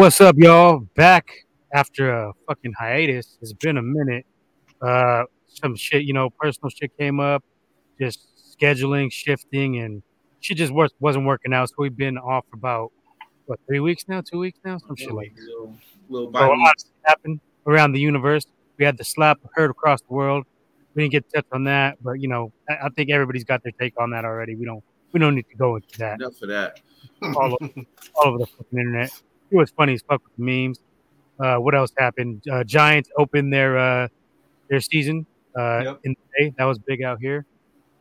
What's up, y'all? Back after a fucking hiatus. It's been a minute. Uh, some shit, you know, personal shit came up, just scheduling, shifting, and shit just was, wasn't working out. So we've been off about what three weeks now, two weeks now, some shit like that. Little, little So a lot happened around the universe. We had the slap heard across the world. We didn't get to touch on that, but you know, I, I think everybody's got their take on that already. We don't we don't need to go into that enough of that. all over, all over the fucking internet. It was funny as fuck with the memes. Uh, what else happened? Uh, Giants opened their uh, their season uh, Yep. in the day. That was big out here.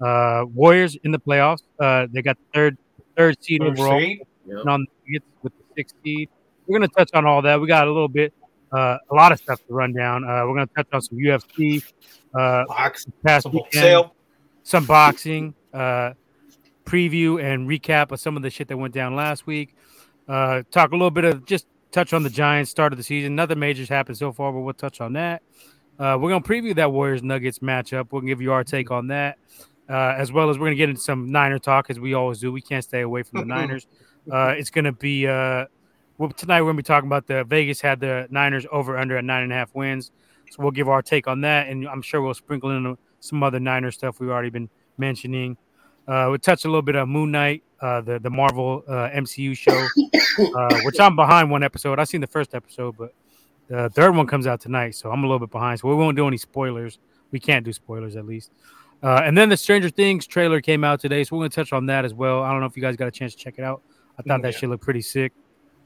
Uh, Warriors in the playoffs. Uh, they got third third seed Third overall seed? Yep. on the with the sixth seed. We're gonna touch on all that. We got a little bit, uh, a lot of stuff to run down. Uh, we're gonna touch on some UFC, uh, Box. past Some weekend, sale. some boxing, uh, preview and recap of some of the shit that went down last week. Uh, talk a little bit of just touch on the Giants start of the season. Nothing majors happened so far, but we'll touch on that. Uh, we're gonna preview that Warriors Nuggets matchup. We'll give you our take on that, uh, as well as we're gonna get into some Niner talk as we always do. We can't stay away from the Niners. Uh, it's gonna be uh, well, tonight. We're gonna be talking about the Vegas had the Niners over under at nine and a half wins. So we'll give our take on that, and I'm sure we'll sprinkle in some other Niner stuff we've already been mentioning. Uh, we'll touch a little bit on Moon Knight, uh, the the Marvel uh, MCU show, uh, which I'm behind one episode. I've seen the first episode, but the third one comes out tonight, so I'm a little bit behind. So we won't do any spoilers. We can't do spoilers at least. Uh, and then the Stranger Things trailer came out today, so we're gonna touch on that as well. I don't know if you guys got a chance to check it out. I thought that Yeah. shit looked pretty sick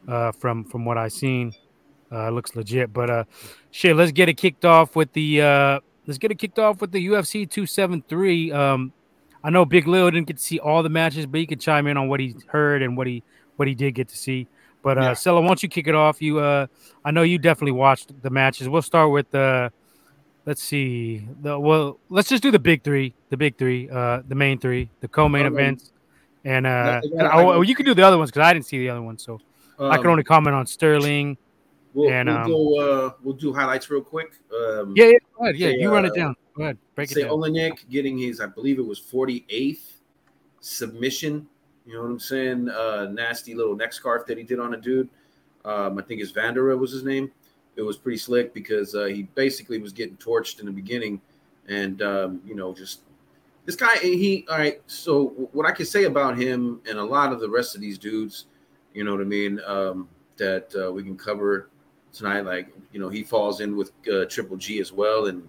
uh, from from what I seen. Uh, it looks legit, but uh, shit, let's get it kicked off with the uh, let's get it kicked off with the UFC 273. Um, I know Big Lil didn't get to see all the matches, but he could chime in on what he heard and what he what he did get to see. But uh, Yeah. Sella, why don't you kick it off? You, uh, I know you definitely watched the matches. We'll start with uh, let's see, the well, let's just do the big three, the big three, uh, the main three, the co-main Okay. events, and uh, I I I- you can do the other ones because I didn't see the other ones, so I can Um, only comment on Sterling. We'll, and, we'll um, go. Uh, we'll do highlights real quick. Um, Yeah, yeah, go ahead. Yeah, say, you run it uh, down. Go ahead, break it say down. Oleinik getting his, I believe it was 48th submission. You know what I'm saying? Uh, nasty little neck scarf that he did on a dude. Um, I think his Vanderaa was his name. It was pretty slick because uh, he basically was getting torched in the beginning, and um, you know, just this guy. He all right. So what I can say about him and a lot of the rest of these dudes, you know what I mean, um, that uh, we can cover tonight. Like you know, he falls in with uh, Triple G as well, and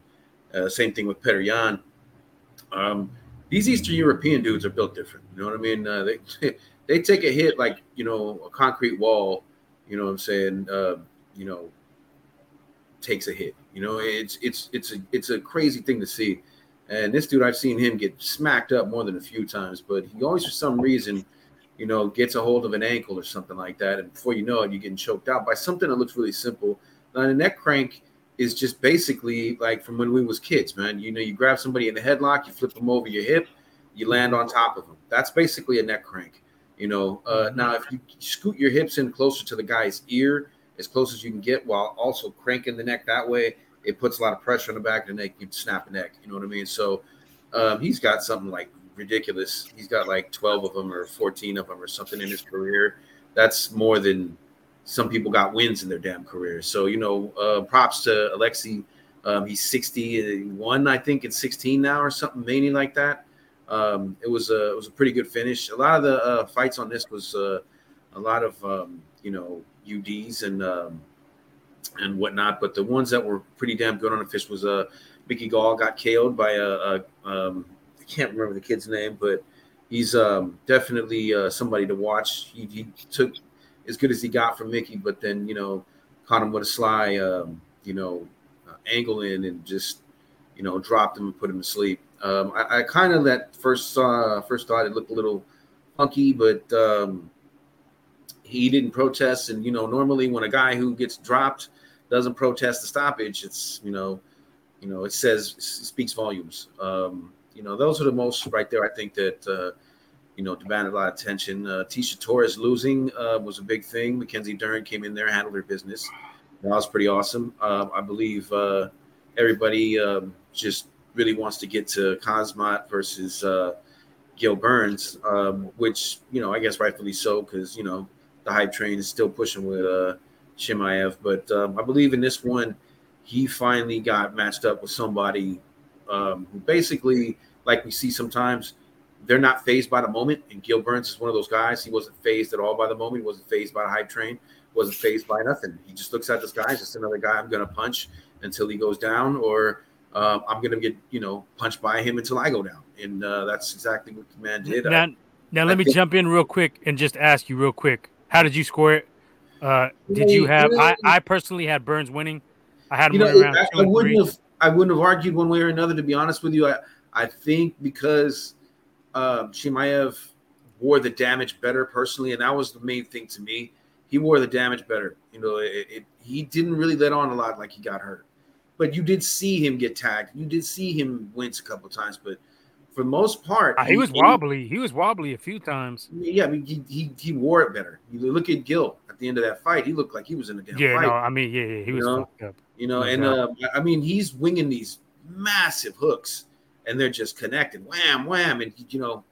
uh, same thing with Petr Yan. Um, these Eastern European dudes are built different. You know what I mean? Uh, they they take a hit like you know a concrete wall. You know what I'm saying? Uh, you know, takes a hit. You know, it's it's it's a it's a crazy thing to see. And this dude, I've seen him get smacked up more than a few times, but he always, for some reason, you know, gets a hold of an ankle or something like that, and before you know it, you're getting choked out by something that looks really simple. Now, the neck crank is just basically like from when we was kids, man. You know, you grab somebody in the headlock, you flip them over your hip, you land on top of them. That's basically a neck crank. You know, uh, now if you scoot your hips in closer to the guy's ear, as close as you can get, while also cranking the neck that way, it puts a lot of pressure on the back of the neck. You snap the neck. You know what I mean? So um, he's got something like ridiculous. He's got like 12 of them or 14 of them or something in his career. That's more than some people got wins in their damn career. So, you know, uh, props to Alexi. Um, he's 61, I think, and 16 now or something, mainly like that. Um, it was a it was a pretty good finish. A lot of the uh, fights on this was uh, a lot of um, you know UDs and um, and whatnot, but the ones that were pretty damn good on the fish was uh, Mickey Gall got KO'd by a, a um, I can't remember the kid's name, but he's um, definitely uh, somebody to watch. He, he took as good as he got from Mickey, but then you know caught him with a sly um, you know uh, angle in and just you know dropped him and put him to sleep. Um, I, I kind of that first saw first thought it looked a little funky, but um, he didn't protest. And you know normally when a guy who gets dropped doesn't protest the stoppage, it's you know you know it says it speaks volumes. Um, you know those are the most right there. I think that. Uh, you know, demanded a lot of attention. Uh, Tecia Torres losing uh, was a big thing. Mackenzie Dern came in there, handled her business. That was pretty awesome. Uh, I believe uh, everybody um, just really wants to get to Khamzat versus uh, Gil Burns, um, which, you know, I guess rightfully so because, you know, the hype train is still pushing with uh, Chimaev. But um, I believe in this one, he finally got matched up with somebody um, who basically, like we see sometimes, they're not phased by the moment. And Gil Burns is one of those guys. He wasn't phased at all by the moment. He wasn't phased by the hype train. Wasn't phased by nothing. He just looks at this guy, just another guy I'm going to punch until he goes down, or uh, I'm going to get you know punched by him until I go down. And uh, that's exactly what the man did. Now, I, now let I me think, jump in real quick and just ask you real quick. How did you score it? Uh, did you have? I, I personally had Burns winning. I had him you know, around I, I wouldn't have. I wouldn't have argued one way or another. To be honest with you, I I think because uh, Chimaev wore the damage better personally, and that was the main thing to me. He wore the damage better. You know, it, it, he didn't really let on a lot like he got hurt, but you did see him get tagged. You did see him wince a couple times, but for the most part, uh, he, he, was wobbly. He was wobbly a few times. Yeah, I mean, he, he, he wore it better. You look at Gil at the end of that fight; he looked like he was in a damn yeah, fight. no, I mean, yeah, yeah he you was know? fucked up. You know, and uh, I mean, he's winging these massive hooks, and they're just connecting, wham, wham, and you know,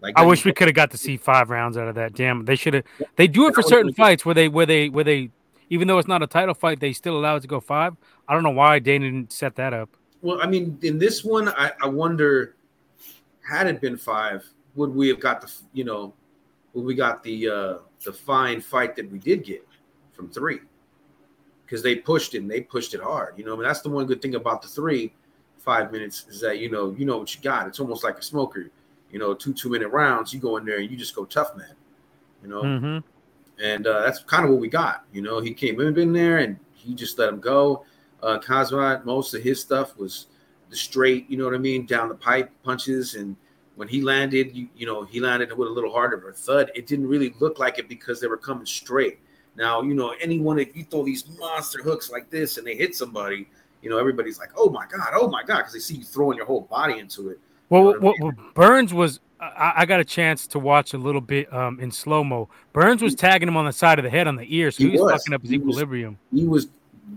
like I wish we could have got to see five rounds out of that. Damn, they should have. They do it for certain fights where they where they where they even though it's not a title fight, they still allow it to go five. I don't know why Dana didn't set that up. Well, I mean, in this one, I, I wonder had it been five, would we have got the you know, would we got the uh the fine fight that we did get from three? Because they pushed it and they pushed it hard. You know, I mean that's the one good thing about the three five minutes is that you know you know what you got. It's almost like a smoker you know, two two minute rounds, you go in there and you just go tough man, you know. Mm-hmm. And uh, that's kind of what we got. You know, he came in there and he just let him go. Uh, most of his stuff was the straight, you know what I mean, down the pipe punches. And when he landed, you, you know, he landed with a little harder of a thud. It didn't really look like it because they were coming straight. Now, you know, anyone, if you throw these monster hooks like this and they hit somebody, you know, everybody's like, oh my God, oh my God, because they see you throwing your whole body into it. Well, what, what, Burns was, I, I, got a chance to watch a little bit um, in slow mo. Burns was tagging him on the side of the head on the ear, so he, he was, was, fucking up his he equilibrium. Was, he was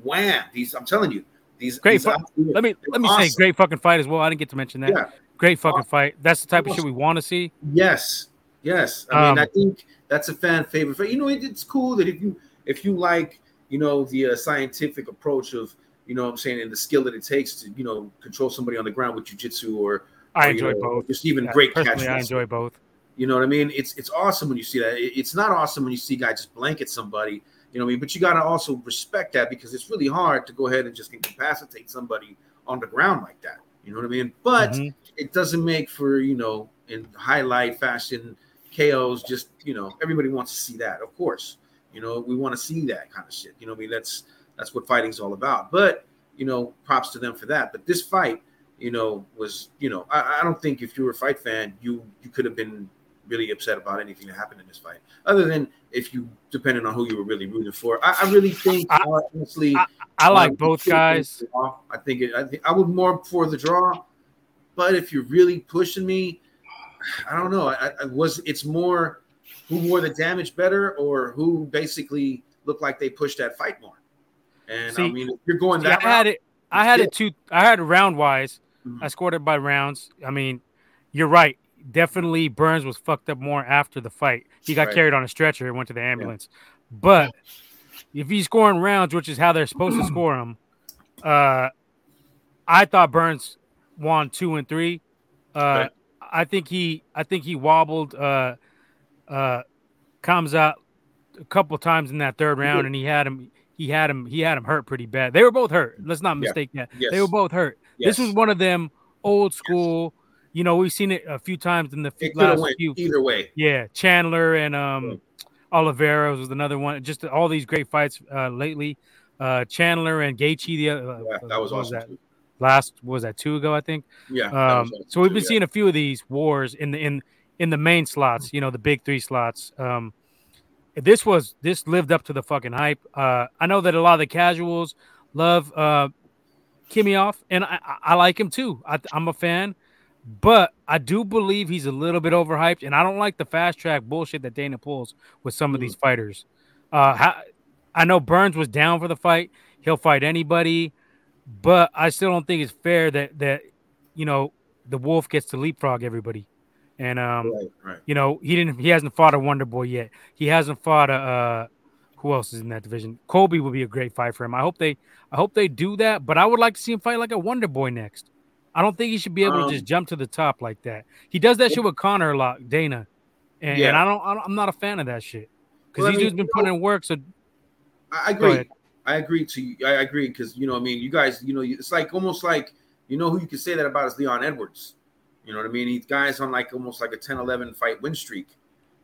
wham. These, I'm telling you, these great. These fu- let me let me awesome. say, great fucking fight as well. I didn't get to mention that. Yeah. Great fucking awesome. fight. That's the type awesome. of shit we want to see. Yes, yes. I mean, um, I think that's a fan favorite. But you know, it, it's cool that if you if you like, you know, the uh, scientific approach of, you know, what I'm saying, and the skill that it takes to, you know, control somebody on the ground with jujitsu or I enjoy know, both. Just even yeah, great catches. I enjoy both. You know what I mean? It's it's awesome when you see that. It's not awesome when you see guys just blanket somebody. You know what I mean? But you got to also respect that because it's really hard to go ahead and just incapacitate somebody on the ground like that. You know what I mean? But mm-hmm. it doesn't make for you know in highlight fashion KOs. Just you know, everybody wants to see that, of course. You know, we want to see that kind of shit. You know, I mean that's that's what fighting's all about. But you know, props to them for that. But this fight, you know, was you know, I, I don't think if you were a fight fan, you you could have been really upset about anything that happened in this fight, other than if you depending on who you were really rooting for. I, I really think, I, honestly, I, I like uh, both guys. I think it, I think I would more for the draw, but if you're really pushing me, I don't know. I, I was it's more who wore the damage better or who basically looked like they pushed that fight more. And See, I mean, if you're going that, I had it. I had it two. I had it round wise. Mm-hmm. I scored it by rounds. I mean, you're right. Definitely, Burns was fucked up more after the fight. He got right. carried on a stretcher and went to the ambulance. Yeah. But if he's scoring rounds, which is how they're supposed to score them, uh, I thought Burns won two and three. Uh, right. I think he, I think he wobbled, uh, uh, comes out a couple times in that third round, and he had him, he had him, he had him hurt pretty bad. They were both hurt. Let's not mistake yeah. that. Yes. They were both hurt. Yes. This was one of them old school. Yes. You know, we've seen it a few times in the it last few. Either way, yeah. Chandler and um, yeah. Oliveira was another one. Just all these great fights uh, lately. Uh, Chandler and Gaethje. The uh, yeah, that was awesome. Was that? Last was that two ago, I think. Yeah. Um, so we've been yeah. seeing a few of these wars in the in in the main slots. You know, the big three slots. Um, this was this lived up to the fucking hype. Uh, I know that a lot of the casuals love uh, Chimaev and I, I like him too. I, I'm a fan, but I do believe he's a little bit overhyped, and I don't like the fast track bullshit that Dana pulls with some of these mm. fighters. Uh, I know Burns was down for the fight; he'll fight anybody, but I still don't think it's fair that that you know the Wolf gets to leapfrog everybody. And um, right, right. you know, he didn't. He hasn't fought a Wonder Boy yet. He hasn't fought a who else is in that division? Colby would be a great fight for him. I hope they I hope they do that, but I would like to see him fight like a Wonder Boy next. I don't think he should be able um, to just jump to the top like that. He does that shit with Conor a lot, Dana, and, yeah. and I, don't, I am not a fan of that shit because well, these dudes been putting in work. So I agree. I agree to you. I agree because you know, I mean, you guys, you know, it's like almost like you know who you can say that about is Leon Edwards. You know what I mean? He's guys on like almost like a 10-11 fight win streak.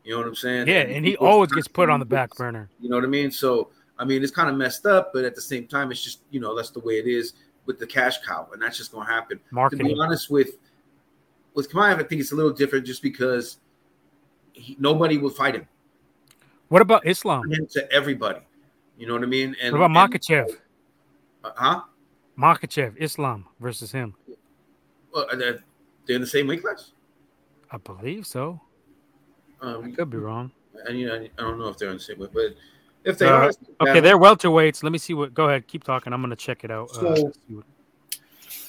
You know what I'm saying? Yeah, and, and he, always gets put on the back burner. You know what I mean? So I mean, it's kind of messed up, but at the same time, it's just you know that's the way it is with the cash cow, and that's just going to happen. Marketing. To be honest with with Chimaev, I think it's a little different just because he, nobody will fight him. What about Islam? To everybody, you know what I mean? And what about Makhachev? Uh, huh? Makhachev, Islam versus him. Well, they're, in the same weight class. I believe so. Um, I could be wrong. And you know, I don't know if they're in the same weight, but if they uh, are, okay, they're welterweights. Let me see what. Go ahead, keep talking. I'm gonna check it out. Uh, so, uh,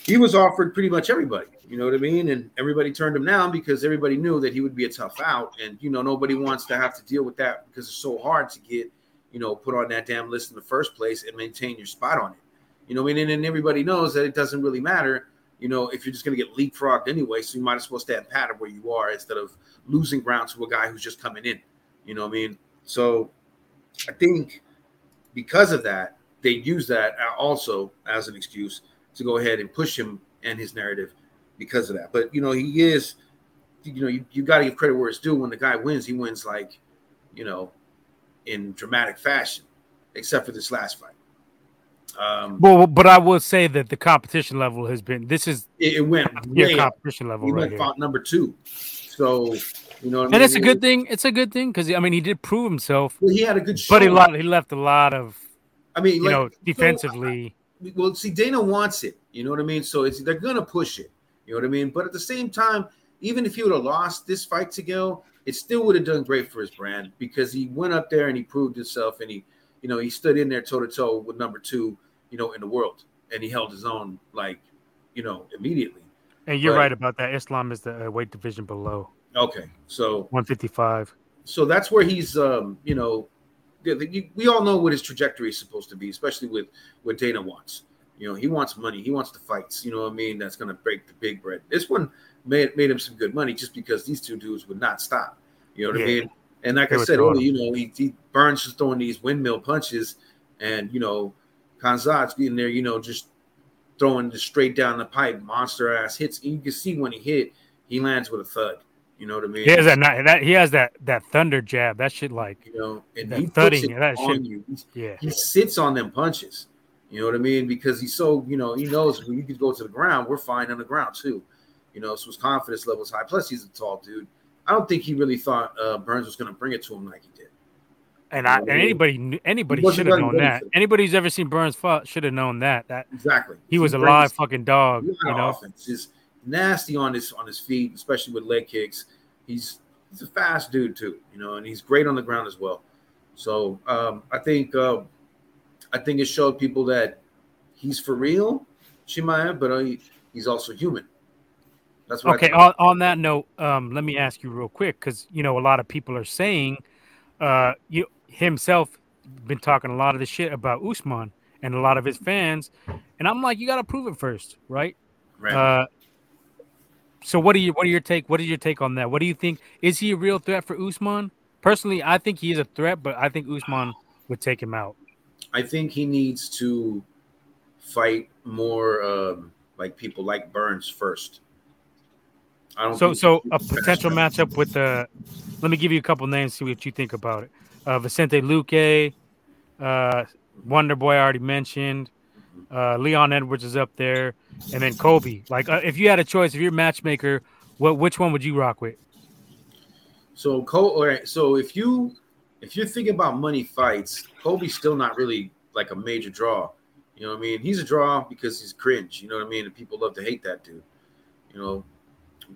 he was offered pretty much everybody. You know what I mean? And everybody turned him down because everybody knew that he would be a tough out. And you know, nobody wants to have to deal with that because it's so hard to get, you know, put on that damn list in the first place and maintain your spot on it. You know, I mean, and, and everybody knows that it doesn't really matter. You know, if you're just going to get leapfrogged anyway, so you might as well stay stand pat where you are instead of losing ground to a guy who's just coming in. You know what I mean? So I think because of that, they use that also as an excuse to go ahead and push him and his narrative because of that. But you know, he is, you know, you, you got to give credit where it's due. When the guy wins, he wins like, you know, in dramatic fashion, except for this last fight. Um, well, but I will say that the competition level has been. This is it, it went yeah competition level. He right went fought number two, so you know, and mean? it's a good thing. It's a good thing because I mean he did prove himself. Well, he had a good, show. but he lot he left a lot of. I mean, you like, know, defensively. So, well, see, Dana wants it. You know what I mean? So it's they're gonna push it. You know what I mean? But at the same time, even if he would have lost this fight to Gil, it still would have done great for his brand because he went up there and he proved himself and he, you know, he stood in there toe to toe with number two, you know, in the world and he held his own like, you know, immediately. And you're but, right about that. Islam is the uh, weight division below. Okay, so 155. So that's where he's, um, you know, we all know what his trajectory is supposed to be, especially with what Dana wants. You know, he wants money. He wants the fights. You know what I mean? That's going to break the big bread. This one made, made him some good money just because these two dudes would not stop. You know what yeah. I mean? And like they I said earlier, you know, he, he Burns just throwing these windmill punches, and you know, Khamzat's being there, you know, just throwing just straight down the pipe, monster ass hits. And you can see when he hit, he lands with a thud. You know what I mean? He has that, that he has that that thunder jab. That shit like you know, and he thudding, that shit. You. Yeah, he sits on them punches. You know what I mean? Because he's so, you know, he knows when you can go to the ground, we're fine on the ground too. You know, so his confidence level is high. Plus, he's a tall dude. I don't think he really thought uh, Burns was going to bring it to him like he. And I, and anybody anybody should have known that. Anybody who's ever seen Burns fight should have known that. That exactly. He was a live fucking dog. You know, offense is nasty on his on his feet, especially with leg kicks. He's he's a fast dude too, you know, and he's great on the ground as well. So um, I think uh, I think it showed people that he's for real, Chimaev, but uh, he's also human. That's what okay. On, on that note, um, let me ask you real quick because you know a lot of people are saying, uh, you himself been talking a lot of the shit about Usman and a lot of his fans, and I'm like, you got to prove it first, right? Right. Uh, so what do you what are your take? What is your take on that? What do you think? Is he a real threat for Usman? Personally, I think he is a threat, but I think Usman would take him out. I think he needs to fight more um, like people like Burns first. I don't. So, so a potential matchup with the. Let me give you a couple names. See what you think about it. Uh, Vicente Luque, uh, Wonder Boy I already mentioned. Uh, Leon Edwards is up there, and then Colby. Like, uh, if you had a choice, if you're a matchmaker, what which one would you rock with? So, Col- all right. So if you if you're thinking about money fights, Colby's still not really like a major draw. You know what I mean? He's a draw because he's cringe. You know what I mean? And people love to hate that dude. You know,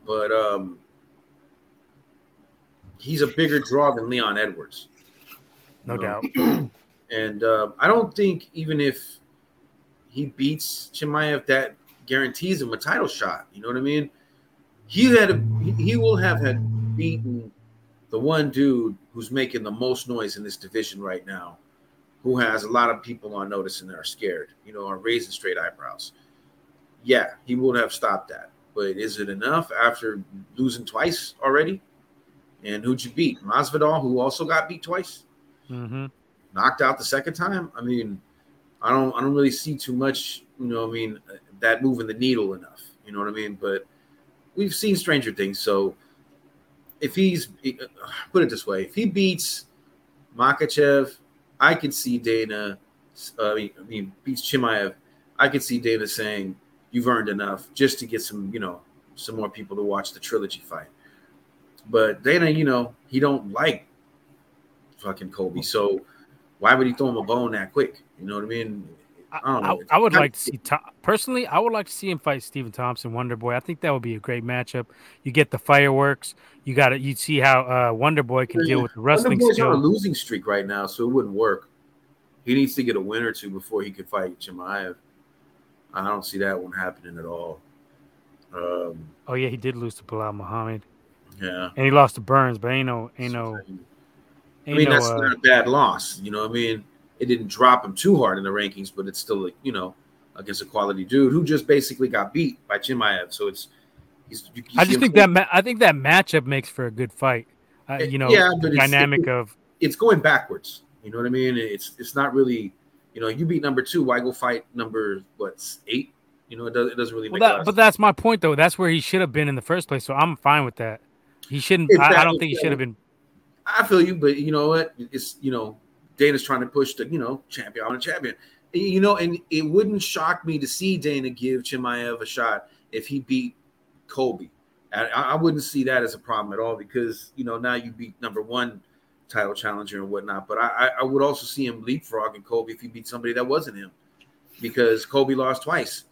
but um, he's a bigger draw than Leon Edwards. No doubt. and uh, I don't think even if he beats Chimaev, that guarantees him a title shot. You know what I mean? He had a, he will have had beaten the one dude who's making the most noise in this division right now, who has a lot of people on notice and are scared, you know, are raising straight eyebrows. Yeah, he would have stopped that. But is it enough after losing twice already? And who'd you beat? Masvidal, who also got beat twice, Mm-hmm. knocked out the second time. I mean, I don't, I don't really see too much. You know, I mean, that moving the needle enough. You know what I mean? But we've seen stranger things. So if he's, put it this way, if he beats Makhachev, I could see Dana. Uh, I mean, I mean, beats Chimaev. I could see Dana saying, "You've earned enough," just to get some, you know, some more people to watch the trilogy fight. But Dana, you know, he don't like fucking Colby, so why would he throw him a bone that quick? You know what I mean? I, I don't I, know. I would like to see Tom, personally. I would like to see him fight Stephen Thompson, Wonder Boy. I think that would be a great matchup. You get the fireworks. You got to You see how uh, Wonder Boy can deal with the wrestling Wonderboy's on a losing streak right now, so it wouldn't work. He needs to get a win or two before he could fight Chimaev. I don't see that one happening at all. Um, Oh yeah, he did lose to Belal Muhammad, yeah. and he lost to Burns, but ain't no, ain't no, I mean, no. that's uh, not a bad loss. You know, what I mean, it didn't drop him too hard in the rankings, but it's still, you know, against a quality dude who just basically got beat by Chimaev. So it's, he's. You, you I just think that ma- I think that matchup makes for a good fight. Uh, you know, Yeah, the but it's- dynamic of it's going backwards. You know what I mean? It's it's not really, you know, you beat number two. Why go fight number what eight? You know, it, does, it doesn't really well, make. that, but that's my point though. That's where he should have been in the first place. So I'm fine with that. He shouldn't. If I, I don't think he should have been. I feel you, but you know what? It's you know, Dana's trying to push the you know champion on a champion. You know, and it wouldn't shock me to see Dana give Chimaev a shot if he beat Colby. I, I wouldn't see that as a problem at all because you know now you beat number one title challenger and whatnot. But I, I- would also see him leapfrogging Colby if he beat somebody that wasn't him, because Colby lost twice.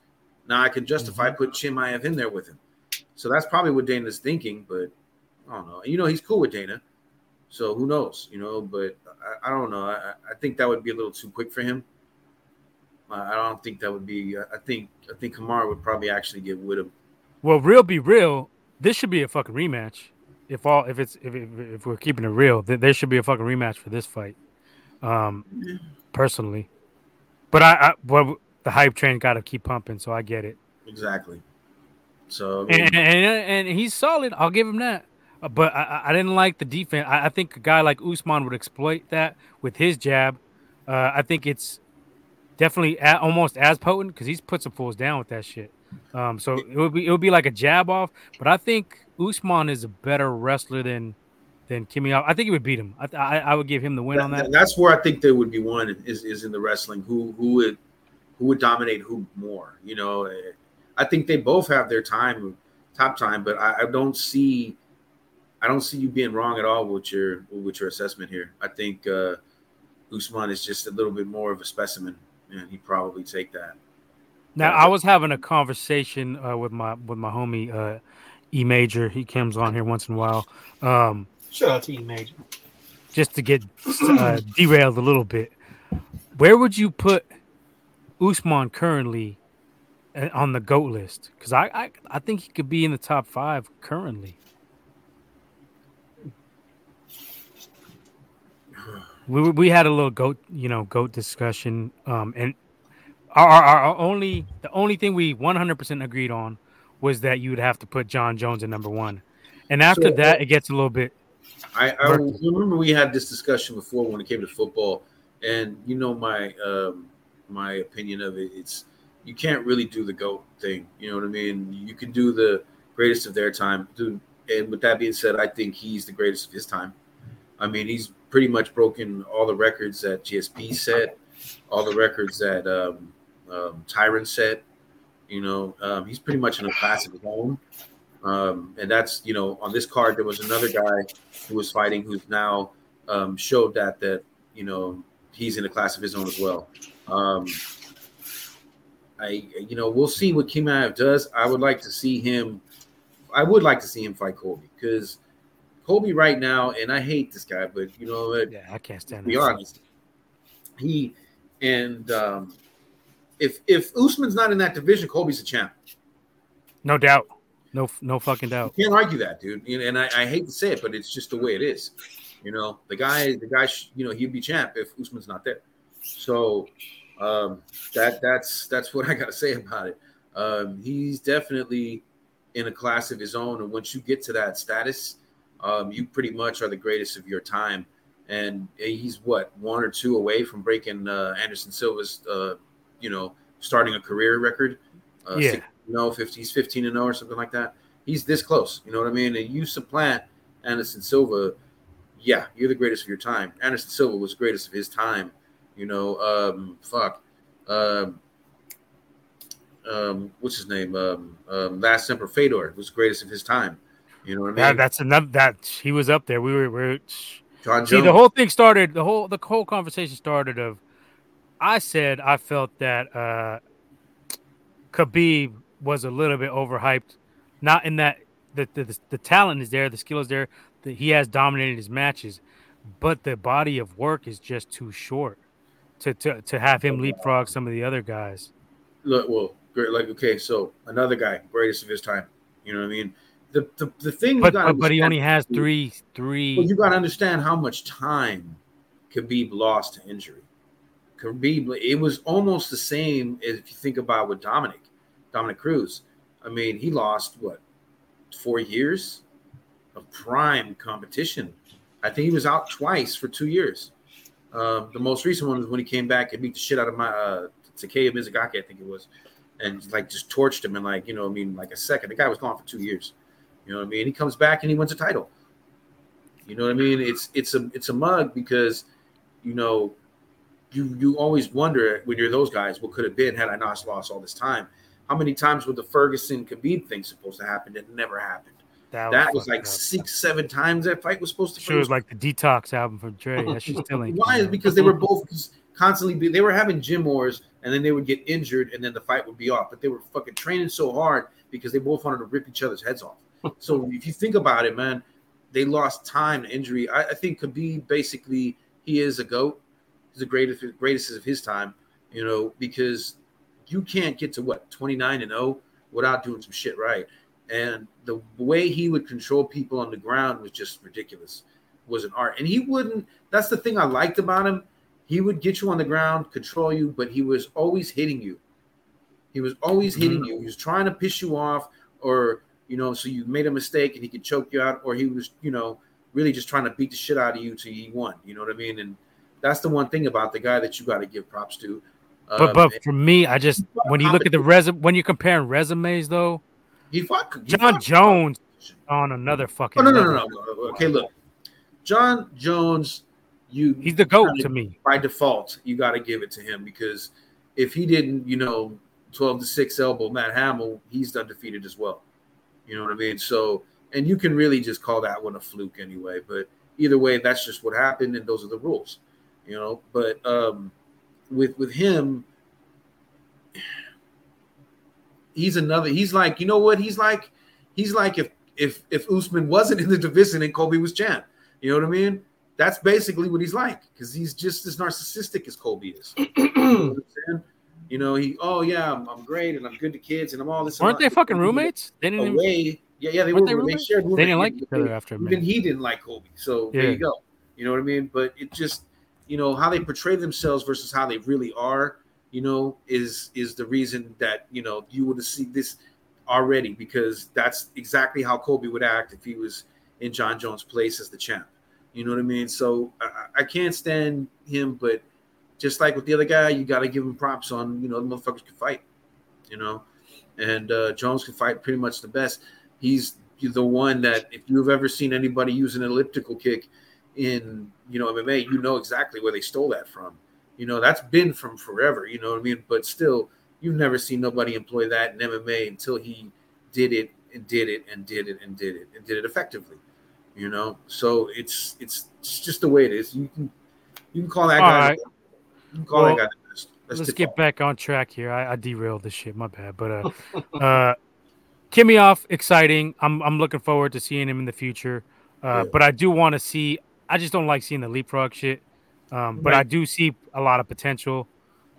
Now I can justify mm-hmm. putting Chimaev in there with him. So that's probably what Dana's thinking, but I don't know. You know, he's cool with Dana. So who knows, you know? But I, I don't know. I, I think that would be a little too quick for him. I I don't think that would be. I think I think Kamara would probably actually get with him. Well, real be real. This should be a fucking rematch. If all if it's if if, if we're keeping it real, th- there should be a fucking rematch for this fight. Um, yeah. personally, but I, I well the hype train got to keep pumping, so I get it. Exactly. So I mean, And and, and he's solid. I'll give him that. But I, I- didn't like the defense. I, I think a guy like Usman would exploit that with his jab. Uh, I think it's definitely a, almost as potent because he's put some fools down with that shit. Um, so it would be it would be like a jab off. But I think Usman is a better wrestler than than Kimmy. I think he would beat him. I, I I would give him the win on that- that. that's where I think there would be one is is in the wrestling. Who who would who would dominate who more? You know, I think they both have their time, top time, but I, I don't see. I don't see you being wrong at all with your with your assessment here. I think uh, Usman is just a little bit more of a specimen, and he'd probably take that. Now I was having a conversation uh, with my with my homie uh, E Major. He comes on here once in a while. Um, Shout out to E Major. just to get uh, derailed a little bit. Where would you put Usman currently uh, on the goat list? Because I, I I think he could be in the top five currently. We, we had a little goat you know goat discussion um and our, our, our only the only thing we 100% agreed on was that you would have to put Jon Jones at number one and after So, that it gets a little bit I, I remember we had this discussion before when it came to football, and you know my um, my opinion of it. It's you can't really do the goat thing. You know what I mean? You can do the greatest of their time. Do and with that being said, I think he's the greatest of his time. I mean, he's pretty much broken all the records that GSP set, all the records that um, um, Tyron set. You know, um, he's pretty much in a class of his own. Um, and that's you know on this card there was another guy who was fighting who's now um, showed that that you know he's in a class of his own as well. Um, I you know we'll see what Chimaev does. I would like to see him. I would like to see him fight Colby because Colby right now, and I hate this guy, but you know what? yeah I can't stand. to be that. honest, he and um, if if Usman's not in that division, Colby's a champ. No doubt. No, no fucking doubt. You Can't argue that, dude. And I, I hate to say it, but it's just the way it is. You know, the guy, the guy, sh- you know, he'd be champ if Usman's not there. So um, that that's that's what I got to say about it. Um, he's definitely in a class of his own, and once you get to that status, um, you pretty much are the greatest of your time. And he's what one or two away from breaking uh, Anderson Silva's, uh, you know, starting a career record. Uh, yeah, no, 50, he's fifteen and zero oh or something like that. He's this close. You know what I mean? And you supplant Anderson Silva, yeah, you're the greatest of your time. Anderson Silva was greatest of his time. You know, um, fuck. Um, um, what's his name? Um, um, Last Emperor Fedor was greatest of his time. You know what I mean? That, that's another that he was up there. We were, we are John See, the whole thing started. The whole the whole conversation started of. I said I felt that uh Khabib was a little bit overhyped, not in that the the, the talent is there, the skill is there, that he has dominated his matches, but the body of work is just too short to to, to have him leapfrog some of the other guys. Look, well, great. Like, okay, so another guy, greatest of his time. You know what I mean? The the, the thing, but but, but he only has three three. Well, you got to understand how much time Khabib lost to injury. Khabib, it was almost the same as if you think about with Dominic, Dominick Cruz. I mean, he lost what four years of prime competition. I think he was out twice for two years. Um, the most recent one was when he came back and beat the shit out of my uh, Takeya Mizugaki, I think it was, and like just torched him in like you know, I mean, like a second. The guy was gone for two years. You know what I mean? He comes back and he wins a title. You know what I mean? It's it's a it's a mug because you know you you always wonder when you're those guys what could have been had I not lost all this time. How many times would the Ferguson Khabib thing supposed to happen? It never happened. That was, that was like up. six, seven times that fight was supposed to. Sure, was like the detox album from Dre. That's she's still ain't. Why? Is because they were both constantly they were having gym wars, and then they would get injured, and then the fight would be off. But they were fucking training so hard because they both wanted to rip each other's heads off. So if you think about it, man, they lost time to injury. I, I think Khabib basically he is a goat. He's the greatest greatest of his time. You know because you can't get to what 29 and 0 without doing some shit right. And the way he would control people on the ground was just ridiculous. was an art. And he wouldn't, that's the thing I liked about him. He would get you on the ground, control you, but he was always hitting you. He was always hitting mm-hmm. you. He was trying to piss you off, or, you know, so you made a mistake and he could choke you out, or he was, you know, really just trying to beat the shit out of you till he won. You know what I mean? And that's the one thing about the guy that you got to give props to. Um, but but for me, I just when you look at the resume when you're comparing resumes though, he fought he John fought Jones on another fucking. Oh, no, no, no, no, no. Okay, look, Jon Jones, you he's the goat to me by default. You got to give it to him because if he didn't, you know, twelve to six elbow Matt Hamill, he's undefeated as well. You know what I mean? So, and you can really just call that one a fluke anyway. But either way, that's just what happened, and those are the rules. You know, but um, with with him he's another. He's like, you know what? He's like, he's like if if if Usman wasn't in the division and Colby was champ. You know what I mean? That's basically what he's like because he's just as narcissistic as Colby is. you, know he, oh yeah, I'm, I'm, great and I'm good to kids and I'm all this. Aren't they fucking roommates? They didn't away. Even... Yeah, yeah, they were. They, they shared. They didn't like each other after. Him. Even he didn't like Colby, so yeah. there you go. You know what I mean? But it just, you know, how they portray themselves versus how they really are you know, is is the reason that you know you would see this already because that's exactly how Colby would act if he was in Jon Jones' place as the champ. You know what I mean? So I, I can't stand him, but just like with the other guy, you got to give him props on you know the motherfuckers can fight, you know, and uh, Jones can fight pretty much the best. He's the one that if you've ever seen anybody use an elliptical kick in you know MMA, you know exactly where they stole that from. You know, that's been from forever, you know what I mean? But still, you've never seen nobody employ that in MMA until he did it and did it and did it and did it and did it effectively. You know, so it's it's, it's just the way it is. You can you can call that All guy. Right. You can call well, that let's get back on track here. I, I, derailed this shit. My bad. But uh, uh, Chimaev, exciting. I'm I'm looking forward to seeing him in the future. Uh, yeah. But I do want to see. I just don't like seeing the leapfrog shit. Um, but right. I do see a lot of potential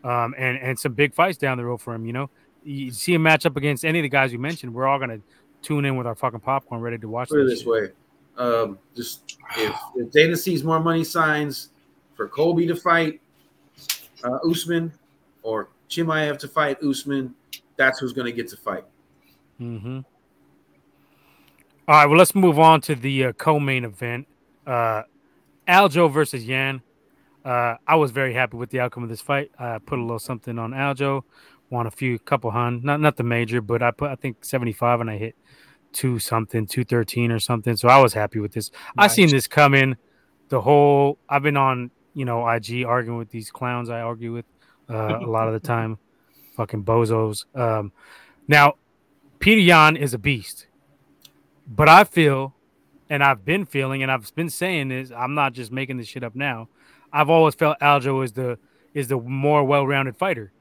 um, and and some big fights down the road for him. You know, you see a match up against any of the guys you mentioned, we're all gonna tune in with our fucking popcorn, ready to watch. Put it this shit. way, um, just if, if Dana sees more money signs for Colby to fight, uh, Usman or Chimaev to fight Usman, that's who's going to get to fight. Mm-hmm. All right, well, let's move on to the uh, co-main event. Uh, Aljo versus Yan. Uh, I was very happy with the outcome of this fight. I put a little something on Aljo, won a few couple hun, not not the major, but I put I think seventy five and I hit two something, two thirteen or something. So I was happy with this. Nice. I seen this coming. The whole I've been on you know IG arguing with these clowns. I argue with uh, a lot of the time, fucking bozos. Um, now, Petr Yan is a beast, but I feel, and I've been feeling, and I've been saying this. I'm not just making this shit up now. I've always felt Aljo is the is the more well-rounded fighter.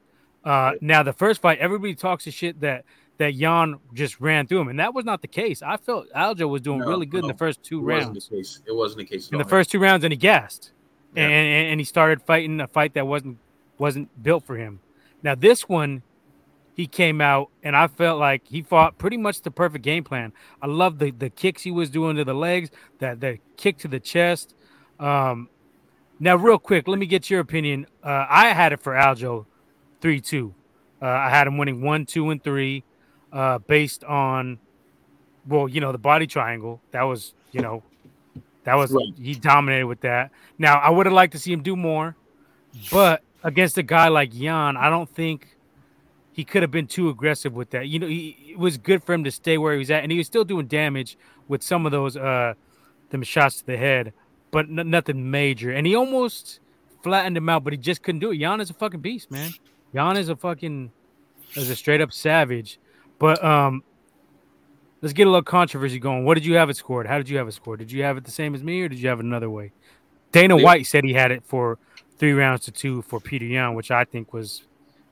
Uh, now the first fight, everybody talks of shit that that Yan just ran through him, and that was not the case. I felt Aljo was doing no, really good no, in the first two it rounds. Wasn't the case. It wasn't the case in the first two rounds, and he gassed, yeah. and, and, he started fighting a fight that wasn't wasn't built for him. Now this one, he came out, and I felt like he fought pretty much the perfect game plan. I love the the kicks he was doing to the legs, that the kick to the chest. Um, now, real quick, let me get your opinion. Uh, I had it for Aljo, three two. Uh, I had him winning one, two, and three, uh, based on, well, you know, the body triangle. That was, you know, that was right. he dominated with that. Now, I would have liked to see him do more, but against a guy like Yan, I don't think he could have been too aggressive with that. You know, he, it was good for him to stay where he was at, and he was still doing damage with some of those uh, them shots to the head but n- nothing major. And he almost flattened him out, but he just couldn't do it. Yan is a fucking beast, man. Yan is a fucking is a straight up savage. But um, let's get a little controversy going. What did you have it scored? How did you have it scored? Did you have it the same as me, or did you have it another way? Dana White said he had it for three rounds to two for Petr Yan, which I think was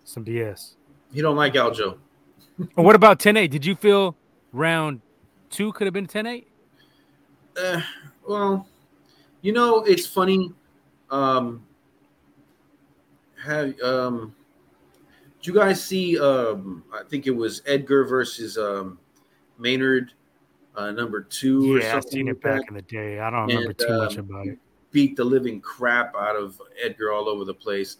some BS. He don't like Aljo. what about 10-8? Did you feel round two could have been 10-8? Uh, well, you know, it's funny. Um, have um, did you guys see? Um, I think it was Edgar versus um, Maynard, uh, number two. Yeah, I've seen it back that. in the day. I don't remember and, too much um, about it. Beat the living crap out of Edgar all over the place.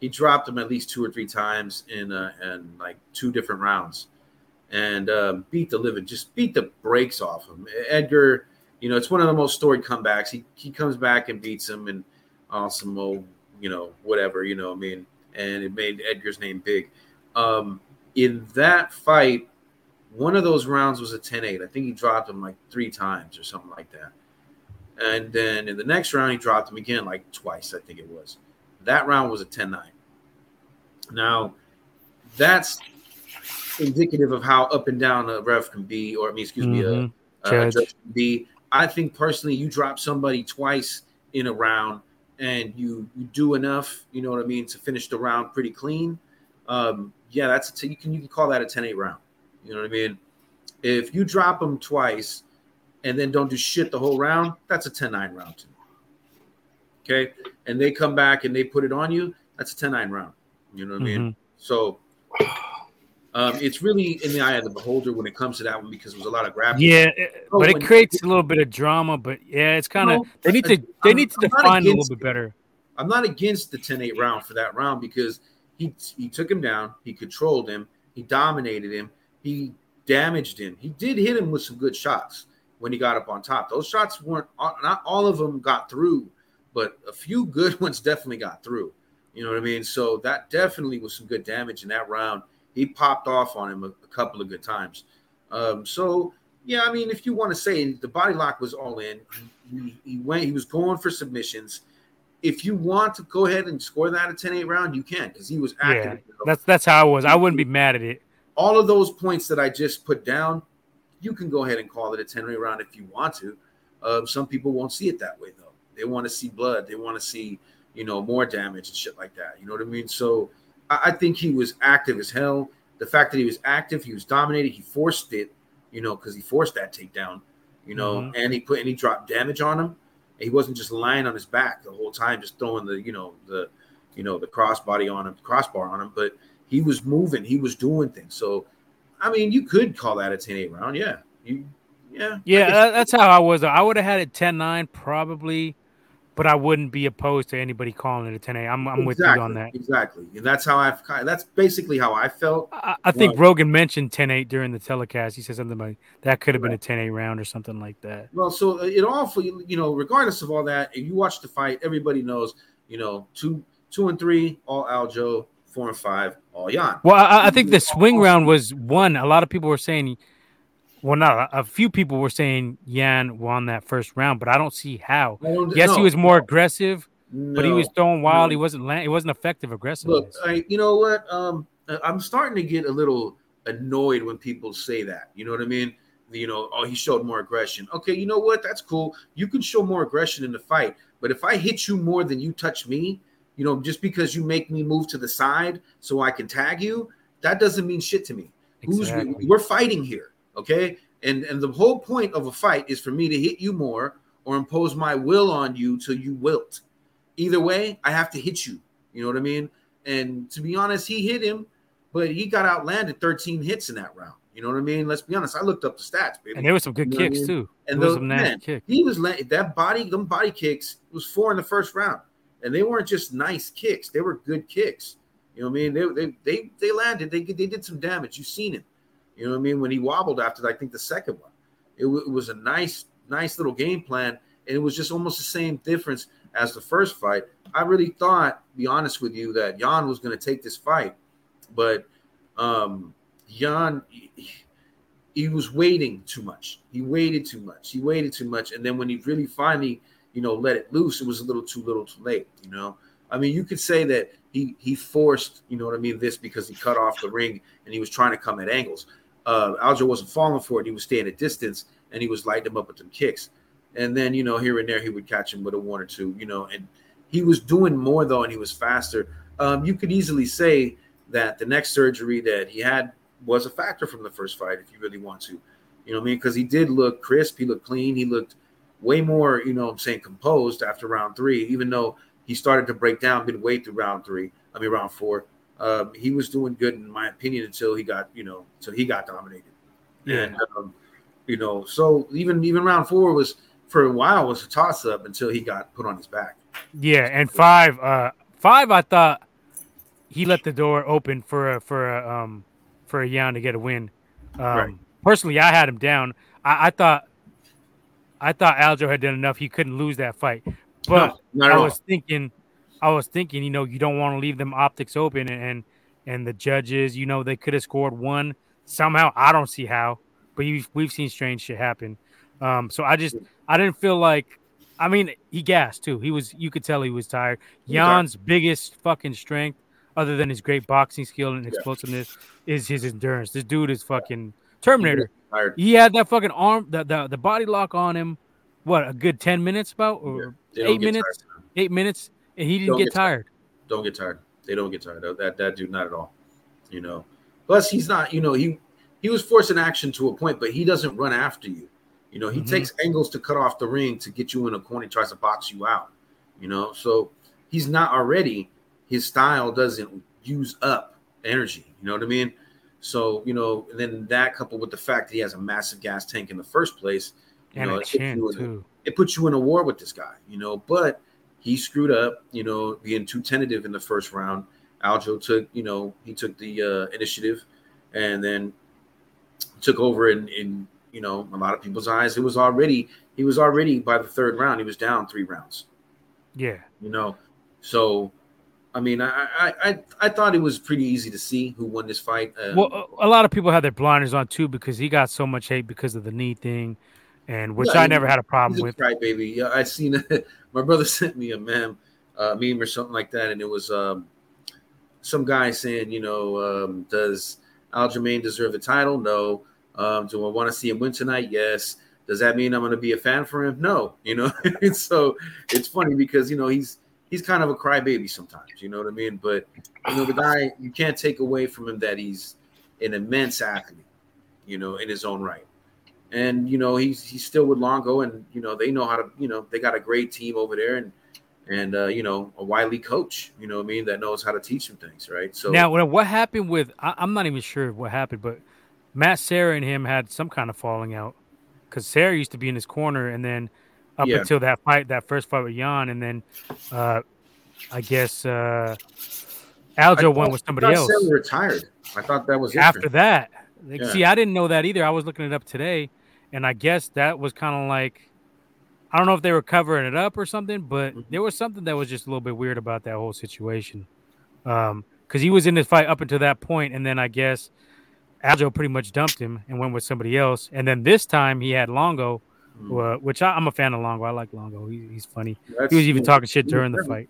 He dropped him at least two or three times in uh, in like two different rounds, and um, beat the living, just beat the brakes off him. Edgar you know, it's one of the most storied comebacks. He he comes back and beats him and awesome, old, you know, whatever, you know, I mean, and it made Edgar's name big. Um, in that fight, one of those rounds was a 10-8. I think he dropped him like three times or something like that. And then in the next round, he dropped him again like twice, I think it was. That round was a 10-9. Now, that's indicative of how up and down a ref can be, or I mean, excuse mm-hmm. me, a, a judge can be I think personally, you drop somebody twice in a round and you you do enough, you know what I mean, to finish the round pretty clean. Um, yeah, that's a t- you can you can call that a 10-8 round. You know what I mean? If you drop them twice and then don't do shit the whole round, that's a 10-9 round to me. Okay, and they come back and they put it on you, that's a 10-9 round. You know what mm-hmm. I mean? Mm-hmm. So um, it's really in the eye of the beholder when it comes to that one because there was a lot of grappling. Yeah, oh, but it creates a little bit of drama. But yeah, it's kind of they need to they I'm, need to define a little bit better. I'm not against the 10-8 round for that round because he he took him down, he controlled him, he dominated him, he damaged him. He did hit him with some good shots when he got up on top. Those shots weren't not all of them got through, but a few good ones definitely got through. You know what I mean? So that definitely was some good damage in that round he popped off on him a, a couple of good times. Um, so yeah, I mean, if you want to say the body lock was all in, he, he, went, he was going for submissions. If you want to go ahead and score that a 10-8 round, you can because he was active. Yeah, that's that's how I was. I wouldn't be mad at it. All of those points that I just put down, you can go ahead and call it a 10-8 round if you want to. Uh, some people won't see it that way though. They want to see blood. They want to see, you know, more damage and shit like that. You know what I mean? So I, think he was active as hell. The fact that he was active, he was dominated, he forced it, you know, because he forced that takedown, you know, mm-hmm. and he put and he dropped damage on him. he wasn't just lying on his back the whole time, just throwing the, you know, the, you know, the crossbody on him, crossbar on him, but he was moving, he was doing things. So, I mean, you could call that a 10-8 round, yeah. You, yeah, yeah, that's how I was. I would have had it 10-9 probably but I wouldn't be opposed to anybody calling it a 10 8. I'm, I'm exactly, with you on that. Exactly. And that's how I've that's basically how I felt. I, I think well, Rogan mentioned 10 8 during the telecast. He said something like that could have right. been a 10 8 round or something like that. Well, so uh, it all, you know, regardless of all that, if you watch the fight, everybody knows, you know, two, two and three, all Aljo, four and five, all Yan. Well, I, I think the swing round was one. A lot of people were saying well, not a few people were saying Yan won that first round, but I don't see how. Don't, yes, no, he was more aggressive, no, but he was throwing wild. No. He wasn't land, he wasn't effective aggressive. Look, I, you know what? Um, I'm starting to get a little annoyed when people say that. You know what I mean? You know, oh, he showed more aggression. Okay, you know what? That's cool. You can show more aggression in the fight, but if I hit you more than you touch me, you know, just because you make me move to the side so I can tag you, that doesn't mean shit to me. Exactly. Who's we're fighting here. Okay. And and the whole point of a fight is for me to hit you more or impose my will on you till you wilt. Either way, I have to hit you. You know what I mean? And to be honest, he hit him, but he got outlanded 13 hits in that round. You know what I mean? Let's be honest. I looked up the stats, baby. And there were some good you know kicks I mean? too. And those man, kicks. he was that body, them body kicks was four in the first round, and they weren't just nice kicks; they were good kicks. You know what I mean? They they they, they landed. They they did some damage. You've seen it. You know what I mean? When he wobbled after, I think the second one, it, w- it was a nice, nice little game plan, and it was just almost the same difference as the first fight. I really thought, be honest with you, that Yan was going to take this fight, but um, Yan, he, he was waiting too much. He waited too much. He waited too much, and then when he really finally, you know, let it loose, it was a little too little, too late. You know, I mean, you could say that he he forced, you know what I mean, this because he cut off the ring and he was trying to come at angles uh, Aljo wasn't falling for it. He was staying at distance and he was lighting him up with some kicks. And then, you know, here and there, he would catch him with a one or two, you know, and he was doing more though, and he was faster. Um, you could easily say that the next surgery that he had was a factor from the first fight, if you really want to, you know what I mean? Because he did look crisp, he looked clean, he looked way more, you know I'm saying, composed after round three, even though he started to break down midway through round three, I mean, round four um, he was doing good in my opinion until he got you know until he got dominated. Yeah. And um, you know, so even even round four was for a while was a toss up until he got put on his back. Yeah, and five, uh, five, I thought he let the door open for a for a um for a Yan to get a win. Um, right. Personally, I had him down. I, I, thought I thought Aljo had done enough. He couldn't lose that fight, but no, I was thinking I was thinking, you know, you don't want to leave them optics open, and and the judges, you know, they could have scored one somehow. I don't see how, but we've, we've seen strange shit happen. Um, so I just I didn't feel like. I mean, he gassed too. He was you could tell he was tired. Yan's biggest fucking strength, other than his great boxing skill and explosiveness, yeah. is his endurance. This dude is fucking Terminator. He had that fucking arm, the, the the body lock on him. What a good ten minutes about or yeah. eight minutes, eight minutes and he didn't get, get, tired. tired. Don't get tired. They don't get tired. That that dude not at all. You know. Plus, he's not. You know, he he was forcing action to a point, but he doesn't run after you. You know, he mm-hmm. takes angles to cut off the ring to get you in a corner. He tries to box you out. You know, so he's not already. His style doesn't use up energy. You know what I mean? So you know, and then that coupled with the fact that he has a massive gas tank in the first place, you and know, it, chin, puts a, it puts you in a war with this guy. You know, but he screwed up, you know, being too tentative in the first round. Aljo took, you know, he took the uh, initiative and then took over in, in, you know, a lot of people's eyes. It was already, he was already by the third round, he was down three rounds. Yeah. You know, so, I mean, I, I, I, I thought it was pretty easy to see who won this fight. Um, well, a lot of people had their blinders on too because he got so much hate because of the knee thing and which yeah, I never had a problem with. Right, baby. Yeah, I seen my brother sent me a meme, uh, meme or something like that, and it was um, some guy saying, you know, um, does Aljamain deserve the title? No. Um, do I want to see him win tonight? Yes. Does that mean I'm going to be a fan for him? No. You know, so it's funny because you know he's he's kind of a crybaby sometimes. You know what I mean? But you know the guy, you can't take away from him that he's an immense athlete. You know, in his own right and you know he's he's still with Longo, and you know they know how to you know they got a great team over there, and and uh, you know a wily coach, you know what I mean that knows how to teach him things, right? So now what happened with I, am not even sure what happened, but Matt Serra and him had some kind of falling out because Serra used to be in his corner, and then up Yeah. until that fight, that first fight with Yan, and then uh, I guess uh, Aljo went with somebody else. Retired. I thought that was After him. that, like, Yeah. see, I didn't know that either. I was looking it up today, and I guess that was kind of like I don't know if they were covering it up or something, but Mhm. there was something that was just a little bit weird about that whole situation. Um, because he was in this fight up until that point, and then I guess Aljo pretty much dumped him and went with somebody else. And then this time he had Longo, Mm. uh, which I, I'm a fan of Longo. I like Longo. He, he's funny. That's- He was even talking shit during the fight.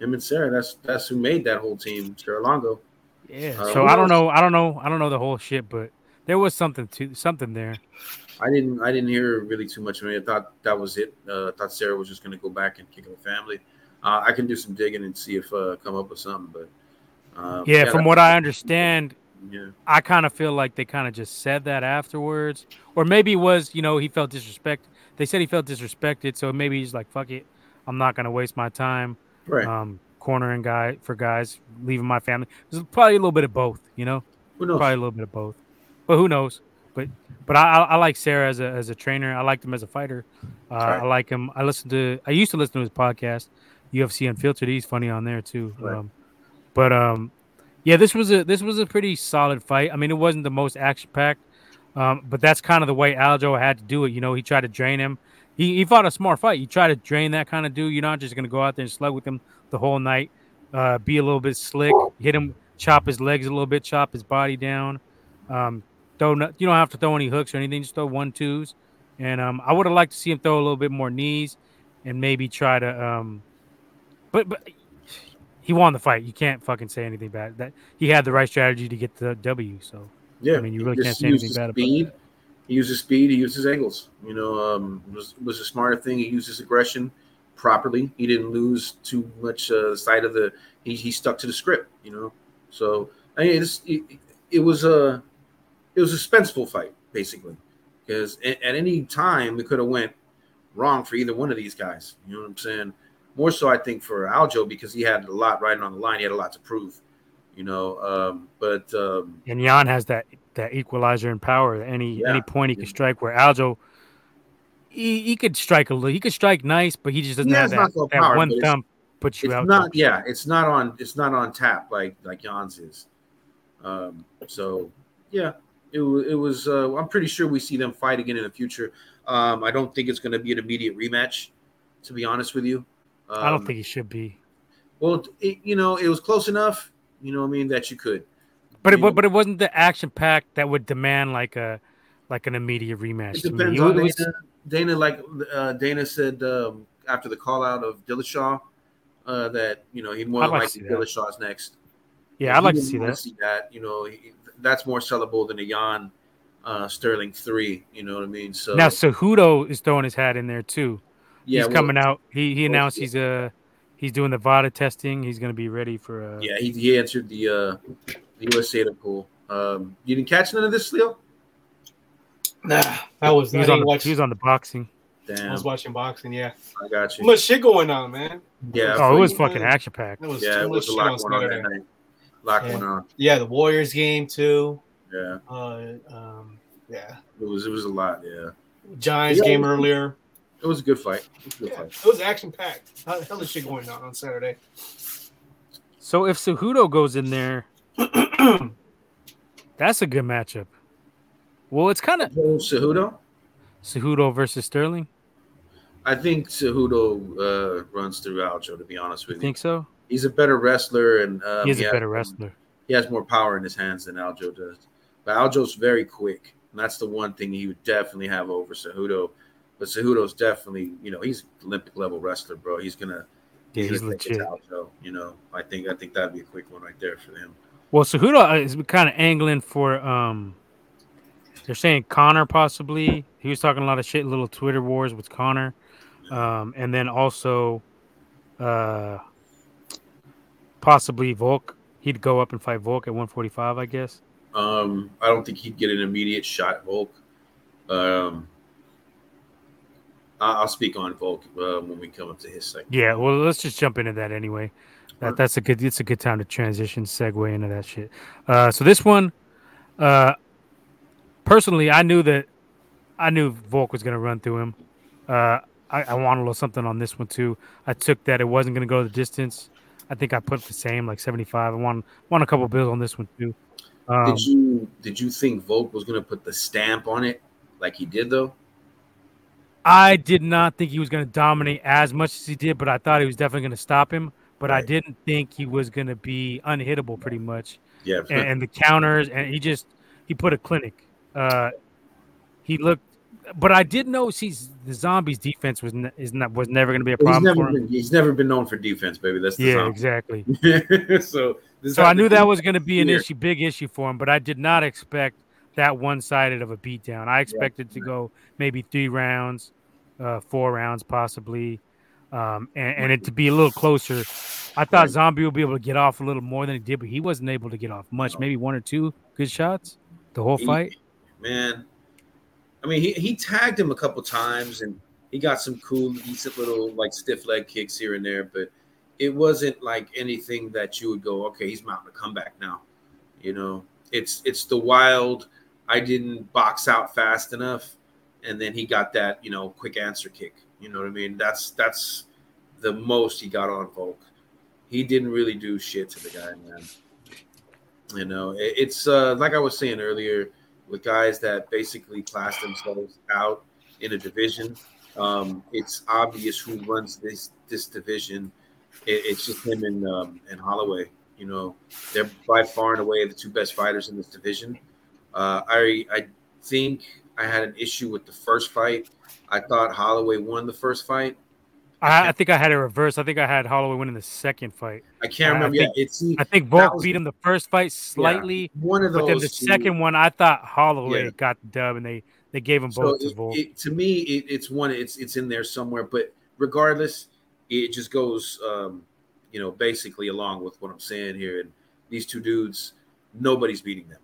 Him and Serra. That's that's who made that whole team. Serra Longo. Yeah. Uh, so I don't else? know. I don't know. I don't know the whole shit, but there was something to something there. I didn't I didn't hear really too much of it. I thought that was it. Uh, I thought Serra was just going to go back and kick up the family. Uh, I can do some digging and see if uh, come up with something. But uh, Yeah, from what I understand, yeah, I kind of feel like they kind of just said that afterwards, or maybe it was you know he felt disrespect. They said he felt disrespected, so maybe he's like, "Fuck it, I'm not gonna waste my time right. um, cornering guy for guys, leaving my family." There's probably a little bit of both, you know, who knows? probably a little bit of both, but who knows? But but I, I, I like Serra as a as a trainer. I liked him as a fighter. Uh, Right. I like him. I listened to. I used to listen to his podcast, UFC Unfiltered. He's funny on there too. Right. Um, but um, yeah, this was a this was a pretty solid fight. I mean, it wasn't the most action packed, um, but that's kind of the way Aljo had to do it. You know, he tried to drain him. He, he fought a smart fight. You try to drain that kind of dude. You're not just gonna go out there and slug with him the whole night. Uh, be a little bit slick, hit him, chop his legs a little bit, chop his body down. Um, throw no, you don't have to throw any hooks or anything. Just throw one twos. And um, I would have liked to see him throw a little bit more knees and maybe try to. Um, but but he won the fight. You can't fucking say anything bad. That he had the right strategy to get the W. So Yeah, I mean, you really can't say anything bad about speed. He used his speed. He used his angles. You know, um, was was a smarter thing. He used his aggression properly. He didn't lose too much uh, sight of the. He, he stuck to the script. You know, so I mean, it's, it, it was a it was a suspenseful fight basically because at, at any time it could have went wrong for either one of these guys. You know what I'm saying? More so, I think for Aljo because he had a lot riding on the line. He had a lot to prove. You know, um, but um, and Yan has that that equalizer in power. Any Yeah. any point he can strike. Where Aljo, he, he could strike a little. He could strike nice, but he just doesn't He have that, that power, one thump puts you it's out. not type yeah it's not on it's not on tap like like Yan's is um so yeah it, it was uh, i'm pretty sure we see them fight again in the future um i don't think it's going to be an immediate rematch to be honest with you um, I don't think he should be. well it, you know it was close enough you know what i mean that you could But it, know, but but it wasn't the action pack that would demand like a like an immediate rematch. it depends on was- dana dana like uh, dana said um after the call out of dillashaw uh, that you know he more than likely. Dillashaw's next yeah, I'd like to see that. See that, you know, he, that's more sellable than a Yan uh, Sterling three. You know what I mean? So Now Cejudo is throwing his hat in there too. Yeah, he's well, coming out. He he well, announced yeah. he's uh he's doing the VADA testing. He's gonna be ready for uh Yeah, he, he answered the uh, the USADA pool. Um, you didn't catch none of this, Leo? Nah, I was. he was on the, watch. he was on the boxing. Damn. I was watching boxing. Yeah, I got too you. much shit going on, man. Yeah, Oh, it was fucking action packed. There was yeah, it was a lot going on that night. lot Yeah. going on. Yeah, the Warriors game too. Yeah, Uh, um, yeah, it was it was a lot. Yeah, Giants Yeah. game earlier. It was a good fight. It was Yeah, it was action packed. Hell of shit going on on Saturday. So if Cejudo goes in there, that's a good matchup. Well, it's kind of Cejudo, Cejudo versus Sterling. I think Cejudo uh, runs through Aljo. To be honest with you, think so? he's a better wrestler and um, He is he a has better wrestler. he has more power in his hands than Aljo does. But Aljo's very quick. And that's the one thing he would definitely have over Cejudo. But Cejudo's definitely, you know, he's Olympic level wrestler, bro. He's gonna Yeah, he's gonna legit. you know. I think I think that'd be a quick one right there for him. Well, Cejudo is kind of angling for um. They're saying Connor possibly. He was talking a lot of shit, little Twitter wars with Connor, um, and then also, uh, possibly Volk. He'd go up and fight Volk at 145, I guess. Um, I don't think he'd get an immediate shot Volk. Um I'll speak on Volk uh, when we come up to his segment. Yeah, well, let's just jump into that anyway. That, that's a good. It's a good time to transition, segue into that shit. Uh, so this one, uh, personally, I knew that I knew Volk was gonna run through him. Uh, I, I want a little something on this one too. I took that it wasn't going to go the distance. I think I put the same, like 75. I won won a couple bills on this one too. Um, did you did you think Volk was going to put the stamp on it like he did though? I did not think he was going to dominate as much as he did, but I thought he was definitely going to stop him. But I didn't think he was going to be unhittable, pretty much. Yeah, And, and the counters, and he just he put a clinic. Uh, he looked, but I did know. he's the zombies' defense was ne- is not was never going to be a he's problem never for him. been he's never been known for defense, baby. That's the Yeah, zombie. exactly. so this So I knew that was going to be an Here. issue, big issue for him, but I did not expect that one sided of a beatdown. I expected to go maybe three rounds, uh, four rounds possibly, um, and, and it to be a little closer. I thought. Zombie would be able to get off a little more than he did, but he wasn't able to get off much. Maybe one or two good shots the whole He- fight. man. I mean, he, he tagged him a couple times and he got some cool, decent little like stiff leg kicks here and there, but it wasn't like anything that you would go, okay, he's mounting a comeback now. You know, it's it's the wild. I didn't box out fast enough, and then he got that you know quick answer kick. You know what I mean? That's that's the most he got on Volk. He didn't really do shit to the guy, man. You know, it- it's uh, like I was saying earlier with guys that basically class themselves out in a division. Um, it's obvious who runs this this division. It, it's just him and um, and Holloway. You know, they're by far and away the two best fighters in this division. Uh, I I think I had an issue with the first fight. I thought Holloway won the first fight. I, I think I had it reversed. I think I had Holloway winning the second fight. I can't I remember. think- yeah, it's I think Volk was- beat him the first fight slightly, one of those. but then the second one, I thought Holloway Yeah. got the dub, and they they gave him So both to Volk. it, to me, it, it's one. It's it's in there somewhere. But regardless, it just goes, um, you know, basically along with what I'm saying here. And these two dudes, nobody's beating them.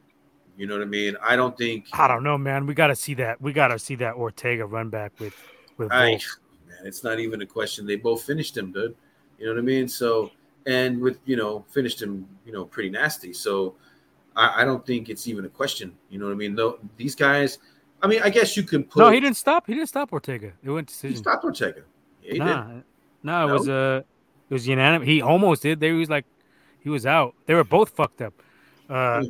You know what I mean? I don't think. I don't know, man. We got to see that. We got to see that Ortega run back with with I, man, it's not even a question. They both finished him, dude. You know what I mean? So, and with you know, finished him, you know, pretty nasty. So, I, I don't think it's even a question. You know what I mean? No, these guys. I mean, I guess you can put. No, he didn't stop. He didn't stop Ortega. It went He decision. stopped Ortega. Yeah, he did. nah, no, it No? was uh, it was unanimous. He almost did. They was like, he was out. They were both fucked up. Uh, Hmm.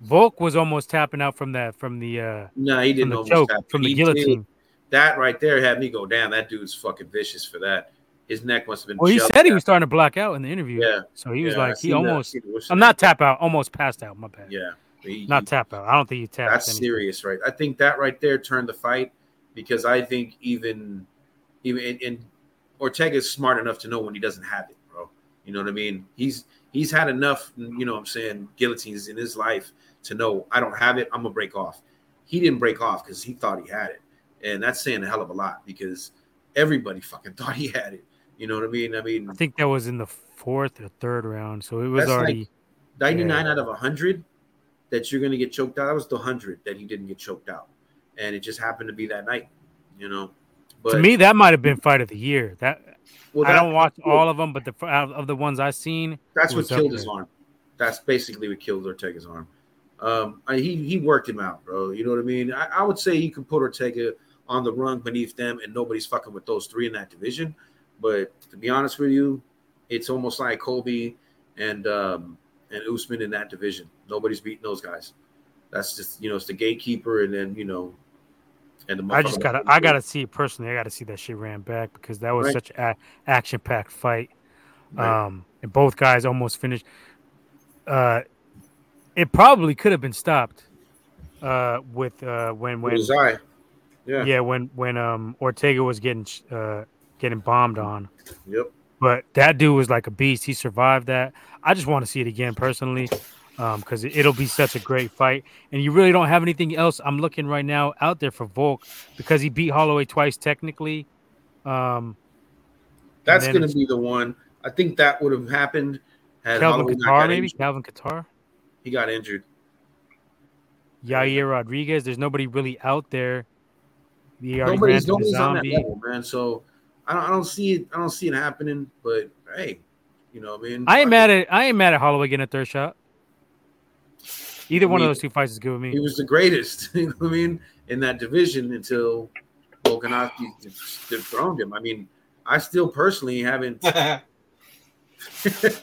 Volk was almost tapping out from that from the uh No, he from didn't the choke from the He guillotine. That right there had me go, damn, that dude's fucking vicious for that. His neck must have been. Well, he said he was starting to black out in the interview. Yeah, So he was yeah, I like, he. I almost. the whistle. I'm not tap out. Almost passed out. My bad. Yeah, he- Not he- tap out. I don't think he tapped. That's anything. serious, right? I think that right there turned the fight because I think even even and, and Ortega's smart enough to know when he doesn't have it, bro. You know what I mean? He's he's had enough, you know what I'm saying, guillotines in his life to know I don't have it, I'm gonna break off. He didn't break off because he thought he had it. And that's saying a hell of a lot because everybody fucking thought he had it. You know what I mean? I mean I think that was in the fourth or third round. So it was That's like- already. 99 Yeah. out of 100 that you're to get choked out. That was the 100 that he didn't get choked out. And it just happened to be that night, you know. But to me, that might have been fight of the year. That well, I don't watch all of them, but the of the ones I've seen, That's what killed his arm. That's basically what killed Ortega's arm. Um, I, he he worked him out, bro. You know what I mean? I, I would say you could put Ortega on the rung beneath them, and nobody's fucking with those three in that division. But to be honest with you, it's almost like Colby and um, and Usman in that division. Nobody's beating those guys. That's just you know it's the gatekeeper, and then you know, and the I just gotta, I gotta see it personally. I gotta see that shit ran back because that was Right. such an action packed fight. Right. Um, and both guys almost finished. Uh, it probably could have been stopped. Uh, with uh when when. Yeah. yeah when when um Ortega was getting uh getting bombed on. Yep. But that dude was like a beast. He survived that. I just want to see it again personally, because it, will be such a great fight. And you really don't have anything else. I'm looking right now out there for Volk because he beat Holloway twice technically. Um, That's going to be the one. I think that would have happened had Calvin Holloway Kattar maybe. Calvin Kattar, He got injured. Yair Rodriguez. There's nobody really out there. He already Nobody's the nobody's on that level, man. So I don't, I don't see it. I don't see it happening. But hey, you know, what I mean, I ain't mad at I ain't mad at Holloway getting a third shot. Either one of those two fights is good with me. He was the greatest. You know what I mean, in that division until Volkanovski dethroned him. I mean, I still personally haven't.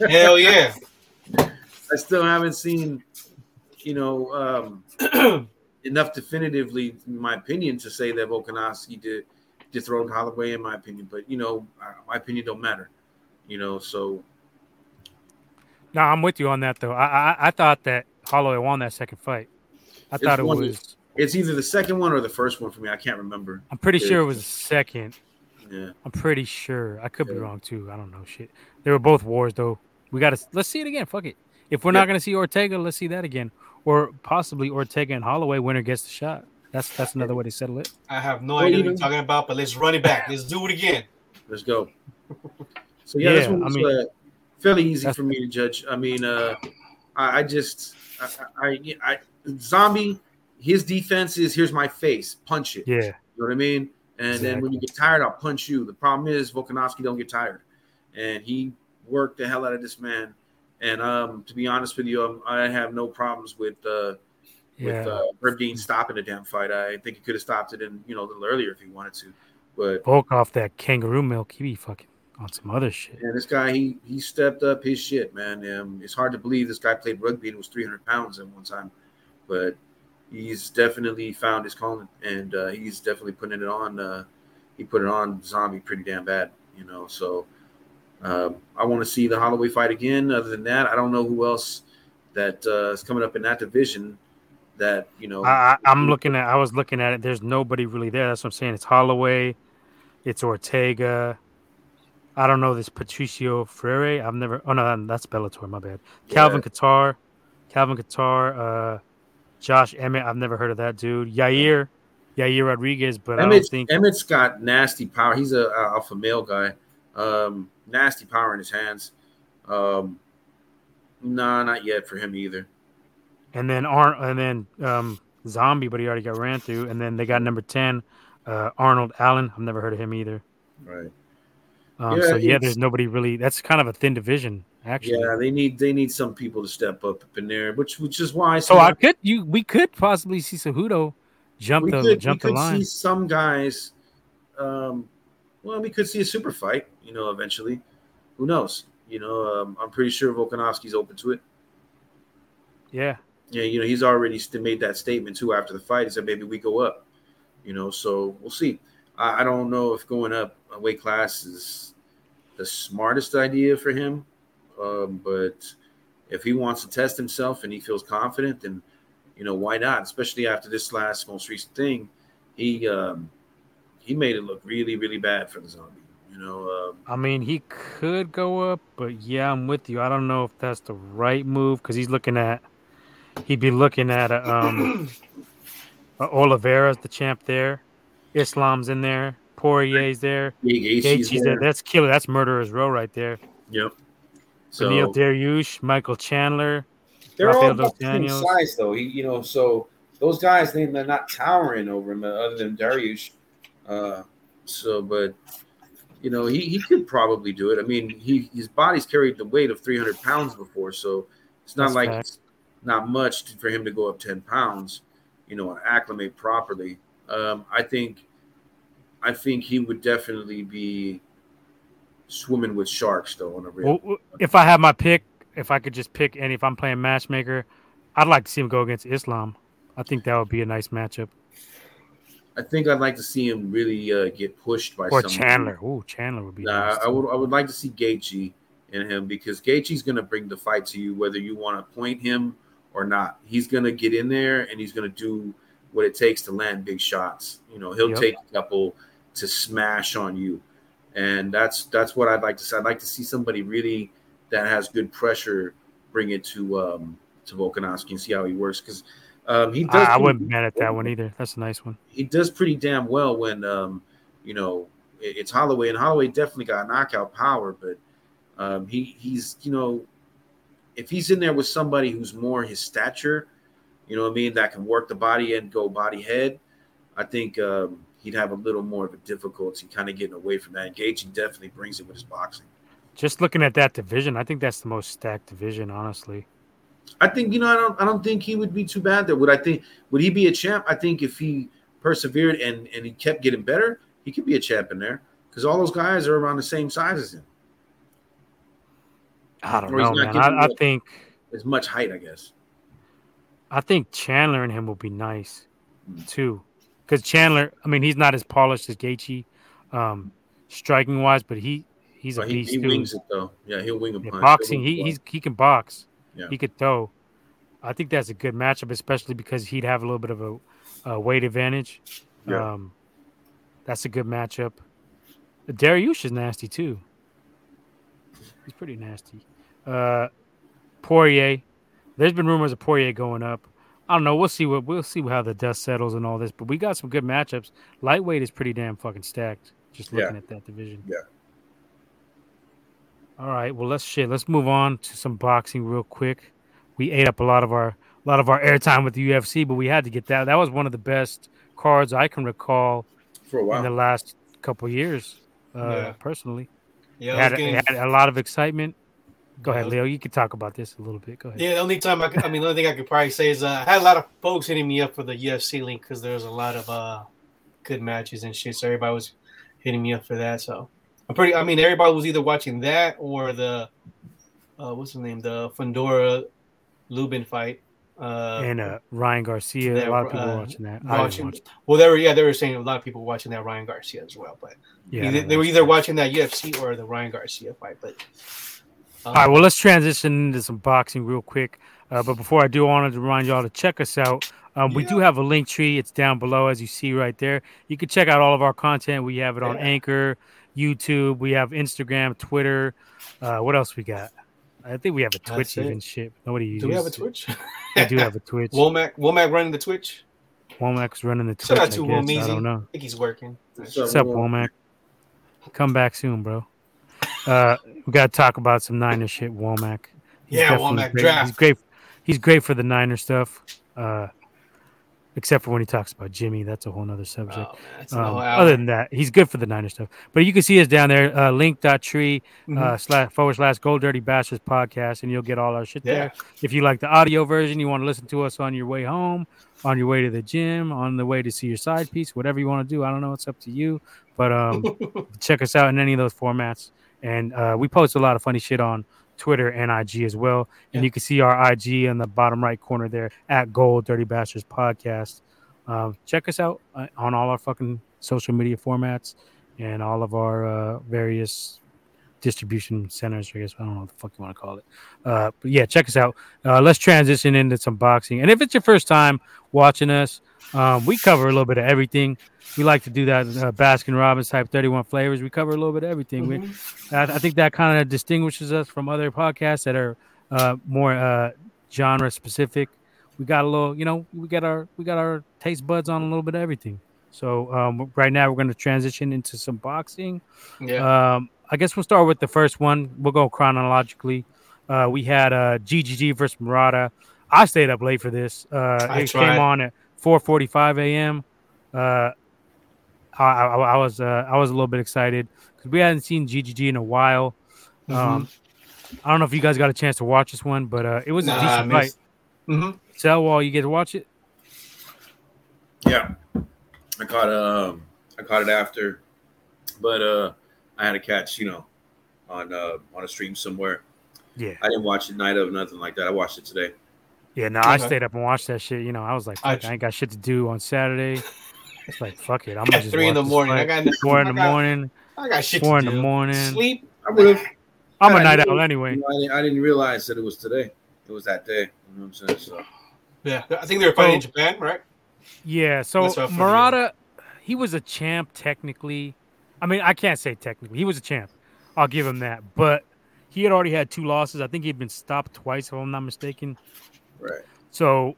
Hell yeah. I still haven't seen, you know, um, enough definitively, in my opinion, to say that Volkanovski did dethroned Holloway. In my opinion, but you know, my opinion don't matter. You know, so. No, I'm with you on that though. I I, I thought that Holloway won that second fight. I thought it one- was. It's either the second one or the first one for me. I can't remember. I'm pretty Yeah. sure it was the second. Yeah. I'm pretty sure. I could be wrong too. I don't know shit. They were both wars though. We got to let's see it again. Fuck it. If we're Yeah. not gonna see Ortega, let's see that again, or possibly Ortega and Holloway. Winner gets the shot. That's that's another way to settle it. I have no Well, idea what even- you're talking about, but let's run it back. Let's do it again. Let's go. So yeah, this Yeah, one I mean- uh, fairly easy for me to judge. I mean, uh, I, I just, I, I, I, I, zombie. His defense is here's my face, punch it. Yeah. You know what I mean? And then when you get tired, I'll punch you. The problem is Volkanovski don't get tired, and he worked the hell out of this man. And um, to be honest with you, um, I have no problems with uh, Yeah. with uh, Herb Dean stopping the damn fight. I think he could have stopped it in you know a little earlier if he wanted to, but Volk off that kangaroo milk. He be fucking on some other shit. And this guy, he he stepped up his shit, man. Um, it's hard to believe this guy played rugby and was 300 pounds at one time, but he's definitely found his calling, and uh, he's definitely putting it on. Uh, he put it on Zombie pretty damn bad, you know. So um, I want to see the Holloway fight again. Other than that, I don't know who else that uh, is coming up in that division. That you know, I, I'm looking at. I was looking at it. There's nobody really there. That's what I'm saying. It's Holloway, it's Ortega. I don't know this Patricio Freire. I've never. Oh no, that's Bellator. My bad. Calvin Kattar, Calvin Kattar, uh, Josh Emmett. I've never heard of that dude. Yair, Yair Rodriguez. But I don't think. Emmett's got nasty power. He's a, a alpha male guy. Um, nasty power in his hands. Um, nah, not yet for him either. And then Arn, and then um, Zombie, but he already got ran through. And then they got number ten, uh, Arnold Allen. I've never heard of him either. Right. Um, Yeah, so yeah, there's nobody really. That's kind of a thin division, actually. Yeah, they need they need some people to step up in there, which which is why. So I could you we could possibly see Cejudo jump the could, jump we the could line. see some guys. Um, well, we could see a super fight. You know, eventually. Who knows? You know, um, I'm pretty sure Volkanovski's open to it. Yeah, yeah, you know, he's already made that statement too after the fight. He said maybe we go up, you know. So we'll see. I, I don't know if going up a weight class is the smartest idea for him, um, but if he wants to test himself and he feels confident, then you know why not? Especially after this last most recent thing, he um, he made it look really really bad for the zombie. You know, um, I mean he could go up, but yeah, I'm with you. I don't know if that's the right move because he's looking at he'd be looking at a, um uh, Oliveira's the champ there, Islam's in there, Poirier's there, Gaethje's Gaethje's there. there. That's killer. That's murderer's row right there. Yep. So Neil Dariush, Michael Chandler. They're Rafael all dos about the same size, though. He, you know, so those guys they, they're not towering over him, other than Dariush. Uh, so, but you know, he, he could probably do it. I mean, he his body's carried the weight of 300 pounds before, so it's not That's like it's not much to, for him to go up 10 pounds. You know, and acclimate properly. Um, I think, I think he would definitely be swimming with sharks, though, on a real. Well, if I have my pick, if I could just pick, and if I'm playing matchmaker, I'd like to see him go against Islam. I think that would be a nice matchup. I think I'd like to see him really uh, get pushed by Or someone. Chandler. Oh, Chandler would be. Nah, nice I would I would like to see Gaethje in him because Gaethje's going to bring the fight to you whether you want to point him or not. He's going to get in there and he's going to do what it takes to land big shots. You know, he'll Yep. take a couple to smash on you, and that's that's what I'd like to see. I'd like to see somebody really that has good pressure bring it to um, to Volkanovski and see how he works because um, he does. I, I wouldn't be mad at that one either. That's a nice one. he does pretty damn well when um, you know it- it's Holloway, and Holloway definitely got knockout power, but um, he he's you know if he's in there with somebody who's more his stature, you know what I mean, that can work the body and go body head, I think um, he'd have a little more of a difficulty kind of getting away from that. Gaethje definitely brings it with his boxing. Just looking at that division, I think that's the most stacked division, honestly. I think you know I don't I don't think he would be too bad there. Would I think would he be a champ? I think if he persevered and and he kept getting better, he could be a champ in there because all those guys are around the same size as him. I don't know, man. I, I think As much height, I guess. I think Chandler and him will be nice too, because Chandler. I mean, he's not as polished as Gaethje, um, striking wise, but he he's a he, beast he too. wings it though. Yeah, he'll wing a Yeah, punch. boxing, he he's he can box. Yeah. He could throw. I think that's a good matchup, especially because he'd have a little bit of a, a weight advantage. Yeah. Um, that's a good matchup. Dariush is nasty too. He's pretty nasty. Uh, Poirier. There's been rumors of Poirier going up. I don't know. We'll see what we'll see how the dust settles and all this. But we got some good matchups. Lightweight is pretty damn fucking stacked. Just looking Yeah. at that division. Yeah. All right. Well, let's shit. Let's move on to some boxing real quick. We ate up a lot of our a lot of our airtime with the UFC, but we had to get that. That was one of the best cards I can recall for a while in the last couple years. Uh, Yeah. Personally, Yeah, it had, was it had a lot of excitement. Go ahead, Leo. You can talk about this a little bit. Go ahead. Yeah, the only time I, could, I mean, the only thing I could probably say is uh, I had a lot of folks hitting me up for the UFC link because there was a lot of uh, good matches and shit. So everybody was hitting me up for that. So I'm pretty. I mean, everybody was either watching that or the uh, what's the name, the Fundora Lubin fight. Uh, and uh, Ryan Garcia. Yeah, a lot of people uh, were watching that. Watching. watch. Well, they were yeah, they were saying a lot of people watching that Ryan Garcia as well, but Yeah, either, they were either that. watching that UFC or the Ryan Garcia fight. But um, All right, well, let's transition into some boxing real quick. Uh, but before I do, I wanted to remind y'all to check us out. Um, We do have a Linktree. It's down below, as you see right there. You can check out all of our content. We have it on Yeah. Anchor, YouTube. We have Instagram, Twitter. Uh, what else we got? I think we have a Twitch That's even. Shit, nobody uses. do we have a. Twitch? I do have a Twitch. Womack Womack running the Twitch. Womack's running the Twitch. Shout I, out to guess. I don't know. I think he's working. What's What's up, Womack? Come back soon, bro. Uh, we got to talk about some Niner shit, Womack. He's Yeah, Womack great. draft. He's great. He's great for the Niner stuff. Uh, except for when he talks about Jimmy, that's a whole nother subject. Oh, man, that's a Um, other than that, he's good for the Niner stuff. But you can see us down there, uh, link.tree uh, Mhm. slash forward slash Gold Dirty Bastards podcast, and you'll get all our shit Yeah. there. If you like the audio version, you want to listen to us on your way home, on your way to the gym, on the way to see your side piece, whatever you want to do. I don't know. It's up to you. But um, check us out in any of those formats. And uh, we post a lot of funny shit on Twitter and IG as well. And Yeah. you can see our IG in the bottom right corner there at Gold Dirty Bastards Podcast. Um, check us out uh, on all our fucking social media formats and all of our uh, various distribution centers. I guess I don't know what the fuck you want to call it. Uh, but yeah, check us out. Uh, let's transition into some boxing. And if it's your first time watching us, um, we cover a little bit of everything. We like to do that uh, Baskin Robbins type 31 flavors. We cover a little bit of everything. We, Mhm. I, I think that kind of distinguishes us from other podcasts that are uh, more uh, genre specific. We got a little, you know, we got our we got our taste buds on a little bit of everything. So um, right now we're going to transition into some boxing. Yeah. Um, I guess we'll start with the first one. We'll go chronologically. Uh, we had uh, GGG versus Murata. I stayed up late for this. Uh, I it tried. came on at 4:45 a.m. Uh, I, I, I was uh, I was a little bit excited because we hadn't seen GGG in a while. Mm-hmm. Um, I don't know if you guys got a chance to watch this one, but uh, it was Nah, a I decent fight. missed- Mhm. Selwall, you get to watch it. Yeah, I caught um I caught it after, but uh I had to catch you know on uh on a stream somewhere. Yeah, I didn't watch it night of nothing like that. I watched it today. Yeah. No, I stayed up and watched that shit. You know, I was like, I fuck, I, ain't got shit to do on Saturday. It's like, fuck it. I'm At gonna just three in the this morning. I got four in I the got- morning. I got shit Four to in the morning. Sleep. I would have. I'm a night didn't- owl anyway. I, didn't, I didn't realize that it was today. It was that day. You know what I'm saying? So Yeah, I think they were fighting in Japan, right? Yeah, so That's what I figured. Murata, he was a champ technically. I mean, I can't say technically. He was a champ. I'll give him that. But he had already had two losses. I think he'd been stopped twice, if I'm not mistaken. Right. So,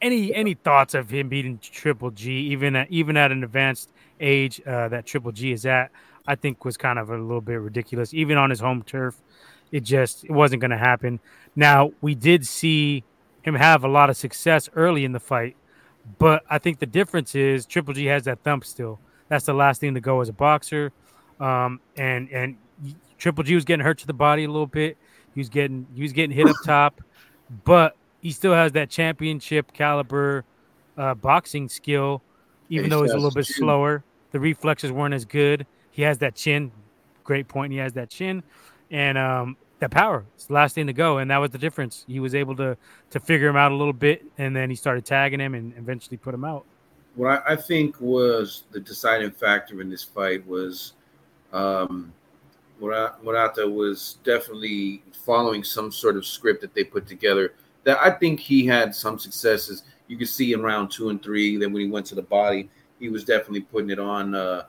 any any thoughts of him beating Triple G, even at even at an advanced age uh, that Triple G is at, I think was kind of a little bit ridiculous. Even on his home turf, it just it wasn't going to happen. Now we did see him have a lot of success early in the fight, but I think the difference is Triple G has that thump still. That's the last thing to go as a boxer, um, and and Triple G was getting hurt to the body a little bit. He was getting he was getting hit up top, but he still has that championship caliber uh, boxing skill even he though he's a little bit chin. slower. The reflexes weren't as good. He has that chin. Great point. He has that chin, and um, that power. It's the last thing to go, and that was the difference. He was able to to figure him out a little bit, and then he started tagging him, and eventually put him out. what I, I think was the deciding factor in this fight was um, Murata was definitely following some sort of script that they put together. That I think he had some successes. You could see in round two and three. Then when he went to the body, he was definitely putting it on uh,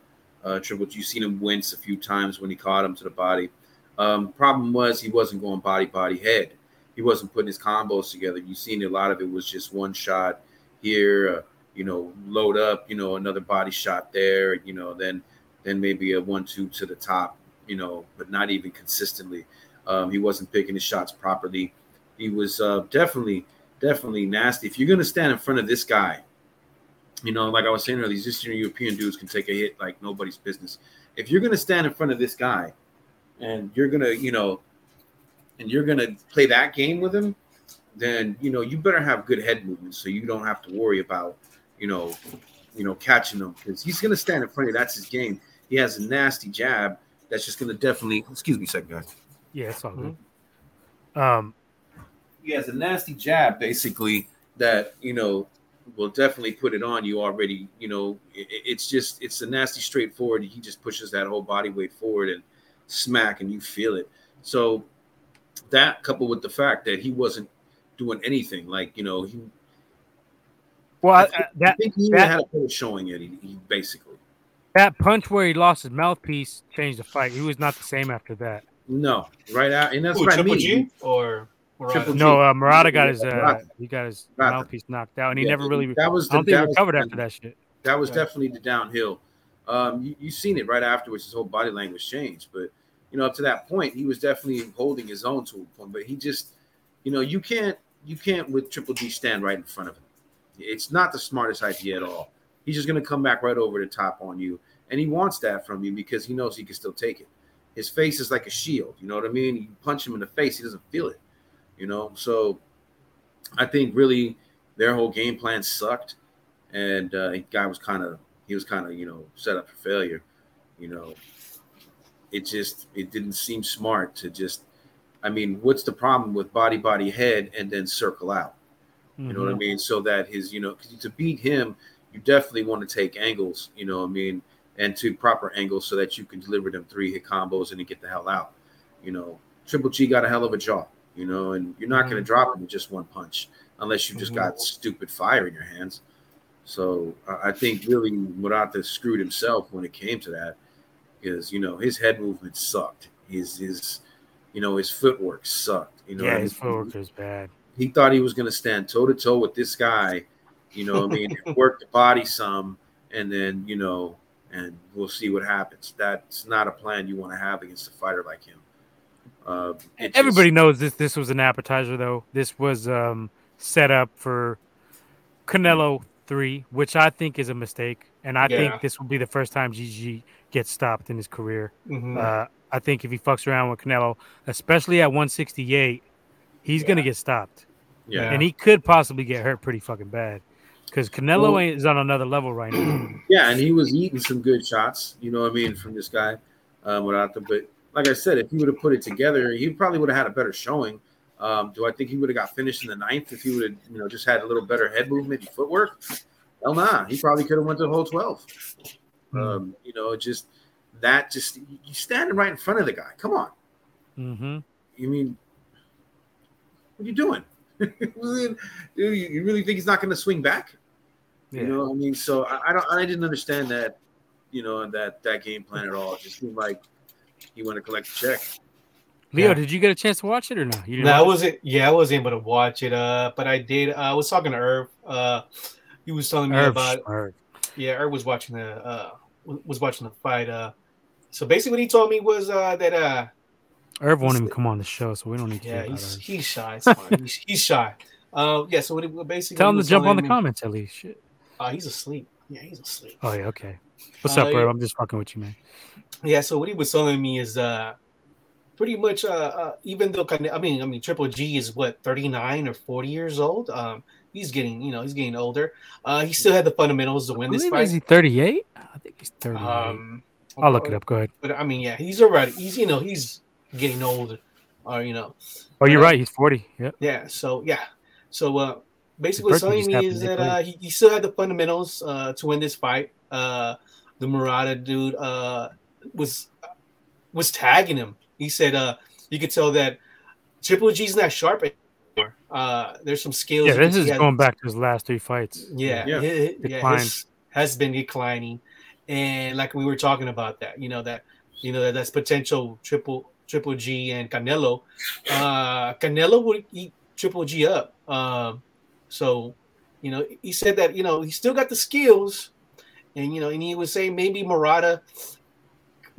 uh, Triple G. You seen him wince a few times when he caught him to the body. Um, problem was he wasn't going body body head. He wasn't putting his combos together. You've seen a lot of it was just one shot here. Uh, you know, load up, you know, another body shot there, you know, then then maybe a one two to the top, you know, but not even consistently. Um, he wasn't picking his shots properly. He was uh, definitely definitely nasty. If you're gonna stand in front of this guy, you know, like I was saying earlier, these Eastern European dudes can take a hit like nobody's business. If you're gonna stand in front of this guy, and you're gonna, you know, and you're gonna play that game with him, then you know you better have good head movement so you don't have to worry about you know, you know, catching him because he's going to stand in front of you. That's his game. He has a nasty jab that's just going to definitely. Excuse me, a second, guys. Yeah, it's all good. Um, He has a nasty jab, basically that you know will definitely put it on you already. You know, it, it's just it's a nasty straightforward. He just pushes that whole body weight forward and smack, and you feel it. So that coupled with the fact that he wasn't doing anything, like you know, he well, I I, think, I- that I think he that- had a good showing it. He, he basically that punch where he lost his mouthpiece changed the fight. He was not the same after that. no right out, and that's Who, what I Triple mean. G or Murata? Triple G. No, uh, Murata got his uh, he got his Murata. mouthpiece knocked out, and he Yeah, never really. That was I don't the, think that he was recovered the- after that shit. That was Yeah. definitely the downhill. Um, you, you seen it right afterwards. His whole body language changed, but you know, up to that point, he was definitely holding his own to a point. But he just, you know, you can't, you can't with Triple G stand right in front of him. It's not the smartest idea at all. He's just going to come back right over the top on you, and he wants that from you because he knows he can still take it. His face is like a shield. You know what I mean? You punch him in the face, he doesn't feel it. You know, so I think really their whole game plan sucked, and uh, guy was kind of he was kind of you know set up for failure. You know, it just it didn't seem smart to just. I mean, what's the problem with body, body, head, and then circle out? You know what I Mhm. mean? So that his, you know, to beat him, you definitely want to take angles. You know what I mean? And to proper angles so that you can deliver them three hit combos and then get the hell out. You know, Triple G got a hell of a jaw. You know, and you're not going to mm-hmm. drop him with just one punch unless you just got mm-hmm. stupid fire in your hands. So I think really Murata screwed himself when it came to that, because you know his head movement sucked. His his, you know, his footwork sucked. You know, yeah, what his footwork was bad. he thought he was going to stand toe to toe with this guy, you know, I mean, work the body some, and then you know, and we'll see what happens. That's not a plan you want to have against a fighter like him. Uh, it just- Everybody knows this. This was an appetizer, though. This was um, set up for Canelo three, which I think is a mistake, and I Yeah. think this will be the first time GG gets stopped in his career. Mhm. Uh, I think if he fucks around with Canelo, especially at 168, he's gonna get stopped, yeah, and he could possibly get hurt pretty fucking bad because Canelo Well- is on another level right now. yeah, and he was eating some good shots, you know what I mean, from this guy, um, Murata. But like I said, if he would have put it together, he probably would have had a better showing. Um, do I think he would have got finished in the ninth if he would have, you know, just had a little better head movement and footwork? Hell nah, he probably could have went to the whole twelve. Um, you know, just that, just you standing right in front of the guy. Come on, hmm you mean, what are you doing? Dude, you you really think he's not going to swing back? Yeah. You know, what I mean, so I, I don't, I didn't understand that, you know, that that game plan at all. It just seemed like he want to collect a check. Leo, Yeah. did you get a chance to watch it or not? You didn't No, I wasn't. Yeah, I wasn't able to watch it. Uh, but I did. Uh, I was talking to Irv. Uh, he was telling me Irv about. Irv. Yeah, Irv was watching the. Uh, was watching the fight. Uh, so basically, what he told me was uh that uh Irv won't even come on the show, so we don't need to. yeah care he's Irv. he's shy. It's fine. he's, he's shy. Uh, yeah. So what he, basically Tell him to jump on the me- comments at least. Shit. Uh, he's asleep. Yeah, he's asleep. Oh yeah, okay. What's Uh, up, bro? I'm just fucking with you, man. Yeah, so what he was telling me is uh pretty much, uh, uh, even though I mean, I mean, Triple G is what thirty nine or forty years old. Um, he's getting, you know, he's getting older. Uh, he still had the fundamentals to win this fight. Is he thirty eight? I think he's thirty eight. Um, I'll look it up. Go ahead. But I mean, yeah, he's already. He's you know he's getting old, or uh, you know. Oh, you're right. He's forty. Yeah. Yeah. So yeah. So uh, basically, telling me is that uh, he, he still had the fundamentals uh, to win this fight. Uh, the Murata dude uh, was was tagging him. He said uh, you could tell that Triple G's not sharp anymore. Uh, there's some skills. Yeah, this is going back to his last three fights. Yeah, yeah, yeah, yeah his, has been declining, and like we were talking about that, you know that you know that that's potential triple triple G and Canelo. Uh, Canelo would eat triple G up. Um, so, you know, he said that you know he still got the skills, and you know, and he was saying maybe Murata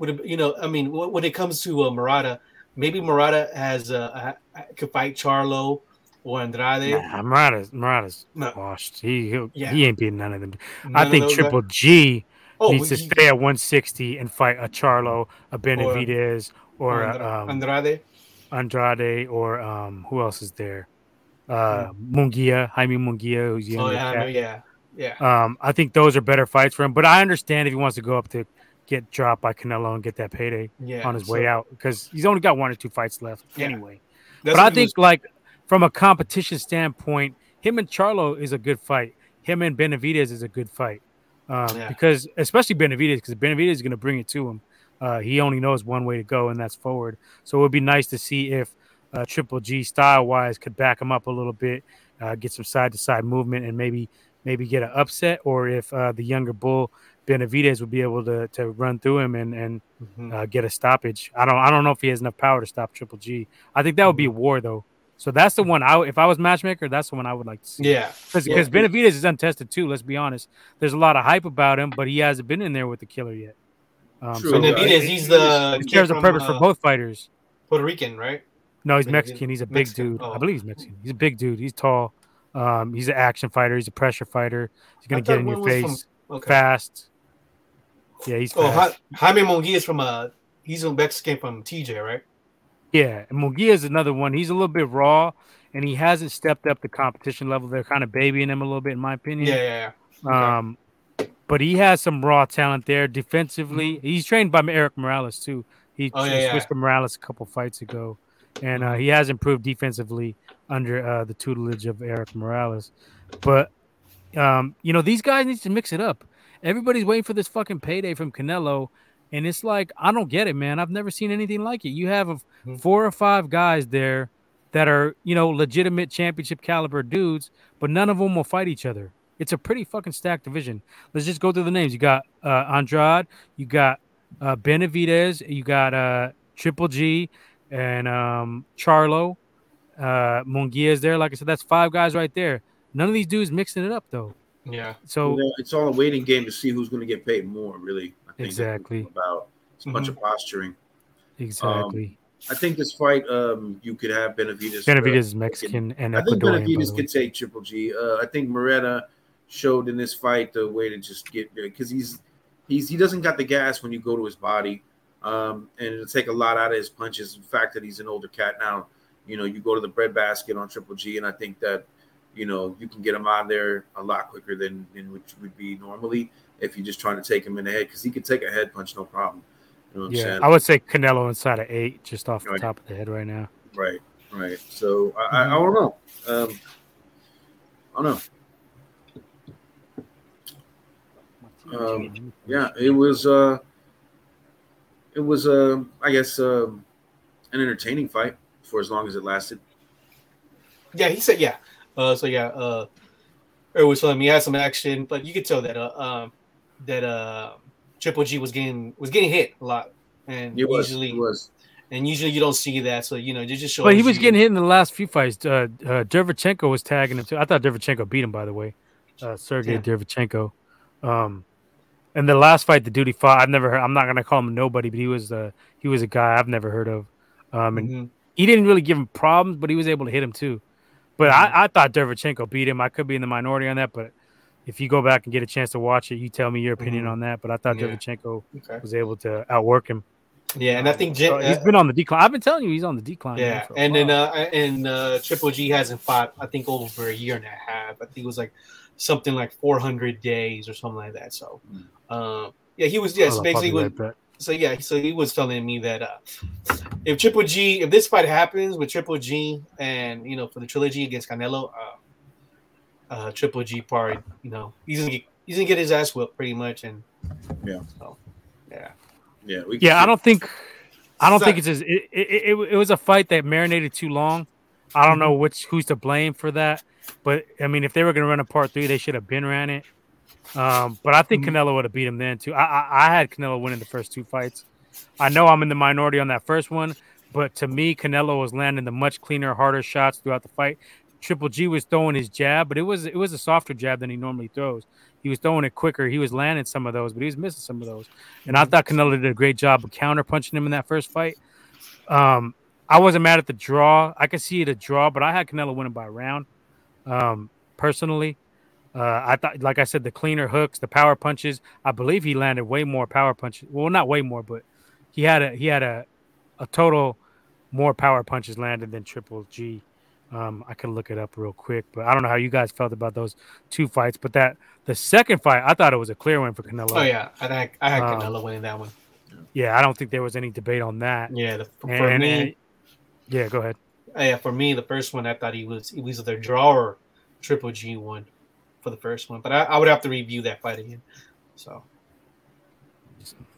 would you know, I mean, when it comes to uh, Murata, maybe Murata has uh, could fight Charlo or Andrade. Nah, Murata's Murata's no. washed. He yeah. he ain't beating none of them. None I think Triple guys? G oh, needs to he, stay at 160 and fight a Charlo, a Benavidez, or, or a, um, Andrade. Andrade, or um, who else is there? Uh, hmm. Munguia, Jaime Munguia, who's young. Oh yeah, yeah, yeah. Um, I think those are better fights for him. But I understand if he wants to go up to get dropped by Canelo and get that payday yeah, on his so, way out because he's only got one or two fights left yeah. anyway. That's but I think was... like from a competition standpoint, him and Charlo is a good fight. Him and Benavidez is a good fight um, yeah. because especially Benavidez because Benavidez is going to bring it to him. Uh, he only knows one way to go, and that's forward. So it would be nice to see if uh, Triple G style wise could back him up a little bit, uh, get some side to side movement, and maybe maybe get an upset, or if uh, the younger bull Benavidez would be able to to run through him and and mm-hmm. uh, get a stoppage. I don't I don't know if he has enough power to stop Triple G. I think that would be a mm-hmm. war though. So that's the one I if I was matchmaker, that's the one I would like to see. Yeah, because yeah. Benavidez is untested too. Let's be honest. There's a lot of hype about him, but he hasn't been in there with the killer yet. Um, True. So Benavidez, he's the he serves a purpose uh, for both fighters. Puerto Rican, right? No, he's Mexican. He's a big Mexican. dude. Oh. I believe he's Mexican. He's a big dude. He's tall. Um, he's an action fighter. He's a pressure fighter. He's gonna get in your face from, okay. fast. Yeah, he's. Oh, fast. Jaime Munguia is from a. Uh, he's a Mexican from TJ, right? Yeah, and Munguia is another one. He's a little bit raw, and he hasn't stepped up the competition level. They're kind of babying him a little bit, in my opinion. Yeah, yeah, yeah. Um, but he has some raw talent there defensively. Mm-hmm. He's trained by Erik Morales too. He oh, yeah, switched yeah. to Morales a couple fights ago, and uh, he has improved defensively under uh, the tutelage of Erik Morales. But um, you know, these guys need to mix it up. Everybody's waiting for this fucking payday from Canelo, and it's like I don't get it, man. I've never seen anything like it. You have a, mm-hmm. four or five guys there that are you know legitimate championship caliber dudes, but none of them will fight each other. It's a pretty fucking stacked division. Let's just go through the names. You got uh, Andrade, you got uh, Benavidez, you got uh, Triple G, and um, Charlo. Uh, Munguia is there. Like I said, that's five guys right there. None of these dudes mixing it up though. Yeah. So it's all a waiting game to see who's going to get paid more. Really, I think exactly about it's a mm-hmm. bunch of posturing. Exactly. Um, I think this fight, um, you could have Benavidez. Benavidez is Mexican and I think Benavidez could take Triple G. Uh, I think Murata showed in this fight the way to just get there because he's he's he doesn't got the gas when you go to his body, um, and it'll take a lot out of his punches. The fact that he's an older cat now, you know, you go to the breadbasket on Triple G, and I think that you know you can get him out there a lot quicker than than which would be normally if you're just trying to take him in the head because he could take a head punch no problem. You know yeah, I would say Canelo inside of eight, just off the top of the head right now. Right, right. So I, mm-hmm. I, I don't know. Um, I don't know. Um, yeah, it was. Uh, it was. Uh, I guess uh, an entertaining fight for as long as it lasted. Yeah, he said. Yeah. Uh, so yeah. Uh, it was fun. He had some action, but you could tell that. Uh, um, that uh, Triple G was getting was getting hit a lot, and it was, usually was. And usually you don't see that, so you know, you just show. But he was you. getting hit in the last few fights. Uh, uh, Derevyanchenko was tagging him too. I thought Derevyanchenko beat him, by the way. Uh, Sergey yeah. Derevyanchenko. Um, and the last fight the duty fought, I've never heard. I'm not gonna call him nobody, but he was uh he was a guy I've never heard of. Um, and mm-hmm. he didn't really give him problems, but he was able to hit him too. But mm-hmm. I, I thought Derevyanchenko beat him. I could be in the minority on that, but if you go back and get a chance to watch it, you tell me your opinion mm-hmm. on that. But I thought yeah. Okay. was able to outwork him. Yeah, and I think So he's uh, been on the decline. I've been telling you he's on the decline. yeah, and then uh, and uh, Triple G hasn't fought. I think over a year and a half. I think it was like something like 400 days or something like that. So, um, yeah, he was. Yes, Hold basically pause was. it right back. So yeah, so he was telling me that uh, if Triple G, if this fight happens with Triple G, and you know for the trilogy against Canelo, uh, uh, Triple G probably, you know, he's gonna get he's gonna get his ass whipped pretty much, and Yeah. so yeah, Yeah, we Yeah, I don't think I don't So- think it's just, it, it, it. It was a fight that marinated too long. I don't know which who's to blame for that, but I mean, if they were going to run a part three, they should have been ran it. Um, but I think Mhm. Canelo would have beat him then too. I, I I had Canelo winning the first two fights. I know I'm in the minority on that first one, but to me, Canelo was landing the much cleaner, harder shots throughout the fight. Triple G was throwing his jab, but it was it was a softer jab than he normally throws. He was throwing it quicker. He was landing some of those, but he was missing some of those. And I thought Canelo did a great job of counter punching him in that first fight. Um, I wasn't mad at the draw. I could see it a draw, but I had Canelo winning by a round. Um, personally, uh, I thought, like I said, the cleaner hooks, the power punches. I believe he landed way more power punches. Well, not way more, but he had a he had a a total more power punches landed than Triple G. Um, I could look it up real quick, but I don't know how you guys felt about those two fights. But that the second fight, I thought it was a clear win for Canelo. oh yeah, I had, I had Um, Canelo winning that one. Yeah, I don't think there was any debate on that. Yeah, the, for And- me, and- yeah, go ahead. uh, yeah, for me, the first one I thought he was he was either drawer, Triple G one for the first one, but I, I would have to review that fight again. So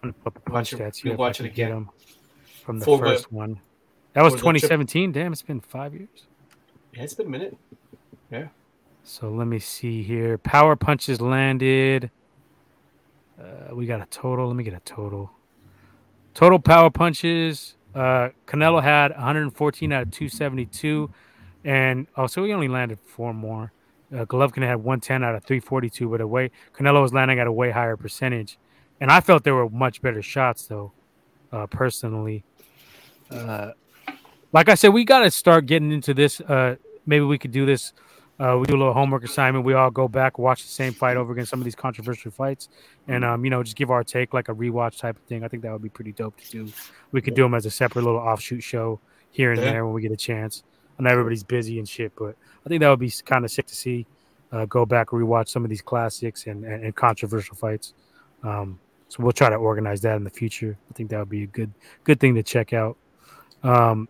I'm gonna Watch punch stats you'll here if I watch it again. from the first one. That was for 2017. Damn, it's been five years. yeah, it's been a minute. Yeah. So let me see here. Power punches landed. Uh, we got a total. Let me get a total. Total power punches. Uh, Canelo had 114 out of 272, and oh, so he only landed four more. Uh, Golovkin had 110 out of 342, but a way Canelo was landing at a way higher percentage, and I felt there were much better shots though, uh, personally. Uh, like I said, we got to start getting into this. Uh, maybe we could do this uh, we do a little homework assignment. We all go back, watch the same fight over again, some of these controversial fights, and um, you know, just give our take, like a rewatch type of thing. I think that would be pretty dope to do. We could do them as a separate little offshoot show here and Yeah. there when we get a chance. I know everybody's busy and shit, but I think that would be kind of sick to see. Uh, go back, rewatch some of these classics and, and, and controversial fights. Um, so we'll try to organize that in the future. I think that would be a good good thing to check out. Um,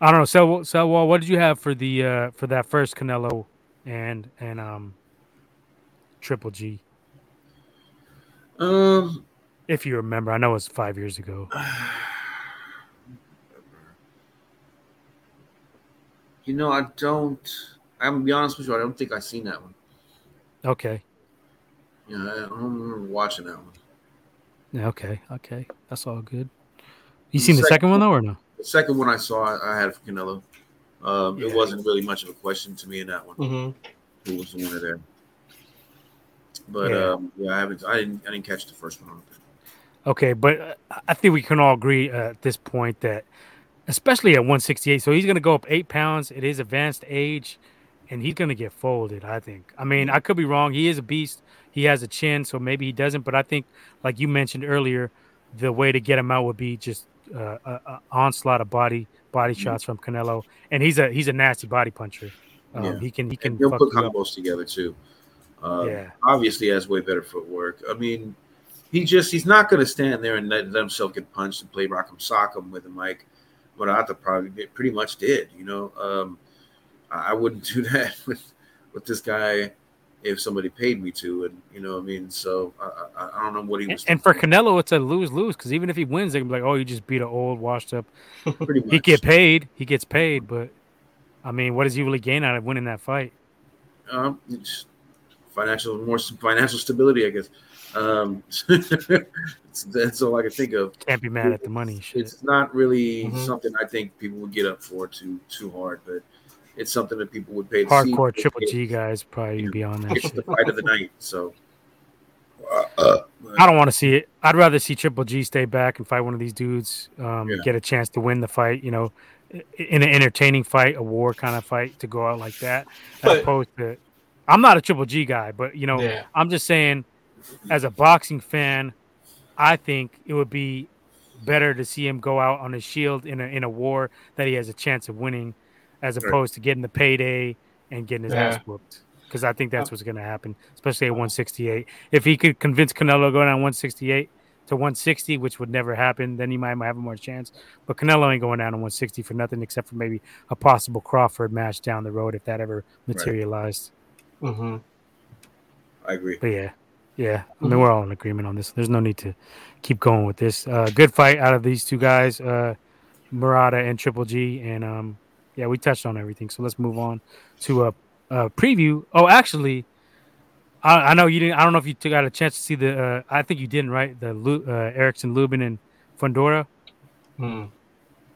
I don't know. So, so well, what did you have for the uh, for that first Canelo and and um Triple G? Um, If you remember, I know it was five years ago. you know, I don't. I'm gonna be honest with you. I don't think I've seen that one. Okay, Yeah, I don't remember watching that one. yeah, okay, okay, that's all good. You The seen the second second one though, or no? The second one I saw, I, had for Canelo. Um, Yeah. It wasn't really much of a question to me in that one. Mm-hmm. Who was the winner there? But Yeah. um, yeah I haven't. I didn't. I didn't catch the first one. Okay, but I think we can all agree uh, at this point that, especially at 168, so he's going to go up eight pounds at his advanced age, and he's going to get folded. I think. I mean, I could be wrong. He is a beast. He has a chin, so maybe he doesn't. But I think, like you mentioned earlier, the way to get him out would be just uh, a, a onslaught of body body Mhm. shots from Canelo, and he's a he's a nasty body puncher. Um, Yeah. He can he can he'll put combos together too. Um, Yeah. Obviously, has way better footwork. I mean, he just he's not going to stand there and let, let himself get punched and play rock'em sock'em with him like what Ata probably pretty much did. You know, um, I, I wouldn't do that with with this guy if somebody paid me to, and you know, what I mean, so I, I, I don't know what he was. and for Canelo, it's a lose lose because even if he wins, they can be like, "Oh, you just beat an old, washed up pretty much. he get paid. He gets paid, but I mean, what does he really gain out of winning that fight? Um, financial, more financial stability, I guess. Um, that's all I can think of. Can't be mad at the money. Shit. It's not really Mhm. something I think people would get up for too too hard, but it's something that people would pay. To see. Hardcore Triple G guys probably be on that It's shit. the fight of the night. So, uh, uh, I don't want to see it. I'd rather see Triple G stay back and fight one of these dudes, um, Yeah. get a chance to win the fight. You know, in an entertaining fight, a war kind of fight, to go out like that, as opposed to. I'm not a Triple G guy, but you know, Yeah. I'm just saying, as a boxing fan, I think it would be better to see him go out on his shield in a in a war that he has a chance of winning, as Right. opposed to getting the payday and getting his ass Yeah. whooped. Because I think that's what's going to happen, especially at 168. If he could convince Canelo going go down 168 to 160, which would never happen, then he might, might have a more chance. But Canelo ain't going down to 160 for nothing except for maybe a possible Crawford match down the road if that ever materialized. hmm I agree. But yeah, yeah. I mean, Mhm. we're all in agreement on this. There's no need to keep going with this. Uh, good fight out of these two guys, uh, Murata and Triple G, and um, yeah, we touched on everything. So let's move on to a, a preview. Oh, actually, I, I know you didn't. I don't know if you took out a chance to see the. Uh, I think you didn't, right? The uh, Erickson, Lubin, and Fundora. Mm.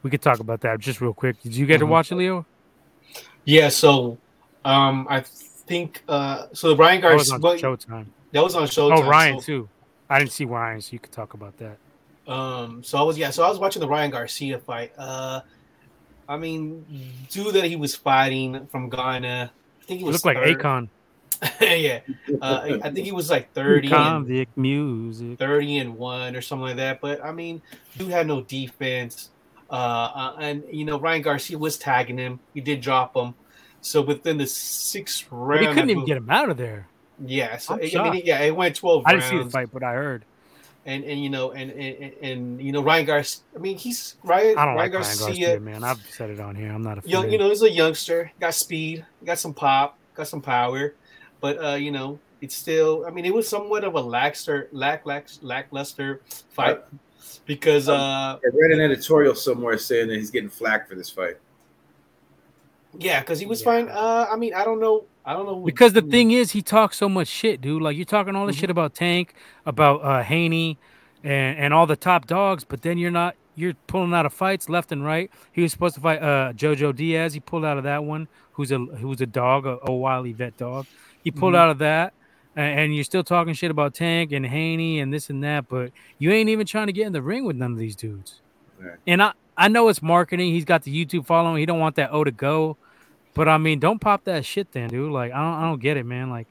We could talk about that just real quick. Did you get to Mhm. watch it, Leo? Yeah, so um, I think uh, so. The Ryan That was Garcia on Showtime. that was on Showtime. Oh, Ryan so, too. I didn't see Ryan, so you could talk about that. Um, so I was yeah, so I was watching the Ryan Garcia fight. Uh, I mean, dude that he was fighting from Ghana. I think he It was looked like third- Akon. yeah, uh, I think he was like thirty. and- Convict music. 30 and 1 or something like that. But I mean, dude had no defense. Uh, uh, and you know, Ryan Garcia was tagging him. He did drop him. So within the sixth But round, he couldn't even bel- get him out of there. Yeah, so I mean, yeah, it went 12 I rounds. didn't see the fight, but I heard. And and you know, and and, and, and you know, Ryan Garcia. I mean, he's Ryan, I don't Ryan like Ryan Garcia. Garcia, man. I've said it on here. I'm not a fan. young, you know, he's a youngster. Got speed. Got some pop. Got some power. But uh, you know, it's still. I mean, it was somewhat of a lackluster, lack, lack, lackluster fight because Um, uh, I read an editorial somewhere saying that he's getting flack for this fight. yeah, because he was Yeah. fine. Uh, I mean, I don't know. I don't know because the thing is, he talks so much shit, dude. Like you're talking all this Mhm. shit about Tank, about uh Haney, and and all the top dogs, but then you're not. You're pulling out of fights left and right. He was supposed to fight uh Jojo Diaz. He pulled out of that one. Who's a who's a dog, a, a wily vet dog. He pulled Mhm. out of that. a- And you're still talking shit about Tank and Haney and this and that, but you ain't even trying to get in the ring with none of these dudes. Right. And I, I know it's marketing. He's got the YouTube following. He don't want that O to go. But I mean, don't pop that shit then, dude. Like I don't I don't get it, man. Like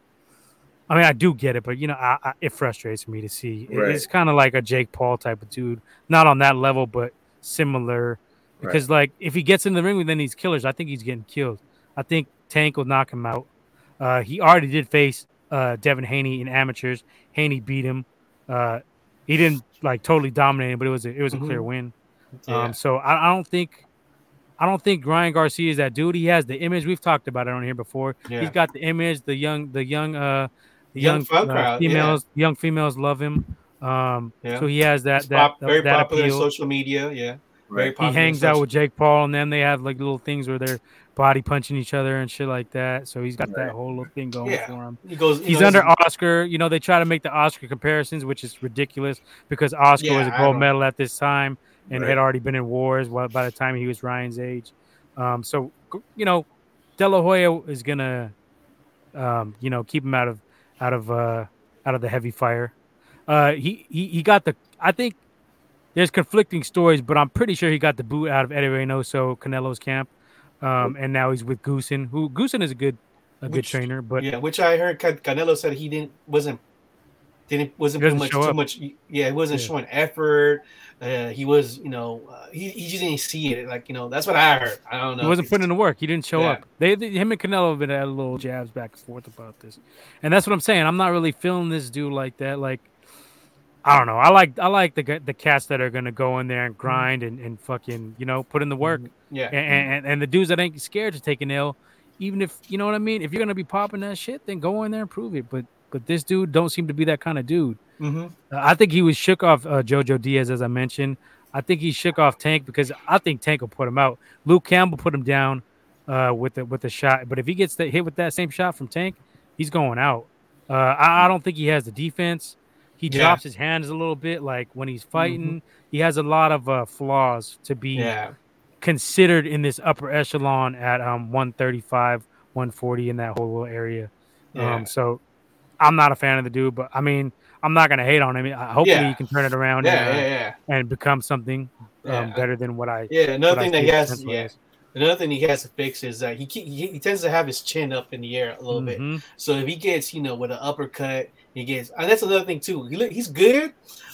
I mean, I do get it, but you know, I, I, it frustrates me to see. It- Right. It's kind of like a Jake Paul type of dude, not on that level, but similar. Because like if he gets in the ring with any of these killers, I think he's getting killed. I think Tank will knock him out. Uh, he already did face uh, Devin Haney in amateurs. Haney beat him. Uh, he didn't like totally dominate him, but it was a, it was a clear Mhm. win. Yeah. Um, so I, I don't think I don't think Ryan Garcia is that dude. He has the image. We've talked about it on here before. yeah. He's got the image. The young, the young, uh, the Young young, uh, crowd, yeah. females. Young females love him. Um, Yeah. so he has that that pop- very that popular appeal. social media. Yeah, very Right. popular. He hangs out with Jake Paul, and then they have like little things where they're body punching each other and shit like that. So he's got that whole little thing going Yeah. for him. He goes. He's know, under Oscar. You know, they try to make the Oscar comparisons, which is ridiculous because Oscar was a gold medal at this time and Right. had already been in wars by the time he was Ryan's age. Um, so, you know, De La Hoya is gonna, um, you know, keep him out of out of uh, out of the heavy fire. Uh, he, he he got the. I think there's conflicting stories, but I'm pretty sure he got the boot out of Eddie Reynoso, Canelo's camp, um, and now he's with Goossen. Who Goossen is a good a good trainer, but yeah, which I heard Can- Canelo said he didn't wasn't didn't wasn't much too up. much. Yeah, he wasn't Yeah. showing effort. Uh, he was, you know, uh, he he just didn't see it. Like you know, that's what I heard. I don't know. He wasn't putting in the work. He didn't show Yeah. up. They, they- him and Canelo have been at a little jabs back and forth about this, and that's what I'm saying. I'm not really feeling this dude like that. Like, I don't know. I like I like the the cats that are gonna go in there and grind and, and fucking you know put in the work, Yeah, and, and and the dudes that ain't scared to take an L, even if you know what I mean. If you're gonna be popping that shit, then go in there and prove it. But but this dude don't seem to be that kind of dude. hmm Uh, I think he was shook off uh, Jojo Diaz, as I mentioned. I think he shook off Tank because I think Tank will put him out. Luke Campbell put him down uh, with the with the shot, but if he gets the, hit with that same shot from Tank, he's going out. Uh, I, I don't think he has the defense. He Yeah. drops his hands a little bit, like when he's fighting. He has a lot of uh, flaws to be yeah, considered in this upper echelon at um 135, 140 in that whole little area. Yeah. Um, so I'm not a fan of the dude, but I mean, I'm not gonna hate on him. I- Hopefully, Yeah. he can turn it around yeah, and, uh, yeah, yeah. and become something um, better than what I. Yeah, another what I thing that he has, yeah, another thing he has to fix is that he, he he tends to have his chin up in the air a little bit. Mhm. So if he gets, you know, with an uppercut, he gets. And that's another thing too. He look, he's good,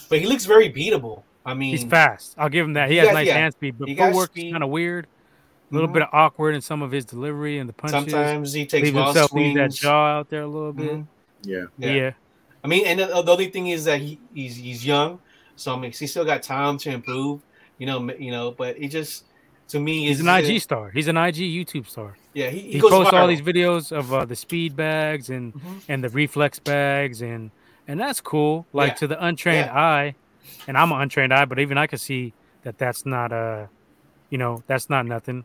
but he looks very beatable. I mean, He's fast. I'll give him that. He, He has got- nice yeah. hand speed, but footwork's kind of weird. A little Mhm. bit of awkward in some of his delivery and the punches. Sometimes he takes leave himself leave that jaw out there a little bit. Mhm. Yeah. Yeah. Yeah. I mean, and the, the only thing is that he, he's he's young, so I mean, he's still got time to improve. You know, you know, but it just to me He's an IG star. He's an IG YouTube star. Yeah, he, he, He, goes posts all these videos of uh, the speed bags and Mhm. and the reflex bags and and that's cool. Like Yeah. to the untrained Yeah. eye, and I'm an untrained eye, but even I can see that that's not uh, you know, that's not nothing.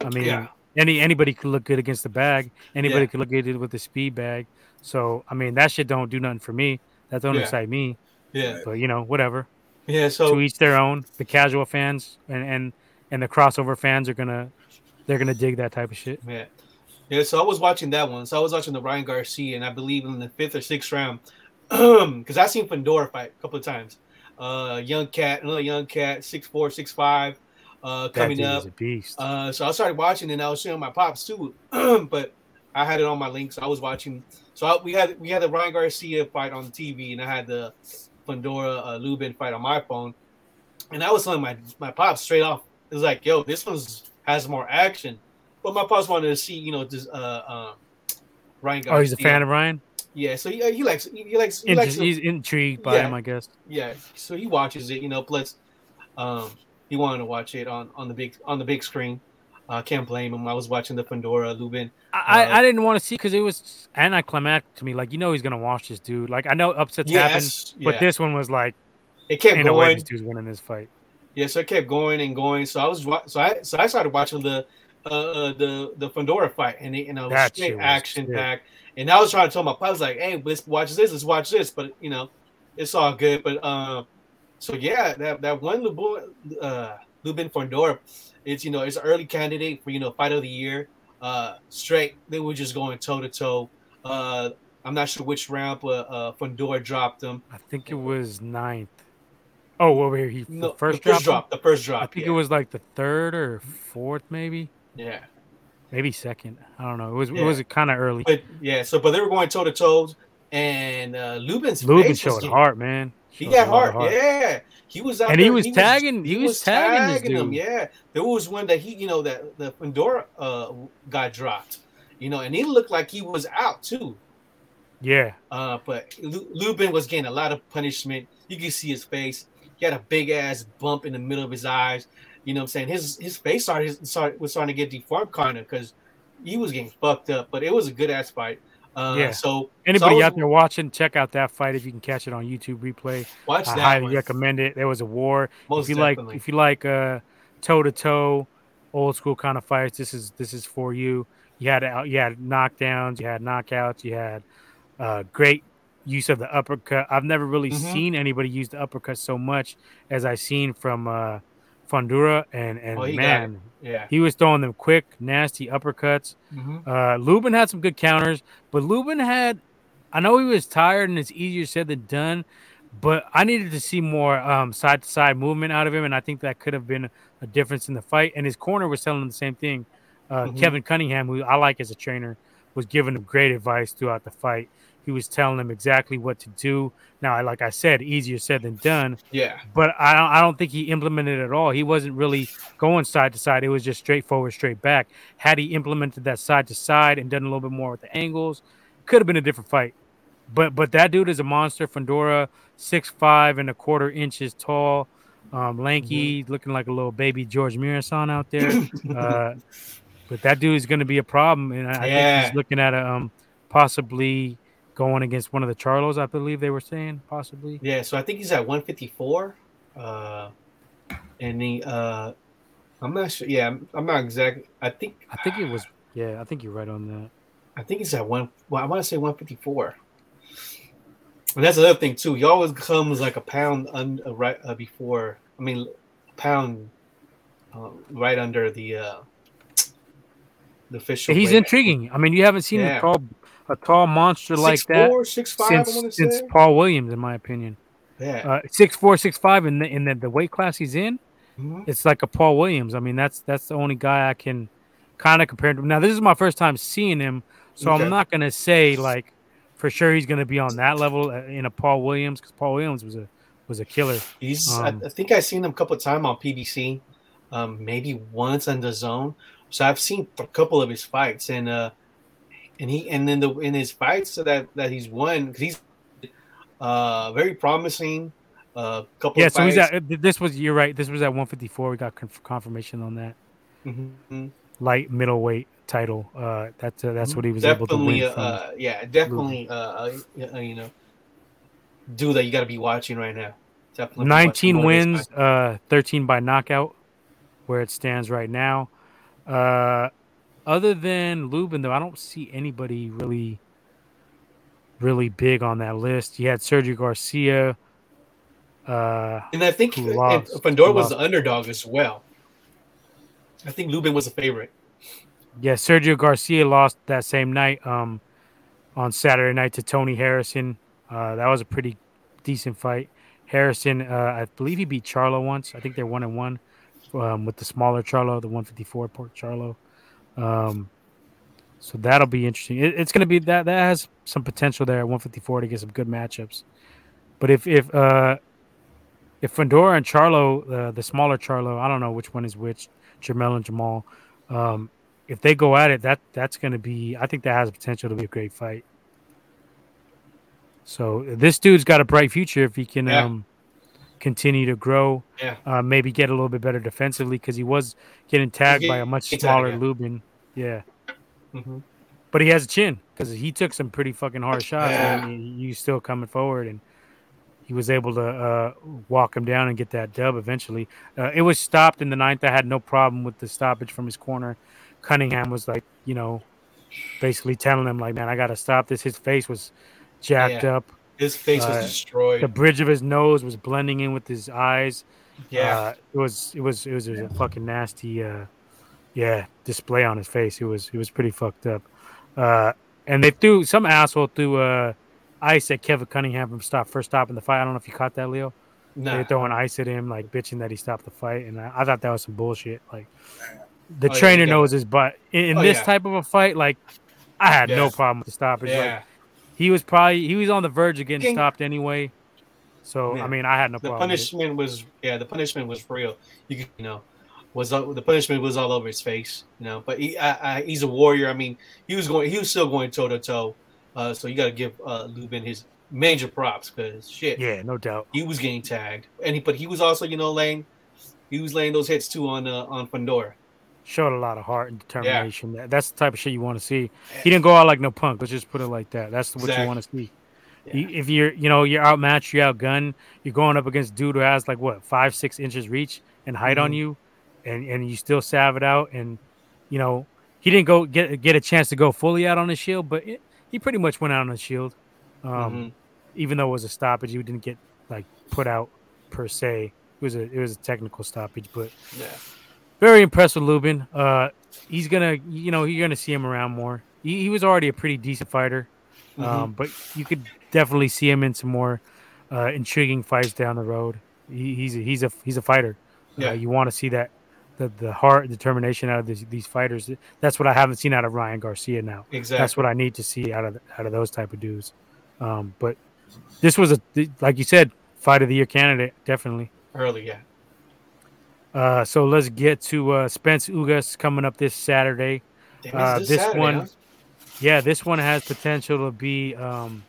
I mean, Yeah. any anybody could look good against the bag. Anybody Yeah. could look good with the speed bag. So I mean, that shit don't do nothing for me. That don't Yeah. excite me. Yeah, But you know, whatever. yeah. So to each their own. The casual fans and and and the crossover fans are gonna they're gonna dig that type of shit. Yeah. Yeah, so I was watching that one. So I was watching the Ryan Garcia, and I believe in the fifth or sixth round, because I seen Fundora fight a couple of times. Uh, young cat, another young cat, six four, six five, uh, coming up. is a beast. Uh, so I started watching, and I was showing my pops too, but I had it on my links. so I was watching. So I, we had we had the Ryan Garcia fight on TV, and I had the Fundora uh, Lubin fight on my phone, and I was telling my my pops straight off. It was like, "Yo, this one's has more action," but my pops wanted to see, you know, just uh, um, Ryan Garcia. oh, he's a fan of Ryan. yeah. So he, he likes he, likes he likes he's intrigued by Yeah. him, I guess. yeah. So he watches it, you know. Plus, um, he wanted to watch it on on the big on the big screen. I uh, can't blame him. I was watching the Fundora Lubin. I, Uh, I, I didn't want to see because it was anticlimactic to me. Like you know he's gonna watch this dude. Like I know upsets happen, Yes, but this one was like, it kept ain't no way going. this dude's winning this fight. Yeah, so it kept going and going. So I was so I so I started watching the uh uh, the the Fundora fight, and it, you know That straight was action pack. And I was trying to tell my I was like, "Hey, let's watch this. Let's watch this." But you know, it's all good. But um, so yeah, that that one Lubin uh Lubin Fundora, it's you know it's an early candidate for you know fight of the year. Uh, straight they were just going toe to toe. Uh, I'm not sure which round, but uh, Fundora dropped him. I think it was ninth. Oh, well, where he No, the first, the first drop. the first drop. I think yeah. it was like the third or fourth, maybe, yeah. maybe second. I don't know. It was Yeah. it was kind of early. But yeah, so but they were going toe to toe, and uh, Lubin's Lubin showed getting- heart, man. He got lot hard, yeah. He was out And he there, was tagging- he was tagging this him, yeah. There was one that he, you know, that the Fundora uh got dropped, you know, and he looked like he was out too. Yeah, Uh, but Lubin was getting a lot of punishment. You could see his face. He had a big ass bump in the middle of his eyes. You know what I'm saying? His his face started, started was starting to get deformed kind of because he was getting fucked up. But it was a good ass fight. Uh, Yeah. So Anybody so was- out there watching, check out that fight if you can catch it on YouTube replay. Watch I that. highly one. recommend it. There was a war. Most if you like, if you like uh, toe to toe, old school kind of fights, this is this is for you. You had out, you had knockdowns, you had knockouts, you had uh, great use of the uppercut. I've never really Mhm. seen anybody use the uppercut so much as I've seen from uh, Fundora, and and Oh, man, yeah. he was throwing them quick, nasty uppercuts. Mhm. Uh, Lubin had some good counters, but Lubin had, I know he was tired and it's easier said than done, but I needed to see more um, side to side movement out of him, and I think that could have been a difference in the fight. And his corner was telling him the same thing. Uh, Mhm. Kevin Cunningham, who I like as a trainer, was giving him great advice throughout the fight. He was telling him exactly what to do. Now, like I said, easier said than done Yeah. but I don't, I don't think he implemented it at all. He wasn't really going side to side. It was just straightforward, straight back. Had he implemented that side to side and done a little bit more with the angles, could have been a different fight. But but that dude is a monster. Fundora, six five and a quarter inches tall, um, lanky, looking like a little baby George Mirasan out there. uh, but that dude is going to be a problem, and I, I think he's looking at a, um, possibly going against one of the Charlos. I believe they were saying possibly. Yeah. So I think he's at 154. Uh, and he, uh, I'm not sure. Yeah, I'm, I'm not exactly. I think I think it was. Yeah, I think you're right on that. I think he's at one. Well, I want to say 154. And that's another thing too. He always comes like a pound un, uh, right uh, before. I mean, pound uh, right under the uh, the official. He's intriguing. I mean, you haven't seen Yeah. A tall monster like Six that four, six five. I want to since, since. Paul Williams, in my opinion. Yeah. Uh, six four, six five, in the in the, the weight class he's in, Mhm. it's like a Paul Williams. I mean, that's that's the only guy I can kind of compare to. Now, this is my first time seeing him, so Okay. I'm not gonna say like for sure he's gonna be on that level uh, in a Paul Williams because Paul Williams was a was a killer. He's. Um, I, I think I've seen him a couple of times on PBC, um, maybe once on the zone. So I've seen a couple of his fights, and uh, and he and then the in his fights that that he's won, 'cause he's uh very promising. Uh, couple. Yeah, so he's at. This was you're right. This was at 154. We got conf- confirmation on that Mhm. light middleweight title. Uh, that's uh, that's what he was able to definitely, win. Uh, yeah, definitely, uh, uh, you know, do that. You got to be watching right now. Definitely, 19 more of this wins, uh, 13 by knockout, where it stands right now. Uh, other than Lubin, though, I don't see anybody really, really big on that list. You had Sergio Garcia. Uh. And I think lost- Fandor was the underdog as well. I think Lubin was a favorite. yeah, Sergio Garcia lost that same night, um, on Saturday night to Tony Harrison. Uh, that was a pretty decent fight. Harrison, uh, I believe he beat Charlo once. I think they're one and one um, with the smaller Charlo, the 154 Port Charlo. Um, so that'll be interesting. It, it's going to be that that has some potential there at 154 to get some good matchups. But if if uh, if Fundora and Charlo, uh, the smaller Charlo, I don't know which one is which, Jermell and Jermall. Um, if they go at it, that that's going to be. I think that has potential to be a great fight. So this dude's got a bright future if he can Yeah. um, continue to grow. Yeah. Uh, maybe get a little bit better defensively because he was getting tagged by a much getting tagged, smaller yeah. Lubin. Yeah, Mhm. but he has a chin because he took some pretty fucking hard shots. Yeah. And he, he's still coming forward, and he was able to uh, walk him down and get that dub eventually. Uh, it was stopped in the ninth. I had no problem with the stoppage from his corner. Cunningham was like, you know, basically telling him like, man, I got to stop this. His face was jacked Yeah. up. His face was Uh, destroyed. The bridge of his nose was blending in with his eyes. yeah, Uh, it was it was it was, it was a fucking nasty uh yeah display on his face. It was it was pretty fucked up. Uh and they threw some asshole threw uh ice at Kevin Cunningham from stop first stop in the fight. I don't know if you caught that, Leo. They nah. were throwing ice at him, like bitching that he stopped the fight, and I, I thought that was some bullshit. Like the Oh, trainer yeah. knows his butt. In, in Oh, this yeah. type of a fight, like I had no problem with the stoppage. Like, yeah. He was probably he was on the verge of getting stopped anyway. So Yeah. I mean, I had no the problem. with it. punishment was yeah the punishment was real you could- you know was all- the punishment was all over his face you know but he I, I, he's a warrior i mean he was going he was still going toe to toe uh so you got to give uh lubin his major props because shit Yeah, no doubt. he was getting tagged and he but he was also you know laying he was laying those hits too on uh, on Fundora. Showed a lot of heart and determination. That That's the type of shit you want to see. He didn't go out like no punk. Let's just put it like that. That's what you want to see. Yeah. You- If you're, you know, you're outmatched, you're outgunned, you're going up against a dude who has like what five, six inches reach and height on Mhm. you, and and you still salve it out, and you know he didn't go get get a chance to go fully out on his shield, but it, he pretty much went out on his shield. Um, Mhm. even though it was a stoppage, he didn't get like put out per se. It was a it was a technical stoppage, but Yeah, very impressed with Lubin. Uh, he's gonna, you know, you're gonna see him around more. He, he was already a pretty decent fighter, um, but you could definitely see him in some more uh, intriguing fights down the road. He, he's a, he's a he's a fighter. Yeah. Uh, you want to see that the the heart, determination out of these, these fighters. That's what I haven't seen out of Ryan Garcia now. exactly. That's what I need to see out of out of those type of dudes. Um, but this was a like you said, fight of the year candidate, definitely. Early, yeah. Uh, so let's get to uh, Spence Ugas coming up this Saturday. Uh, it's this Saturday, one- huh? Yeah, this one has potential to be um,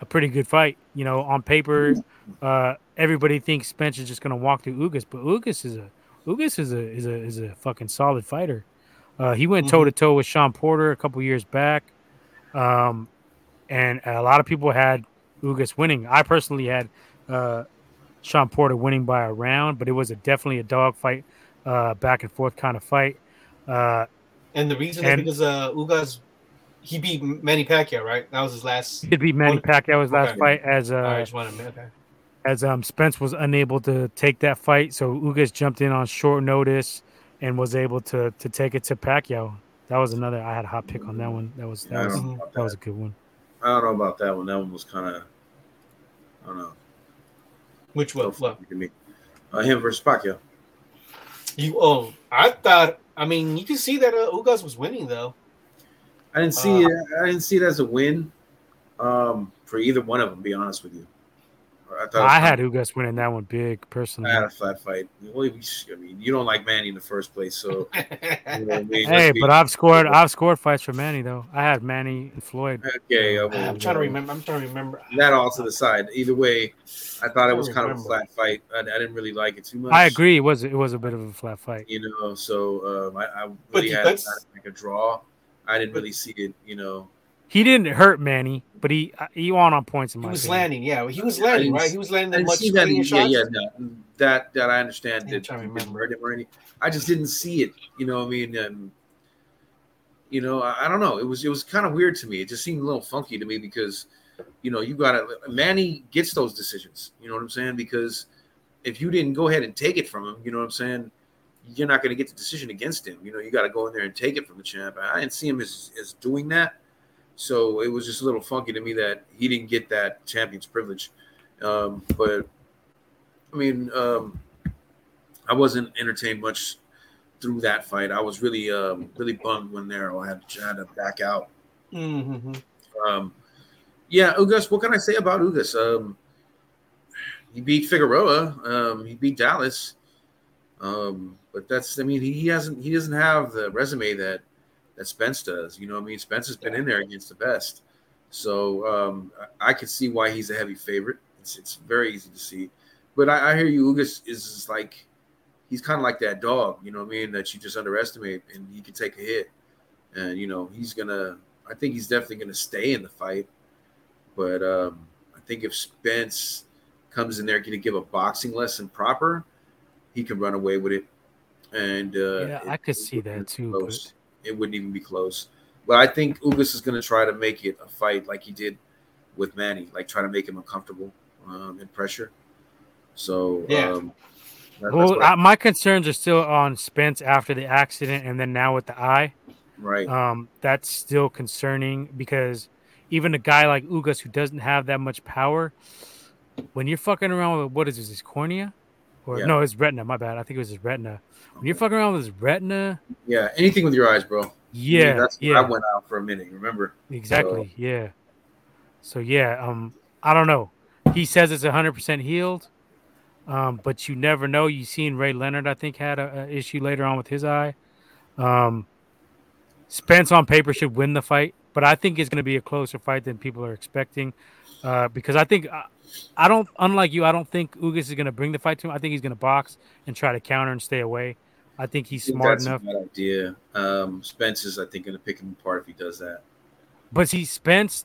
a pretty good fight. You know, on paper, uh, everybody thinks Spence is just going to walk through Ugas, but Ugas is a Ugas is a is a is a fucking solid fighter. Uh, he went toe to toe with Sean Porter a couple years back, um, and a lot of people had Ugas winning. I personally had uh, Sean Porter winning by a round, but it was a definitely a dog fight, uh, back and forth kind of fight. Uh, And the reason and- is because uh, Ugas he beat Manny Pacquiao, right? That was his last. he beat Manny Pacquiao's last Okay. fight as uh, All right, just wanted okay. as um Spence was unable to take that fight, so Ugas jumped in on short notice and was able to to take it to Pacquiao. That was another. I had a hot pick on that one. That was Yeah, I that was don't know about that was a good one. I don't know about that one. That one was kind of, I don't know. Which one? What? To me. Uh, him versus Pacquiao. You oh, I thought. I mean, you can see that uh, Ugas was winning though. I didn't see Uh, it. I didn't see it as a win um, for either one of them. Be honest with you. I thought I had Ugas winning that one big personally. I had a flat fight. Well, I mean, you don't like Manny in the first place, so you know what I mean? Hey, but I've scored. I've scored fights for Manny though. I had Manny and Floyd. okay. I I'm will- trying to remember. I'm trying to remember. that all to the side. Either way, I thought it was kind of a flat fight. I, I didn't really like it too much. I agree. It was it was a bit of a flat fight. You know, so um, I, I But really had like a draw. I didn't really see it. You know, He didn't hurt Manny, but he he won on points in He my was opinion. landing. Yeah, he was landing. Right, he was landing I much that. Yeah, shots. yeah, no, that that I understand Yeah, that I'm trying to he didn't remember. hurt him or anything. I just didn't see it. You know, what I mean, um, you know, I, I don't know. It was it was kind of weird to me. It just seemed a little funky to me because, you know, you got to Manny gets those decisions. You know what I'm saying? Because if you didn't go ahead and take it from him, you know what I'm saying, you're not going to get the decision against him. You know, you got to go in there and take it from the champ. I didn't see him as as doing that. So it was just a little funky to me that he didn't get that champion's privilege. Um, but I mean, um, I wasn't entertained much through that fight. I was really, um, really bummed when Nero had, had to back out. Mm-hmm. Um, yeah, Ugas. What can I say about Ugas? Um, he beat Figueroa. Um, he beat Dallas. Um, but that's, I mean, he, he hasn't, he doesn't have the resume that that Spence does. You know, what I mean, Spence has been in there against the best. So um, I, could see why he's a heavy favorite. It's, it's very easy to see. But I, I hear you, Ugas is, like he's kind of like that dog, you know what I mean, that you just underestimate and he can take a hit. And you know, he's gonna I think he's definitely gonna stay in the fight. But um, I think if Spence comes in there gonna give a boxing lesson proper, he can run away with it. And uh, Yeah, it- I could see that too, close. It wouldn't even be close. But I think Ugas is going to try to make it a fight like he did with Manny, like try to make him uncomfortable um, and pressure. So Yeah. um, that- Well, I- I, my concerns are still on Spence after the accident, and then now with the eye. right. Um, that's still concerning because even a guy like Ugas who doesn't have that much power, when you're fucking around with what is this, his cornea? Or Yeah. no, it's retina, my bad. I think it was his retina. When you're fucking around with his retina, yeah, anything with your eyes, bro. I mean, yeah, that's yeah. I went out for a minute. Remember? Exactly. Yeah. So yeah, um, I don't know. He says it's hundred percent healed, um, but you never know. You seen Ray Leonard, I think, had a, a issue later on with his eye. Um, Spence on paper should win the fight, but I think it's going to be a closer fight than people are expecting, uh, because I think I, I don't. Unlike you, I don't think Ugas is going to bring the fight to him. I think he's going to box and try to counter and stay away. I think he's I think smart that's enough. a bad idea. Um, Spence is, I think, going to pick him apart if he does that. But see, Spence,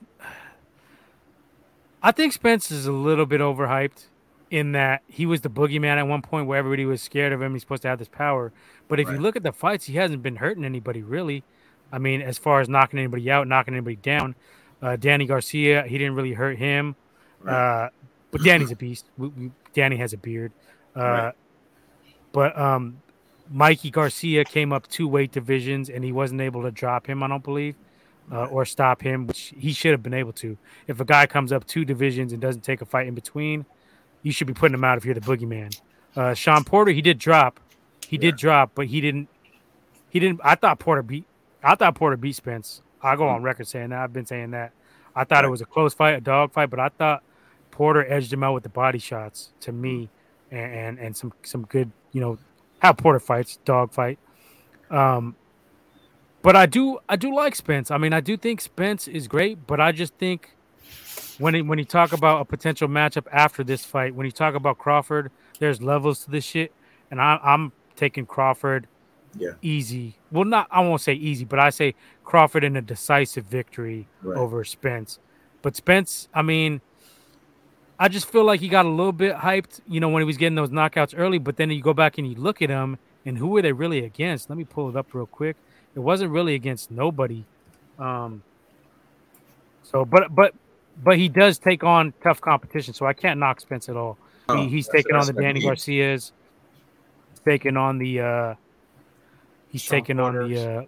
I think Spence is a little bit overhyped in that he was the boogeyman at one point where everybody was scared of him. He's supposed to have this power. But if you look at the fights, he hasn't been hurting anybody really. I mean, as far as knocking anybody out, knocking anybody down. Uh, Danny Garcia, he didn't really hurt him. Right. Uh, but Danny's a beast. We, we, Danny has a beard. Uh, Right. But um, Mikey Garcia came up two weight divisions and he wasn't able to drop him, I don't believe, uh, or stop him, which he should have been able to. If a guy comes up two divisions and doesn't take a fight in between, you should be putting him out if you're the boogeyman. Uh, Sean Porter, he did drop. He did drop, but he didn't. He didn't. I thought Porter beat. I thought Porter beat Spence. I go on record saying that. I've been saying that. I thought it was a close fight, a dog fight, but I thought Porter edged him out with the body shots to me, and and, and some some good, you know, how Porter fights, dog fight. Um, but I do I do like Spence. I mean, I do think Spence is great, but I just think when he, when you talk about a potential matchup after this fight, when you talk about Crawford, there's levels to this shit, and I, I'm taking Crawford Yeah. easy. Well, not I won't say easy, but I say Crawford in a decisive victory Right. over Spence. But Spence, I mean, I just feel like he got a little bit hyped, you know, when he was getting those knockouts early. But then you go back and you look at him, and who were they really against? Let me pull it up real quick. It wasn't really against nobody. Um. So, but but but he does take on tough competition, so I can't knock Spence at all. Oh, he, he's taking on the Danny. Garcias. He's taking on the. uh He's Sean taking on the uh,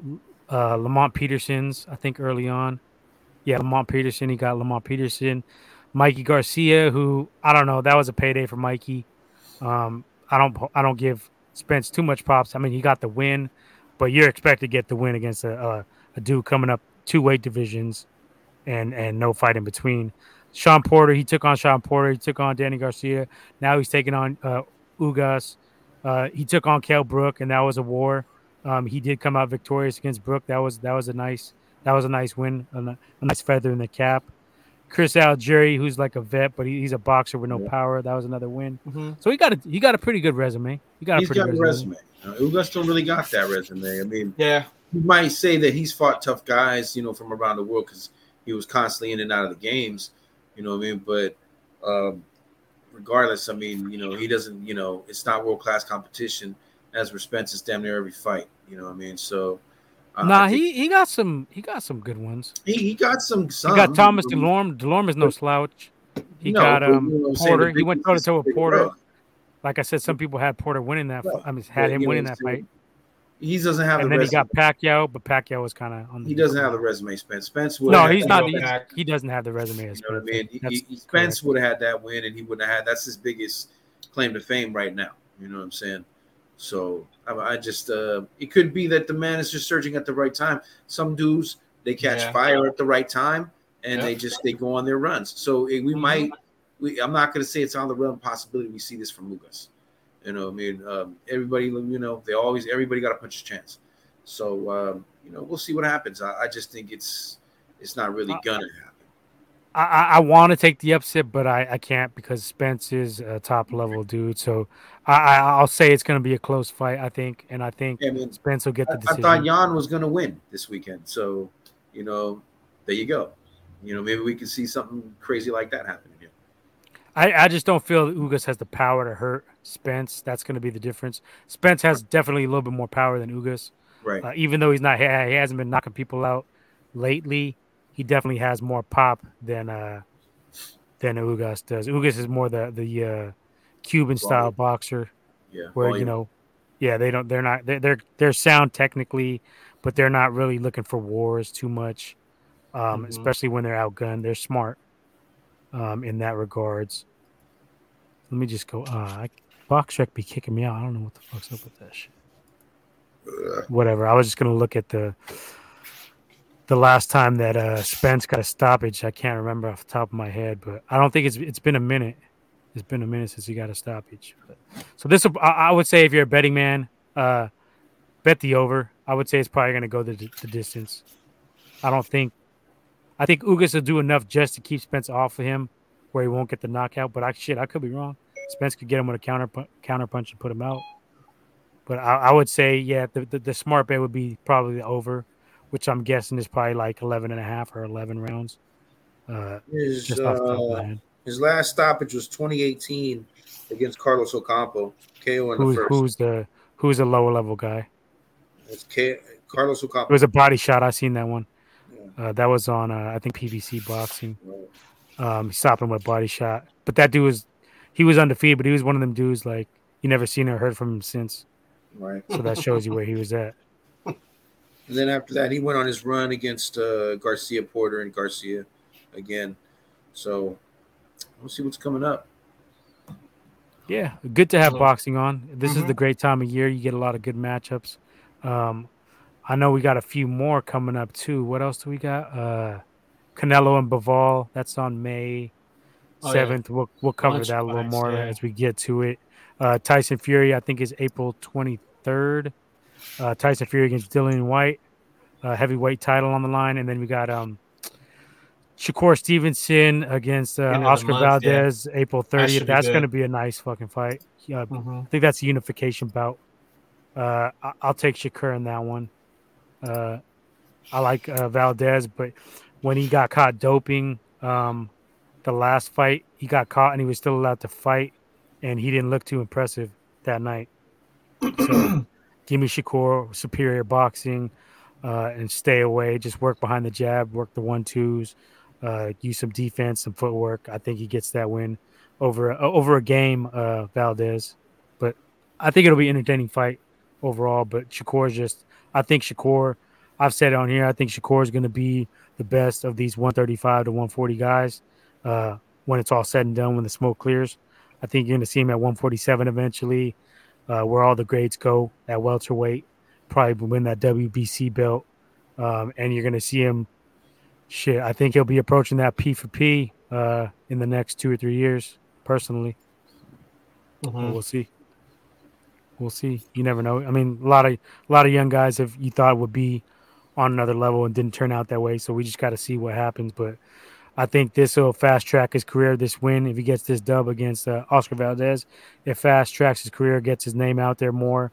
uh Lamont Petersons. I think early on. Yeah, Lamont Peterson. He got Lamont Peterson, Mikey Garcia, who I don't know. That was a payday for Mikey. Um, I don't I don't give Spence too much props. I mean, he got the win, but you're expected to get the win against a, a, a dude coming up two weight divisions, and and no fight in between. Sean Porter, he took on Sean Porter. He took on Danny Garcia. Now he's taking on uh, Ugas. Uh, he took on Kell Brook, and that was a war. Um, he did come out victorious against Brook. That was that was a nice that was a nice win, a, a nice feather in the cap. Chris Algieri, who's like a vet, but he, he's a boxer with no yeah. power. That was another win. Mm-hmm. So he got a he got a pretty good resume. He got he's a pretty got good resume. resume. Uh, Ugas don't really got that resume. I mean, yeah, you might say that he's fought tough guys, you know, from around the world because he was constantly in and out of the games. You know what I mean? But um, regardless, I mean, you know, he doesn't. You know, it's not world class competition. As for Spence, damn near every fight. You know what I mean? So uh, nah, he he got some he got some good ones. He, he got some. some. He got Thomas Dulorme. Dulorme is no slouch. He no, got um you know Porter. He went toe to toe with Porter. Like I said, some people had Porter winning that. I mean, had him winning that fight. He doesn't have. And the then resume. he got Pacquiao, but Pacquiao was kind of on. The he doesn't have the resume. Spence. Spence would. No, he's not. He, he, doesn't have the resume. You know what I mean? He, he, Spence would have had that win, and he wouldn't have had. That's his biggest claim to fame right now. You know what I'm saying? So I, I just uh, it could be that the man is just surging at the right time. Some dudes they catch yeah. fire at the right time and they just they go on their runs. So we mm-hmm. might. We, I'm not going to say it's on the realm possibility we see this from Ugas. You know, I mean, um, everybody, you know, they always everybody got a punch a chance. So um, you know, we'll see what happens. I, I, just think it's it's not really uh, gonna happen. I, I want to take the upset, but I, I can't because Spence is a top level dude. So I, I'll say it's going to be a close fight. I think, and I think yeah, I Spence will get the decision. I thought Yan was going to win this weekend, so you know, there you go. You know, maybe we can see something crazy like that happening here. I, I just don't feel that Ugas has the power to hurt Spence. That's going to be the difference. Spence has definitely a little bit more power than Ugas. Right. Uh, even though he's not, he hasn't been knocking people out lately he definitely has more pop than uh than Ugas does. Ugas is more the the uh, Cuban style boxer. Yeah. Where you know, yeah, they don't they're not they're, they're they're sound technically, but they're not really looking for wars too much. Um, mm-hmm. especially when they're outgunned. They're smart um in that regards. Let me just go uh Boxrec be kicking me out. I don't know what the fuck's up with that shit. Whatever. I was just gonna look at the the last time that uh, Spence got a stoppage. I can't remember off the top of my head, but I don't think it's it's been a minute. It's been a minute since he got a stoppage. So this, I, would say, if you're a betting man, uh, bet the over. I would say it's probably going to go the, the distance. I don't think. I think Ugas will do enough just to keep Spence off of him, where he won't get the knockout. But I shit, I could be wrong. Spence could get him with a counter counter punch and put him out. But I, I would say, yeah, the, the, the smart bet would be probably the over which I'm guessing is probably like 11 and a half or 11 rounds. Uh, his, uh, his last stoppage was 2018 against Carlos Ocampo. KO in who's, the first. Who's the who's the lower level guy? It's K- Carlos Ocampo. It was a body shot. I seen that one. Yeah. Uh, that was on uh, I think PBC boxing. Right. Um, him with body shot, but that dude was he was undefeated, but he was one of them dudes like you never seen or heard from him since. Right. So that shows you where he was at. And then after that, he went on his run against uh, Garcia Porter and Garcia again. So we'll see what's coming up. Yeah, good to have boxing on. This mm-hmm. is the great time of year. You get a lot of good matchups. Um, I know we got a few more coming up too. What else do we got? Uh, Canelo and Bivol. That's on May seventh. Oh, yeah. We'll we'll cover Lunch that a little more yeah. as we get to it. Uh, Tyson Fury, I think, is April twenty third. Uh, Tyson Fury against Dillian Whyte, uh, heavyweight title on the line, and then we got um, Shakur Stevenson against uh, Oscar month, Valdez, yeah. April 30th. That that's going to be a nice fucking fight. Yeah, mm-hmm. I think that's a unification bout. Uh, I- will take Shakur in that one. Uh, I like uh, Valdez, but when he got caught doping, um, the last fight he got caught and he was still allowed to fight, and he didn't look too impressive that night. So give me Shakur, superior boxing, uh, and stay away. Just work behind the jab, work the one twos, uh, use some defense, some footwork. I think he gets that win over uh, over a game, uh, Valdez. But I think it'll be an entertaining fight overall. But Shakur just, I think Shakur. I've said it on here. I think Shakur is going to be the best of these 135 to 140 guys uh, when it's all said and done. When the smoke clears, I think you're going to see him at 147 eventually uh, where all the grades go at welterweight. Probably win that WBC belt, um, and you're going to see him. Shit, I think he'll be approaching that P for P uh, in the next two or three years. Personally, Mhm. we'll see. We'll see. You never know. I mean, a lot of a lot of young guys have you thought would be on another level and didn't turn out that way. So we just got to see what happens. But I think this will fast track his career. This win, if he gets this dub against uh, Oscar Valdez, it fast tracks his career, gets his name out there more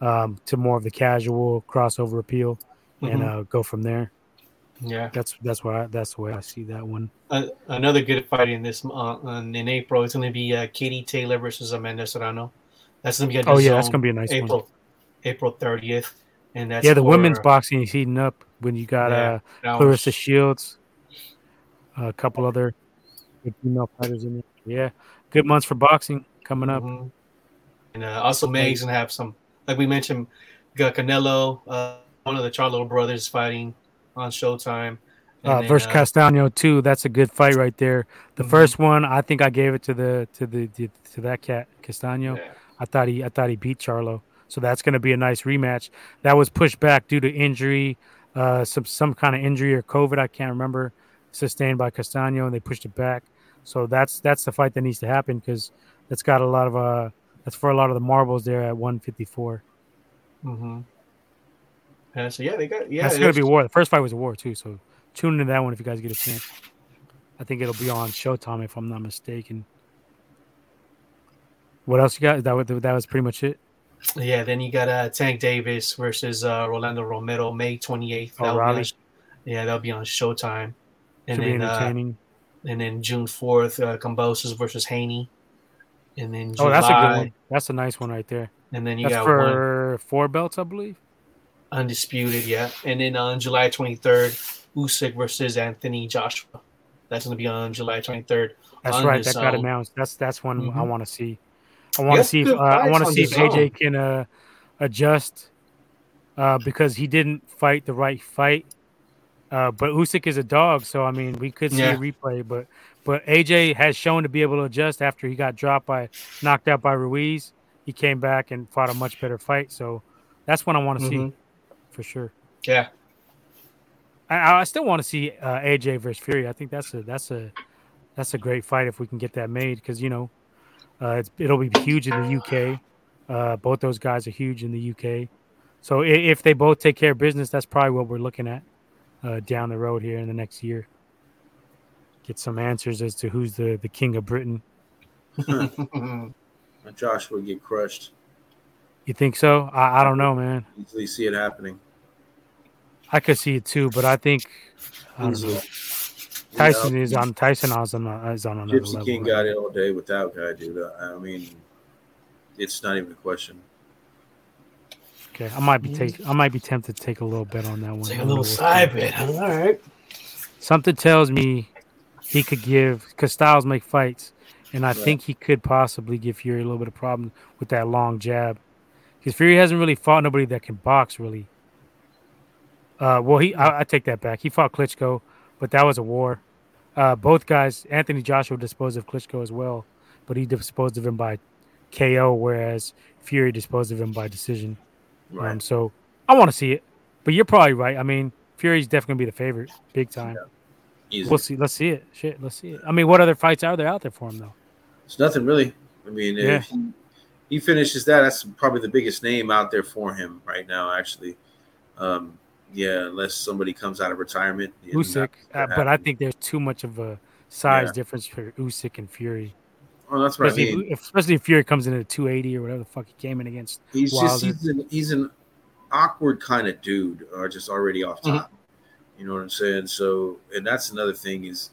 um, to more of the casual crossover appeal, and Mhm. uh, go from there. Yeah. That's that's why that's the way I see that one. Uh, another good fight in this uh, in April. It's going to be uh, Katie Taylor versus Amanda Serrano. That's going to be Oh yeah, that's gonna be a nice one. April April thirtieth, and that's Yeah, the for- women's boxing is heating up when you got Yeah, uh, Claressa Shields, a couple other good female fighters in there. Yeah, good months for boxing coming up. Mhm. And uh, also, Meg's gonna have some, like we mentioned, we got Canelo, uh, one of the Charlo brothers fighting on Showtime. And Uh, then, versus uh, Castaño too. That's a good fight right there. The Mhm. first one, I think I gave it to the to the, the to that cat Castaño. yeah. I thought he I thought he beat Charlo. So that's going to be a nice rematch. That was pushed back due to injury, uh, some some kind of injury or COVID. I can't remember. Sustained by Castaño, and they pushed it back. So that's that's the fight that needs to happen because that's got a lot of uh that's for a lot of the marbles there at 154. Mm-hmm. Yeah, so yeah, they got yeah. that's going to be war. The first fight was a war too. So tune into that one if you guys get a chance. I think it'll be on Showtime if I'm not mistaken. What else you got? That was, that was pretty much it. Yeah, then you got uh, Tank Davis versus uh, Rolando Romero, May twenty eighth. Oh, Rolly. Yeah, that'll be on Showtime. And Should be then uh, and then June fourth, uh, versus Haney. And then oh, that's a good one. That's a nice one right there. And then you That's got one for four belts, I believe. undisputed, yeah. And then on July twenty third, Usyk versus Anthony Joshua. That's going to be on July twenty third. That's right. That got announced. That's that's one I Mhm. want to see. I want to see if uh, I want to see if AJ zone. can uh, adjust uh, because he didn't fight the right fight. Uh, but Usyk is a dog, so I mean we could see Yeah. a replay. But but AJ has shown to be able to adjust after he got dropped by knocked out by Ruiz. He came back and fought a much better fight. So that's what I want to see Mhm. for sure. Yeah, I, I still want to see uh, AJ versus Fury. I think that's a that's a that's a great fight if we can get that made because you know uh, it's, it'll be huge in the UK. Uh, both those guys are huge in the UK. So i- if they both take care of business, that's probably what we're looking at uh, down the road here in the next year. Get some answers as to who's the the king of Britain. Josh would get crushed. You think so? I, I don't know, man. Easily see it happening. I could see it too, but I think I don't know. Tyson is on Tyson is on is on another Gypsy level. King right? got it all day without guy, dude. I I mean, it's not even a question. Okay, I might be take I might be tempted to take a little bet on that one. take I a little side bet. huh? All right. Something tells me he could give because Styles make fights, and I Right. think he could possibly give Fury a little bit of problem with that long jab. Because Fury hasn't really fought nobody that can box really. Uh, well, he I, I take that back. He fought Klitschko, but that was a war. Uh, both guys, Anthony Joshua disposed of Klitschko as well, but he disposed of him by KO, whereas Fury disposed of him by decision. Right. Um, so I want to see it, but you're probably right. I mean, Fury's definitely gonna be the favorite, big time. Easy. We'll see. Let's see it. Shit, let's see it. I mean, what other fights are there out there for him though? It's nothing really. I mean, Yeah. if he, he finishes that, that's probably the biggest name out there for him right now. Actually, um, yeah, unless somebody comes out of retirement. Usyk, uh, but I think there's too much of a size Yeah. difference for Usyk and Fury. Oh, that's what I Especially, mean. if, especially if Fury comes in at 280 or whatever the fuck he came in against. He's just he's an, he's an awkward kind of dude, or just already off Mm-hmm. top. You know what I'm saying? So, and that's another thing is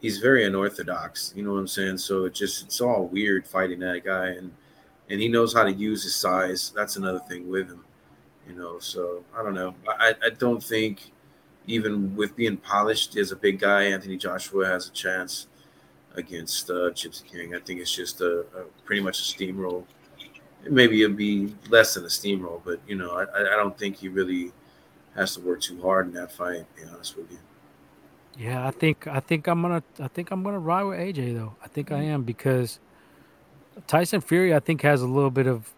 he's very unorthodox. You know what I'm saying? So it just it's all weird fighting that guy, and and he knows how to use his size. That's another thing with him. You know, so I don't know. I I don't think even with being polished as a big guy, Anthony Joshua has a chance against uh, Gypsy King. I think it's just a, a pretty much a steamroll maybe it'll be less than a steamroll, but you know, I, I don't think he really has to work too hard in that fight. To be honest with you, Yeah, I think I think I'm gonna I think I'm gonna ride with AJ though. I think I am because Tyson Fury I think has a little bit of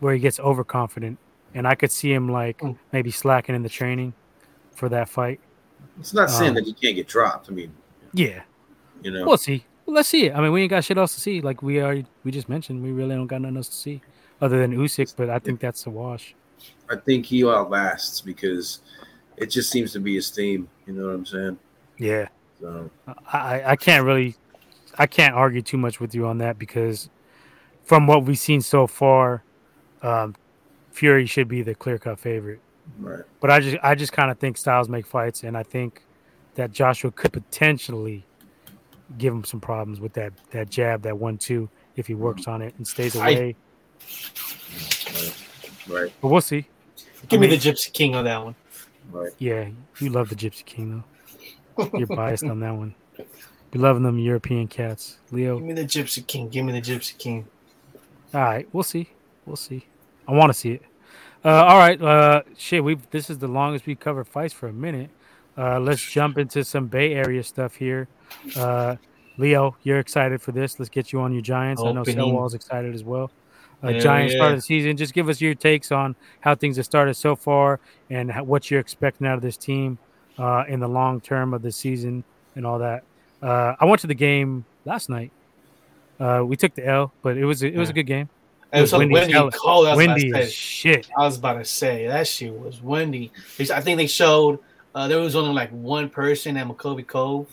where he gets overconfident, and I could see him like Mm. maybe slacking in the training for that fight. it's not saying Um, that he can't get dropped. I mean, Yeah, You know, We'll see. Well, let's see it. I mean, we ain't got shit else to see. Like we already we just mentioned, we really don't got nothing else to see other than Usyk. But I think that's a wash. I think he outlasts because it just seems to be his theme. You know what I'm saying? Yeah, So I I- I can't really I can't argue too much with you on that because from what we've seen so far, um, Fury should be the clear cut favorite. right. But I just I just kind of think styles make fights, and I think that Joshua could potentially give him some problems with that that jab, that one two, if he works on it and stays away. Right. Right. But we'll see. Give I me the Gypsy King on that one. Right. Yeah, you love the Gypsy King though. You're biased on that one. You're loving them European cats, Leo. Give me the Gypsy King. Give me the Gypsy King. All right, we'll see. We'll see. I want to see it. Uh, all right, uh, shit. We this is the longest we covered fights for a minute. Uh, let's jump into some Bay Area stuff here. Uh, Leo, you're excited for this. Let's get you on your Giants. I know Opening. Snowball's excited as well. Uh, Hell Giants start yeah. of the season. Just give us your takes on how things have started so far and how, what you're expecting out of this team uh, in the long term of the season and all that. Uh, I went to the game last night. Uh, we took the L, but it was a, it was a good game. It was windy windy, as hell. cold. I was, about Windy to as say, shit. I was about to say that shit was windy. I think they showed uh, there was only like one person at McCovey Cove.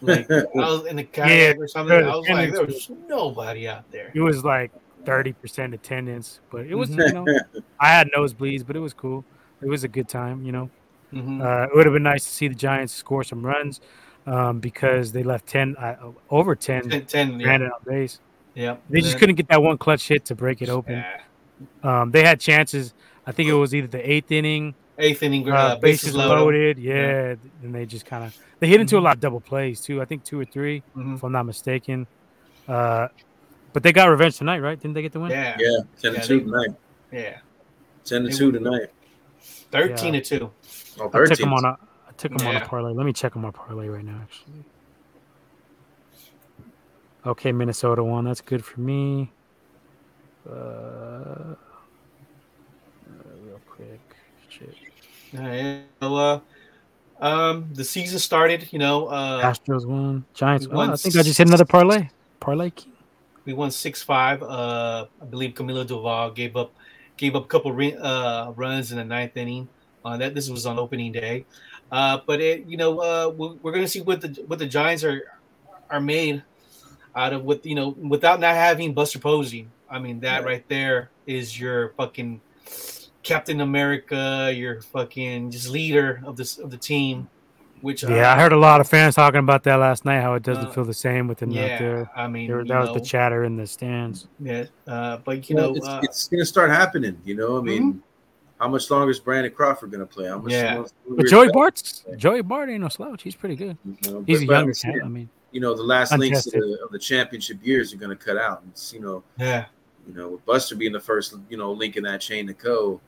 Like I was in the kayak or something. I was like, there was nobody out there. It was like thirty percent attendance, but it was you know I had nosebleeds, but it was cool. It was a good time, you know. Mhm. Uh, it would have been nice to see the Giants score some runs um, because they left ten uh, over ten ten, 10 yeah. Brandon on base. yeah. They just couldn't get that one clutch hit to break it open. Yeah. Um, they had chances. I think it was either the eighth inning, Eighth inning, uh, uh, bases bases loaded. loaded, yeah, and they just kind of they hit into a lot of double plays too. I think two or three, Mhm. if I'm not mistaken. Uh, but they got revenge tonight, right? Didn't they get the win? Yeah, Yeah. Ten Yeah, to two they- tonight. yeah. Ten to They two tonight. Thirteen to two. Oh, I took them on a I took them on a parlay. Let me check on my parlay right now. Actually, okay, Minnesota won. That's good for me. Uh, uh, real quick, shit. Yeah, so, uh, um, the season started. You know, uh, Astros won. Giants. we Oh, won I think I just hit another parlay. Parlay. king. we won six five. Uh, I believe Camilo Doval gave up gave up a couple re- uh, runs in the ninth inning. On that, this was on opening day. Uh, but it, you know, uh, we're, we're going to see what the what the Giants are are made out of with you know without not having Buster Posey. I mean, that Right. right there is your fucking Captain America, your fucking just leader of this of the team. Which Yeah, uh, I heard a lot of fans talking about that last night. How it doesn't Uh, feel the same with him yeah, out there. I mean, There- you that was the chatter in the stands. Yeah, uh, but you Well, know, it's, uh, it's gonna start happening. You know, I mean, how much longer is Brandon Crawford gonna play? How much? Yeah. longer But Joey? Bart's Joey Bart ain't no slouch. He's pretty good. You know, He's but- a I'm younger saying, cat. I mean, You know, the last links of the, of the championship years are gonna cut out. It's you know, yeah, you know, with Buster being the first, you know, link in that chain to go.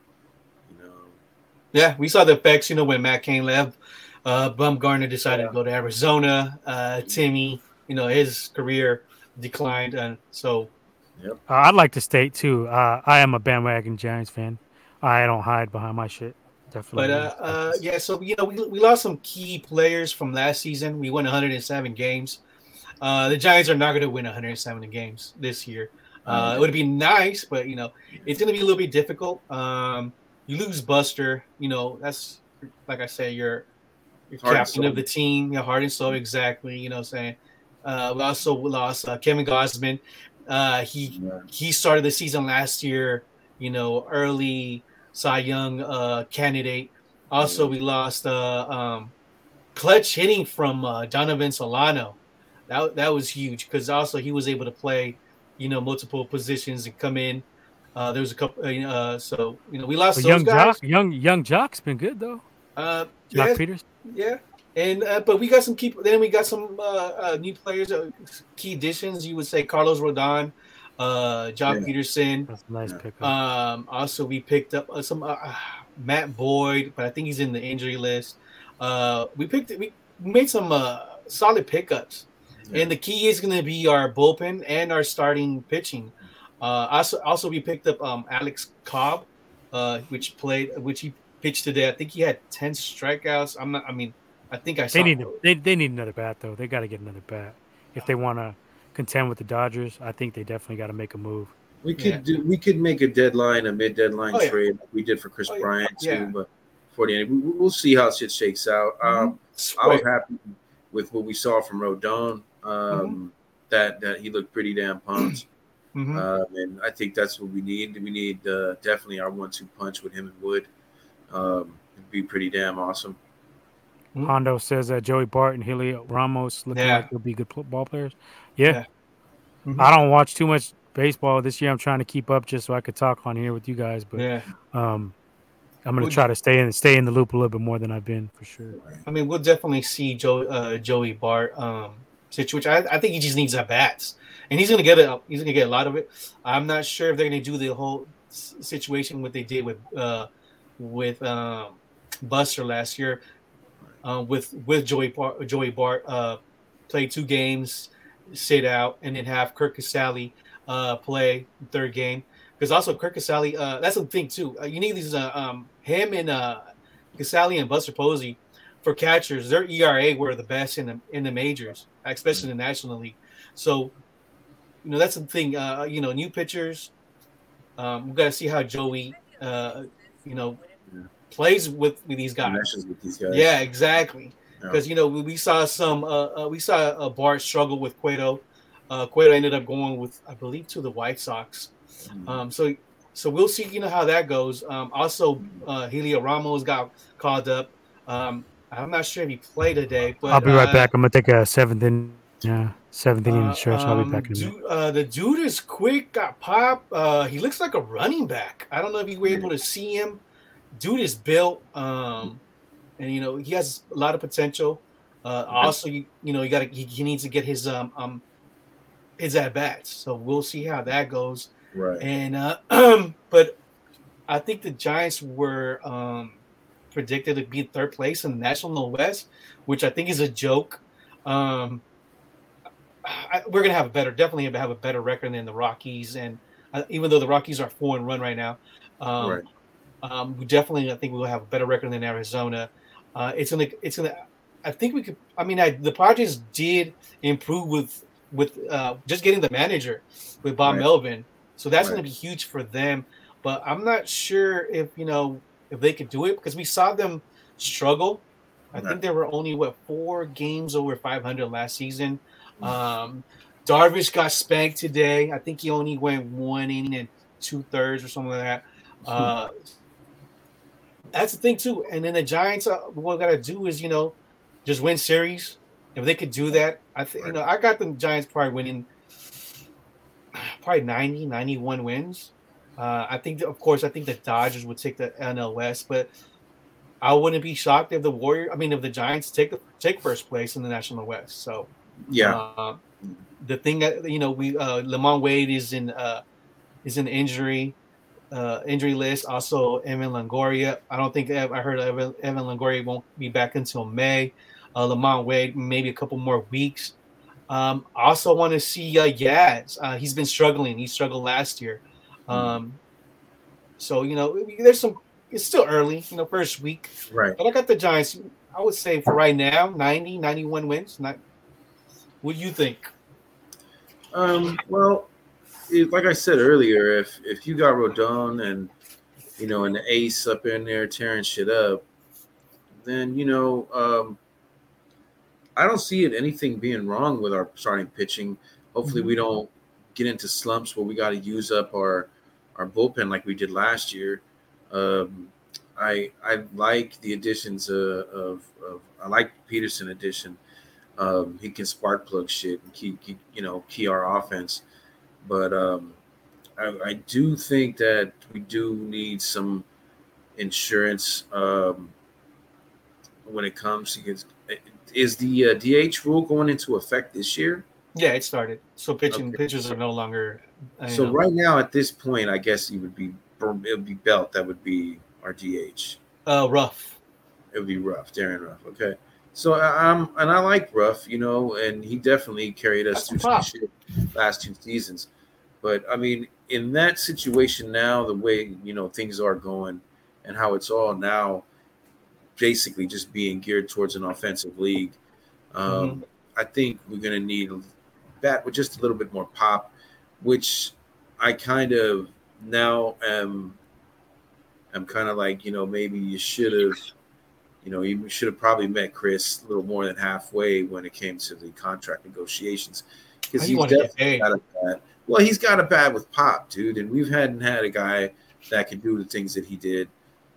You know, yeah, we saw the effects. You know, when Matt Cain left, uh, Bumgarner decided to go to Arizona. Uh, Timmy, you know, his career declined, and so uh, I'd like to state too. Uh, I am a bandwagon Giants fan. I don't hide behind my shit. Definitely. But uh, uh, yeah, so you know, we, we lost some key players from last season. We won 107 games. Uh, the Giants are not going to win 107 games this year. Uh, it would be nice, but you know, it's going to be a little bit difficult. Um, you lose Buster, you know, that's like I say, you're you're captain of the team, your heart and soul, exactly. You know, what I'm saying. Uh, we also lost uh, Kevin Gausman. Uh, he yeah. he started the season last year, you know, early Cy Young uh, candidate. Also, we lost uh, um, clutch hitting from uh, Donovan Solano. That that was huge because also he was able to play, you know, multiple positions and come in. Uh, there was a couple, uh, uh, so you know, we lost But those young guys. Joc, young young Joc's been good though. Uh, Joc yeah, Peters. yeah, and uh, but we got some key. Then we got some uh, uh, new players, uh, key additions. You would say Carlos Rodon, uh, John Yeah. Pederson. That's a nice pickup. Um, also, we picked up uh, some Matt Boyd, but I think he's in the injury list. Uh, we picked we made some uh, solid pickups, Yeah. and the key is going to be our bullpen and our starting pitching. Uh, also, also we picked up um, Alex Cobb, uh, which played, which he pitched today. I think he had ten strikeouts. I'm not. I mean, I think I saw. they need they, they need another bat though. They got to get another bat. if they want to contend with the Dodgers, I think they definitely got to make a move. We could yeah. do. We could make a deadline, a mid deadline oh, trade. Yeah. we did for Kris oh, Bryant yeah. too, but for the end, we, will see how shit shakes out. Mm-hmm. Um, I was happy with what we saw from Rodon. Um, mm-hmm. That that he looked pretty damn pumped. Mm-hmm. Um, and I think that's what we need. We need uh, definitely our one-two punch with him and Wood. Um, it'd be pretty damn awesome. Mm-hmm. Hondo says that Joey Bart and Heliot Ramos look yeah. like they'll be good ball players. Yeah. yeah. Mm-hmm. I don't watch too much baseball this year. I'm trying to keep up just so I could talk on here with you guys. But yeah. um, I'm gonna try to stay in stay in the loop a little bit more than I've been for sure. I mean, we'll definitely see Joe uh, Joey Bart um, situation. I, I think he just needs at bats, and he's gonna get it. He's gonna get a lot of it. I'm not sure if they're gonna do the whole situation what they did with uh, with um, Buster last year, uh, with with Joey Bart, Joey Bart uh, played two games, sit out, and then have Curt Casali uh, play third game. Because also Curt Casali, uh, that's the thing too. Uh, you need these uh, um, him and uh, Casali and Buster Posey for catchers. Their ERA were the best in the in the majors, especially in the National League. So, you know that's the thing. Uh, you know, new pitchers. Um, we got to see how Joey, uh, you know, plays with, with these guys. With these guys. Yeah, exactly. Because yeah. you know we, we, saw some uh, uh, we saw a Bart struggle with Cueto. Uh, Cueto ended up going with I believe to the White Sox. Mm-hmm. Um, so so we'll see you know how that goes. Um, also, uh, Heliot Ramos got called up. Um, I'm not sure if he played today, but I'll be right uh, back. I'm gonna take a seventh in. Yeah, seventh inning uh, stretch. I'll be back in a minute. Uh, the dude is quick. Got pop. Uh, he looks like a running back. I don't know if you were able to see him dude is built, um, and you know he has a lot of potential. Uh, also, you, you know, you got to he, he, needs to get his um, um his at bats. So we'll see how that goes. Right. And uh, but I think the Giants were um predicted to be third place in the National West, which I think is a joke. Um, I, we're gonna have a better, definitely have a better record than the Rockies, and uh, even though the Rockies are four and run right now, um, right. Um, we definitely, I think, we'll have a better record than Arizona. Uh, it's gonna, it's gonna. I think we could. I mean, I, the Padres did improve with with uh, just getting the manager with Bob right. Melvin, so that's right. gonna be huge for them. But I'm not sure if you know if they could do it because we saw them struggle. I think there were only what four games over 500 last season. Um, Darvish got spanked today. I think he only went one inning and two thirds or something like that. Uh, that's the thing too. And then the Giants, uh, what we got to do is you know just win series. If they could do that, I think you know I got the Giants probably winning probably 90, 91 wins. Uh, I think, of course, I think the Dodgers would take the NL West, but I wouldn't be shocked if the Warrior, I mean, if the Giants take the take first place in the National West. So, yeah, uh, the thing that you know, we uh, LaMonte Wade is in uh, is in injury uh, injury list. Also, Evan Longoria. I don't think I heard Evan, Evan Longoria won't be back until May. Uh, LaMonte Wade, maybe a couple more weeks. Um, also, want to see uh, Yaz. Uh, he's been struggling. He struggled last year. Hmm. Um, so you know, there's some. It's still early, you know, first week. Right. But I got the Giants. I would say for right now, 90, 91 wins. Not. What do you think? Um. Well, like I said earlier, if if you got Rodon and you know an ace up in there tearing shit up, then you know um, I don't see it anything being wrong with our starting pitching. Hopefully, mm-hmm. we don't get into slumps where we got to use up our our bullpen like we did last year. Um, I I like the additions of, of I like Pederson addition. Um, he can spark plug shit and keep, keep you know key our offense. But um, I, I, do think that we do need some insurance um, when it comes to is the uh, DH rule going into effect this year? Yeah, it started. So pitching okay. pitchers are no longer. So know. right now, at this point, I guess it would be it would be Belt that would be our DH. Uh, Ruf. It would be Ruf, Darin Ruf. Okay. So I'm and I like Ruf, you know, and he definitely carried us through some last two seasons. But I mean, in that situation now, the way you know things are going, and how it's all now, basically just being geared towards an offensive league, um, mm-hmm. I think we're gonna need bat with just a little bit more pop, which I kind of now am. I'm kind of like you know maybe you should have, you know, you should have probably met Kris a little more than halfway when it came to the contract negotiations because he's definitely got a bat. Well, he's got a bat with pop, dude, and we've hadn't had a guy that can do the things that he did,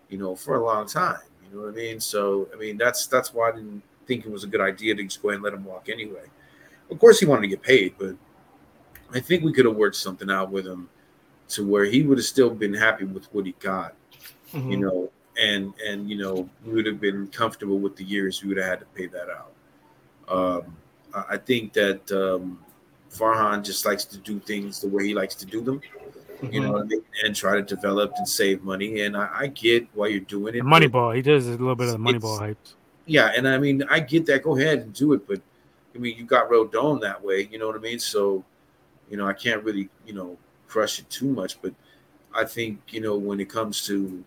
you know, for a long time. You know what I mean? So I mean that's that's why I didn't think it was a good idea to just go ahead and let him walk anyway. Of course, he wanted to get paid, but I think we could have worked something out with him to where he would have still been happy with what he got, mm-hmm. you know, and and you know we would have been comfortable with the years we would have had to pay that out. Um, I think that um, Farhan just likes to do things the way he likes to do them, mm-hmm. you know, and try to develop and save money. And I, I get why you're doing it. Moneyball, he does a little bit of the Moneyball hype. Yeah, and I mean, I get that. Go ahead and do it, but I mean, you got Rodon that way. You know what I mean? So, you know, I can't really, you know, crush it too much. But I think, you know, when it comes to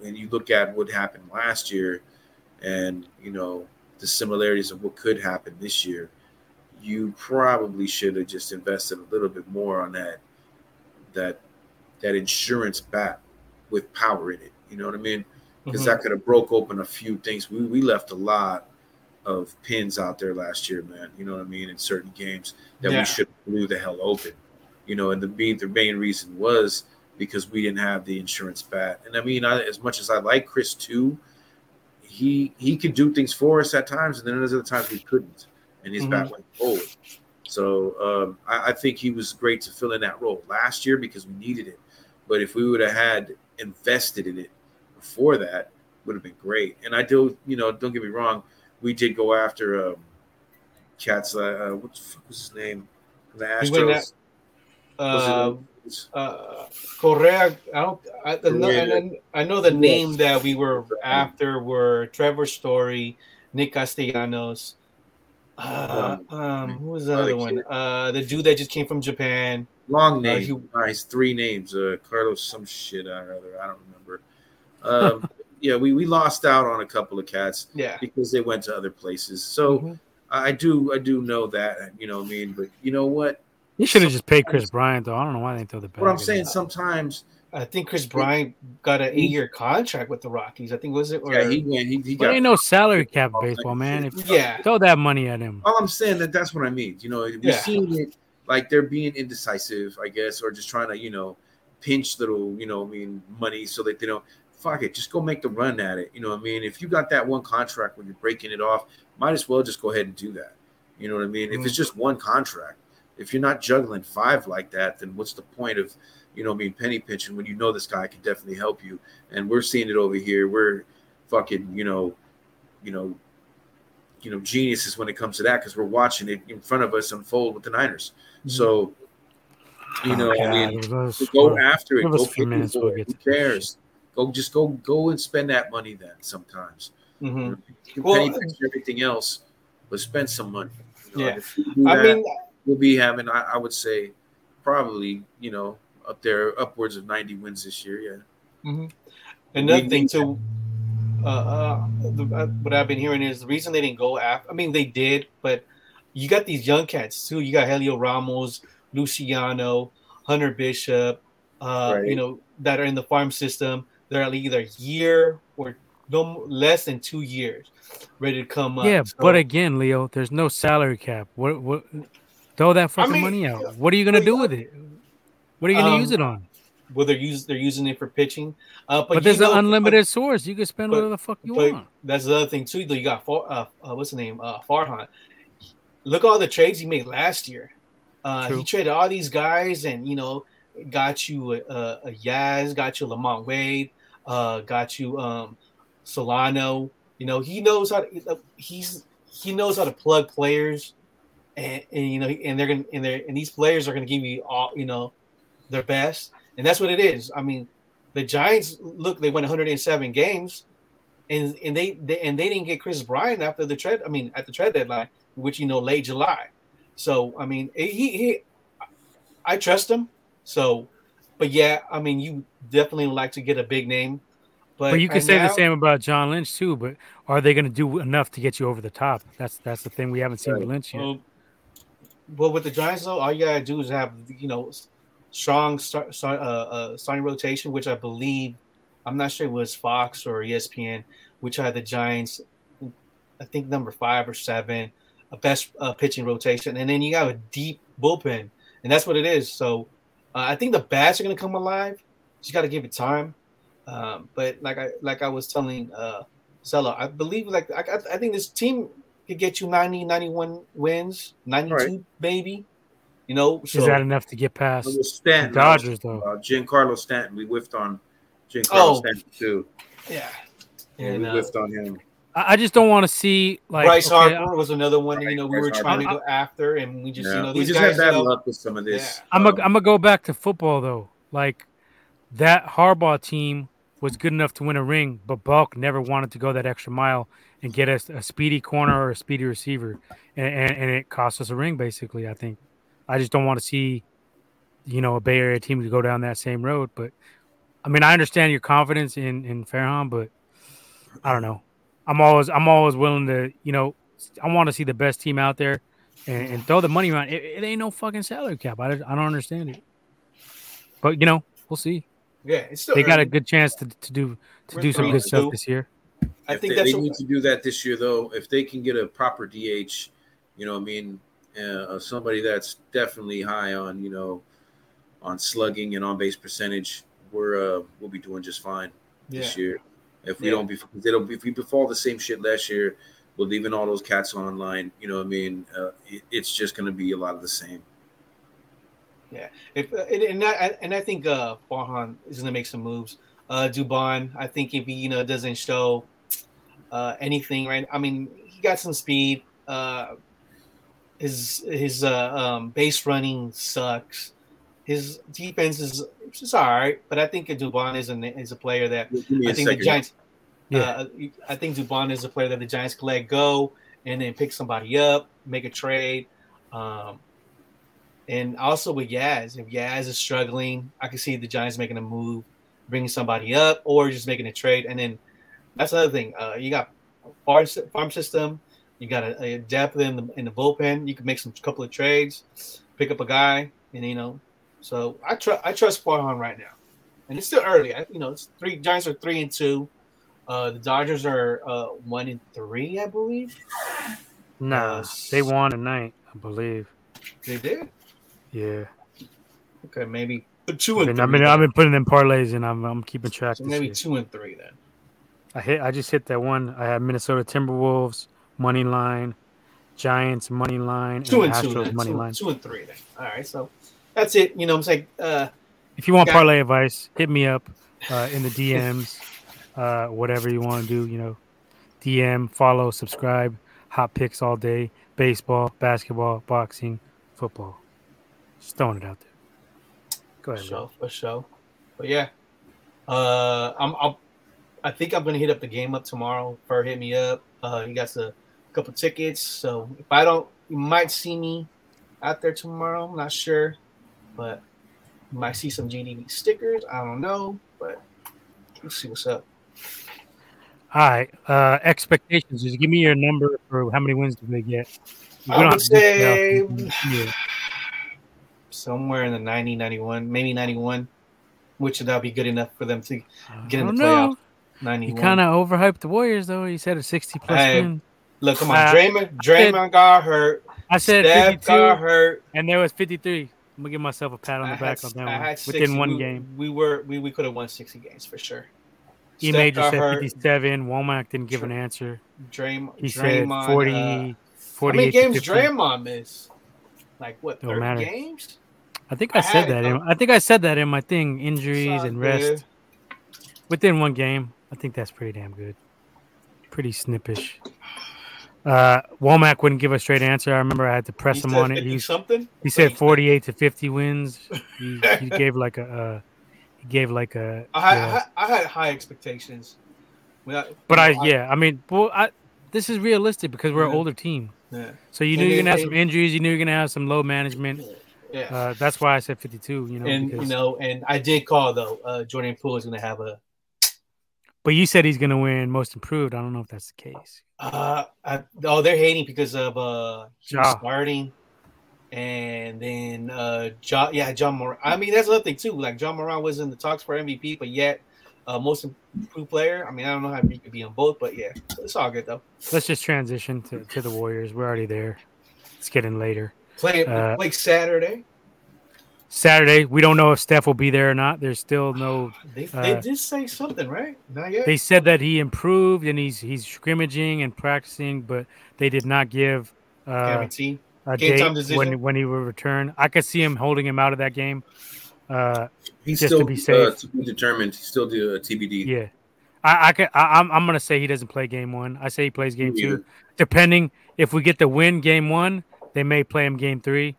when you look at what happened last year, and you know the similarities of what could happen this year, you probably should have just invested a little bit more on that that that insurance bat with power in it. You know what I mean? Because mm-hmm. that could have broke open a few things. We we left a lot of pins out there last year, man. You know what I mean? In certain games that yeah. we should blew the hell open. You know, and the main the main reason was because we didn't have the insurance bat. And I mean, I, as much as I like Kris too, he he could do things for us at times, and then there's other times we couldn't, and his mm-hmm. bat went cold. So um, I, I, think he was great to fill in that role last year because we needed it. But if we would have had invested in it before that, would have been great. And I do, you know, don't get me wrong, we did go after um, Cats. Uh, uh what the fuck was his name? The Astros. Uh, uh, Correa. I don't. I, Correa. I, know the name that we were after were Trevor Story, Nick Castellanos. Uh, um, who was the other one? Uh, the dude that just came from Japan. Long uh, name. Uh, he, nice. Three names. Uh, Carlos, some shit. I rather. I don't remember. Um, yeah, we, we lost out on a couple of cats. Yeah. Because they went to other places. So mm-hmm. I do I do know that. You know what I mean? But you know what? You should have just paid Kris Bryant though. I don't know why they throw the. What I'm saying sometimes. I think Kris Bryant got an eight-year contract with the Rockies. I think was it? Or, yeah, he went. He, he got. ain't no salary cap baseball, man. If, yeah, throw that money at him. All I'm saying that that's what I mean. You know, we're yeah. seeing it like they're being indecisive, I guess, or just trying to, you know, pinch little, you know, I mean, money so that they don't fuck it, just go make the run at it. You know what I mean? If you got that one contract when you're breaking it off, might as well just go ahead and do that. You know what I mean? Mm-hmm. If it's mm. just one contract, if you're not juggling five like that, then what's the point of, you know, being penny pinching when you know this guy can definitely help you? And we're seeing it over here. We're fucking, you know, you know, you know, geniuses when it comes to that because we're watching it in front of us unfold with the Niners. Mm-hmm. So, you oh, know, I mean, go after it. Go minutes, we'll Who cares? Go just go go and spend that money then. Sometimes, mm-hmm. you well, pay everything else, but spend some money. You know, yeah, I mean, we'll be having. I, I, would say, probably you know up there upwards of ninety wins this year. Yeah. Mm-hmm. Another thing too. Uh, uh, the, uh, what I've been hearing is the reason they didn't go after. I mean, they did, but you got these young cats too. You got Heliot Ramos, Luciano, Hunter Bishop, uh, right. you know, that are in the farm system they're either a year or no less than two years ready to come up. Yeah, so, but again, Leo, there's no salary cap. What what throw that fucking I mean, money out. What are you gonna do with it? What are you gonna um, use it on? Well, they're use they're using it for pitching. Uh, but, but there's know, an unlimited but, source. You can spend but, whatever the fuck you want. That's the other thing too. Though. You got Far, uh, uh, what's the name? Uh, Farhan. Look at all the trades he made last year. Uh, he traded all these guys, and you know, got you a, a, a Yaz, got you LaMonte Wade, uh, got you um, Solano. You know, he knows how to. He's he knows how to plug players, and, and you know, and they're gonna and they and these players are gonna give you all you know their best, and that's what it is. I mean, the Giants look they won 107 games, and and they, they and they didn't get Kris Bryant after the trade. I mean, at the trade deadline, which you know late July. So I mean, he he, I trust him. So but yeah, I mean, you definitely like to get a big name. But, but you can say now, the same about John Lynch too. But are they going to do enough to get you over the top? That's that's the thing we haven't seen right. with Lynch yet. Well, Well, with the Giants though, all you gotta do is have you know strong start, start uh, uh, starting rotation, which I believe I'm not sure it was Fox or ESPN, which had the Giants, I think number five or seven, a best uh, pitching rotation, and then you got a deep bullpen, and that's what it is. So uh, I think the bats are gonna come alive. Just got to give it time. Um, but like I like I was telling uh Sella, I believe like I, I think this team could get you 90, 91 wins, 92 right. maybe. You know, so, is that enough to get past Stanton, the Dodgers though? Uh, Giancarlo Stanton, we whiffed on Giancarlo oh, Stanton too. Yeah, and, we uh, whiffed on him. I just don't want to see like Bryce okay, Harper was another one. Right, you know, we were trying to go after, and we just yeah. you know we just guys, had bad luck with some of this. Yeah. I'm gonna I'm gonna go back to football though. Like that Harbaugh team was good enough to win a ring, but Bulk never wanted to go that extra mile and get us a, a speedy corner or a speedy receiver, and, and, and, it cost us a ring. Basically, I think I just don't want to see, you know, a Bay Area team to go down that same road. But I mean, I understand your confidence in in Farhan, but I don't know. I'm always I'm always willing to, you know, I want to see the best team out there and, and throw the money around. It, it, ain't no fucking salary cap. I, I don't understand it. But you know, we'll see. Yeah, it's still they early. got a good chance to, to do to We're do some good stuff do. this year. I if think they, that's they need to do that this year, though. If they can get a proper DH, you know, I mean, uh, somebody that's definitely high on, you know, on slugging and on base percentage, we're uh, we'll be doing just fine yeah. this year. If we Yeah. don't be, if they don't, if we befall the same shit last year, we're leaving all those cats online. You know, what I mean, uh, it, it's just going to be a lot of the same. Yeah, if uh, and, and I and I think uh Farhan is gonna make some moves. Uh Dubon, I think if he you know doesn't show uh anything right, I mean he got some speed. Uh, his his uh um base running sucks. His defense is it's all right, but I think Dubon is a is a player that Give me a I think the. Giants. Yeah. Uh, I think Dubon is a player that the Giants can let go and then pick somebody up, make a trade. Um, and also with Yaz, if Yaz is struggling, I can see the Giants making a move, bringing somebody up, or just making a trade. And then that's another thing. Uh, you got farm, farm system. You got a, a depth in the in the bullpen. You can make some couple of trades, pick up a guy, and you know. So I trust I trust Farhan right now, and it's still early. I, you know, it's three Giants are three and two. Uh, the Dodgers are uh, one and three, I believe. Nah, Uh, they won tonight, I believe. They did. Yeah, Okay, maybe two I've and I've three. been, then. I've been putting in parlays and I'm I'm keeping track. so maybe year. two and three then. I hit. I just hit that one. I had Minnesota Timberwolves money line, Giants money line, Two and and two, Astros then. money Two, line. two and three then. All right, so that's it. You know, I'm saying, uh, If you want Got- parlay advice, hit me up uh, in the DMs. uh, whatever you want to do, you know, DM, follow, subscribe. Hot picks all day: baseball, basketball, boxing, football. Just throwing it out there. Go for ahead, bro. sure, for sure. But yeah, uh, I'm. I'll, I think I'm gonna hit up the game up tomorrow. Fur hit me up. Uh, he got a couple tickets, so if I don't, you might see me out there tomorrow. I'm not sure, but you might see some GDB stickers. I don't know, but let's see what's up. All right. Uh, expectations. Just give me your number for how many wins do they get. We I would have to detail. say- Yeah. Somewhere in the 90, 91, maybe 91, which would that be good enough for them to get in the playoff. 91. You kind of overhyped the Warriors, though. You said a 60 plus Hey, win. Look, come on, Uh, Draymond. Draymond got hurt. I said Steph 52, got hurt. and there was 53. I'm gonna give myself a pat on I the had, back on that I one. had 60. Within one we, game, we were we, we could have won sixty games for sure. He Steph Major got said 57. Womack didn't give an answer. Draym, He said 40, uh, how 48 many games 15. Draymond missed? Like what? Don't matter. games? I think I, I said that. it, In, I think I said that in my thing. Injuries and rest good. within one game. I think that's pretty damn good. Pretty snippish. Uh, Womack wouldn't give a straight answer. I remember I had to press He him on it. 50 He, something. he said 48 to 50 wins. He, he gave like a. Uh, he gave like a. I had, yeah. I, had, I high expectations. But I know, yeah, I mean, well, I this is realistic because we're an older team. yeah, So you And knew you're gonna have some injuries. You knew you're gonna have some low management. yeah. Uh, that's why I said 52. You know, and because, you know, and I did call though. Uh, Jordan Poole is going to have a. but you said he's gonna win most improved. I don't know if that's the case. Uh, I, oh, they're hating because of uh, Ja. starting. and then uh, John, yeah, Ja Morant. I mean, that's another thing too. Like Ja Morant was in the talks for MVP, but yet uh, most improved player. I mean, I don't know how he could be on both, but yeah, it's all good though. Let's just transition to, to the Warriors. We're already there. It's getting later. Play uh, like Saturday. Saturday. We don't know if Steph will be there or not. There's still no. They, uh, they did say something, right? Not yet. They said that he improved and he's he's scrimmaging and practicing, but they did not give uh, guarantee a game date when when he will return. I could see him holding him out of that game. Uh, he's just still to be safe. Uh, to be determined. He's still do a TBD. Yeah, I, I can. I, am I'm, I'm gonna say he doesn't play game one. I say he plays game two. Depending if we get the win game one, they may play him game three.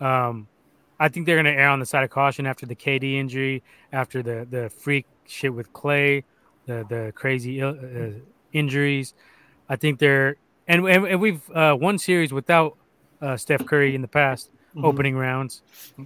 Um, I think they're gonna err on the side of caution after the KD injury, after the the freak shit with Klay, the the crazy uh, injuries. I think they're and and, and we've uh, won series without uh, Steph Curry in the past mm-hmm. opening rounds.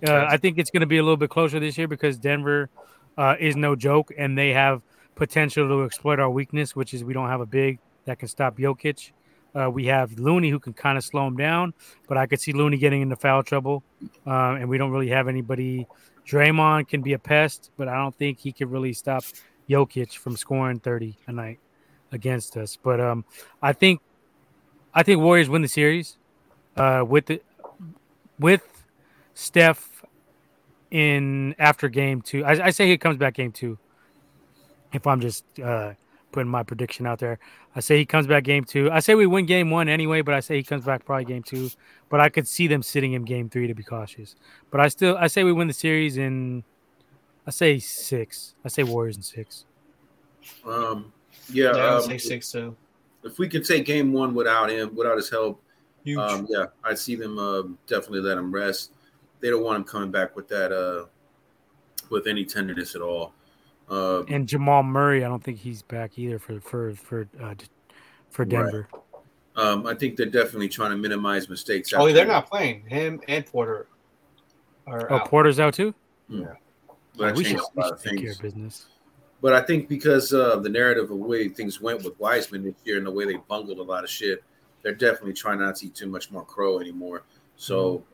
Uh, I think it's going to be a little bit closer this year because Denver uh, is no joke and they have potential to exploit our weakness, which is we don't have a big that can stop Jokic. Uh, we have Looney who can kind of slow him down, but I could see Looney getting into foul trouble, um, and we don't really have anybody. Draymond can be a pest, but I don't think he can really stop Jokic from scoring 30 a night against us. But um, I think I think Warriors win the series uh, with the, with Steph in after game two. I, I, say he comes back game two. If I'm just uh, putting my prediction out there, I say he comes back game two. I say we win game one anyway, but I say he comes back probably game two. But I could see them sitting him game three to be cautious. But I still I say we win the series in I say six. I say Warriors in six. Um yeah, yeah um, say six too. If we could take game one without him, without his help, um, yeah, I see them uh, definitely let him rest. They don't want him coming back with that uh, with any tenderness at all. Uh, and Jamal Murray, I don't think he's back either for for for uh, for Denver. Right. Um, I think they're definitely trying to minimize mistakes. Oh, they're not playing him and Porter. oh, out. Porter's out too. Hmm. Yeah, but we should, we should take care of business. But I think because uh, the narrative of the way things went with Wiseman this year and the way they bungled a lot of shit, they're definitely trying not to eat too much more crow anymore. So mm-hmm.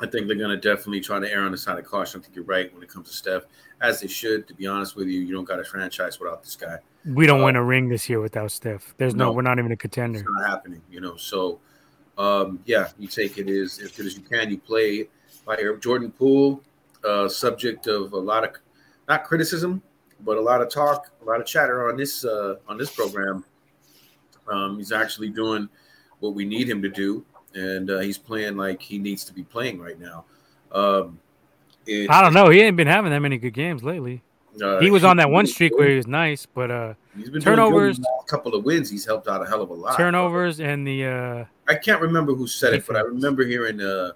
I think they're going to definitely try to err on the side of caution. I think you're right when it comes to Steph, as they should. To be honest with you, you don't got a franchise without this guy. We don't uh, win a ring this year without Steph. There's no, no we're not even a contender. It's not happening, you know. So, um, yeah, you take it as as good as you can. You play by Jordan Poole, uh, subject of a lot of not criticism, but a lot of talk, a lot of chatter on this uh, on this program um, he's actually doing what we need him to do, and uh, he's playing like he needs to be playing right now. Um, it, I don't know. He ain't been having that many good games lately. Uh, he was on that one streak where he was nice, but uh, he's been turnovers. A couple of wins, he's helped out a hell of a lot. Turnovers and the uh, I can't remember who said it, but I remember hearing uh,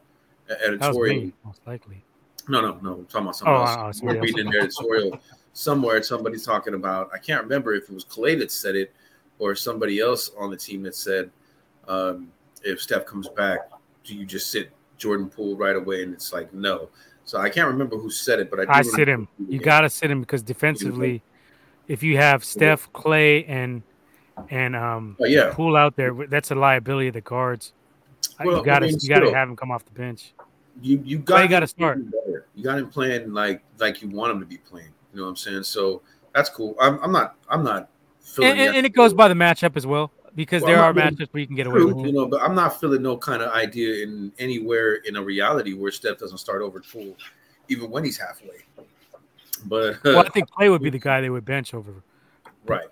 editorial. Me, most likely. No, no, no. I'm talking about something oh, else. We're reading an editorial somewhere. Somebody's talking about. I can't remember if it was Klay that said it or somebody else on the team that said, um, if Steph comes back, do you just sit Jordan Poole right away? And it's like, no. So I can't remember who said it, but I, I sit him. You got to sit him because defensively, if you have Steph, Klay, and and um, oh, yeah. Poole out there, that's a liability of the guards. Well, you got to I mean, you got to have him come off the bench. You you got got to start. You got him playing like like you want him to be playing. You know what I'm saying? So that's cool. I'm, I'm not I'm not and, and, and, it goes by the matchup as well because well, there are matchups where you can get away with it. You know, but I'm not feeling no kind of idea in anywhere in a reality where Steph doesn't start over Poole, even when he's halfway. But uh, well, I think Klay would be the guy they would bench over. Right.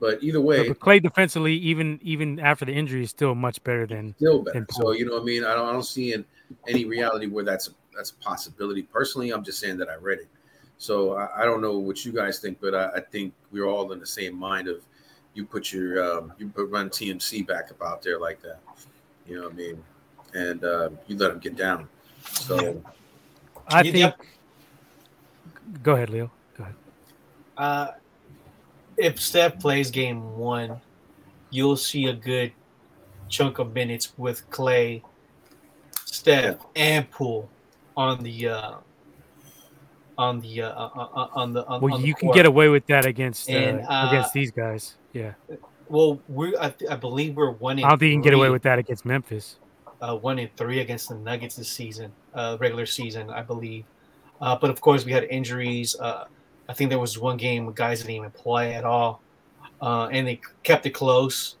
But either way, but Klay defensively, even even after the injury, is still much better than still better. Than so you know, what I mean, I don't I don't see in any reality where that's a, that's a possibility. Personally, I'm just saying that I read it. So I, I don't know what you guys think, but I, I, think we're all in the same mind of you put your um, you put run TMC back up out there like that. You know what I mean? And uh, you let them get down. So I think. Yep. Go ahead, Leo. Go ahead. Uh, if Steph plays game one, you'll see a good chunk of minutes with Klay, Steph, and Poole on the uh, on the uh, uh, uh, uh on the on, well on you the can get away with that against uh, and, against these guys yeah well we I, I believe we're one In i don't think you can get away with that against memphis uh, one in three against the Nuggets this season, uh, regular season, I believe. Uh, but of course, we had injuries. Uh, I think there was one game where guys didn't even play at all, uh, and they kept it close.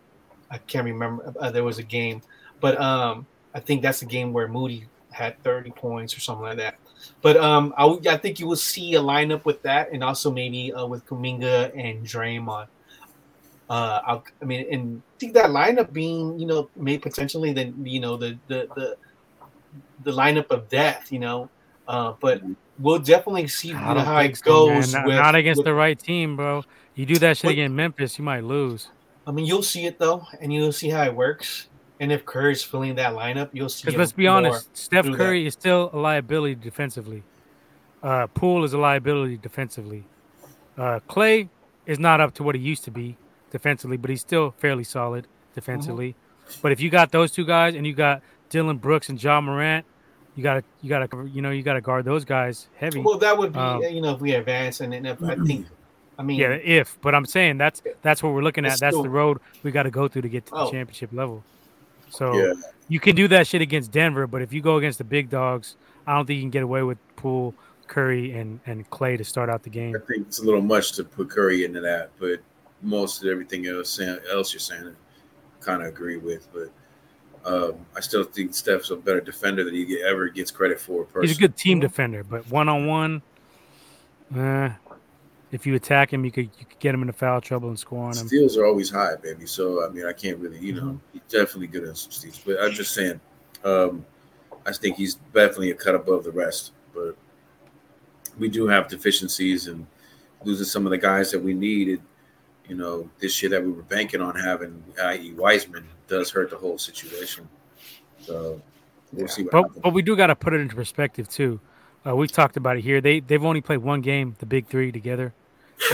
I can't remember. Uh, there was a game, but um, I think that's the game where Moody had 30 points or something like that. But um, I, I think you will see a lineup with that, and also maybe uh, with Kuminga and Draymond. Uh, I, I mean, and I think that lineup being, you know, made potentially then, you know, the the the the lineup of death, you know. Uh, but we'll definitely see you know, how it so, goes. Not, with, not, against with, the right team, bro. You do that shit but, against Memphis, you might lose. I mean, you'll see it though, and you'll see how it works. And if Curry's filling that lineup, you'll see. Because let's be honest, Steph Curry that. is still a liability defensively. Uh, Poole is a liability defensively. Uh, Klay is not up to what he used to be defensively, but he's still fairly solid defensively. Mm-hmm. But if you got those two guys and you got Dillon Brooks and Ja Morant, you gotta you gotta you know you gotta guard those guys heavy. Well, that would be um, you know if we advance and, and if I think I mean yeah if but I'm saying that's that's what we're looking at. That's still, the road we got to go through to get to the oh. championship level. So yeah. you can do that shit against Denver, but if you go against the big dogs, I don't think you can get away with Poole, Curry, and and Klay to start out the game. I think it's a little much to put Curry into that, but most of everything else else you're saying, I kind of agree with. But um, I still think Steph's a better defender than he ever gets credit for. Personally. He's a good team defender, but one on one, if you attack him, you could you could get him into foul trouble and score on him. Steals are always high, baby. So I mean, I can't really, you know, mm-hmm. he's definitely good at some steals. But I'm just saying, um, I think he's definitely a cut above the rest. But we do have deficiencies and losing some of the guys that we needed. You know, this year that we were banking on having, i.e., Wiseman, does hurt the whole situation. So we'll yeah. see. but happens. but we do got to put it into perspective too. Uh, we've talked about it here. They they've only played one game, the big three together.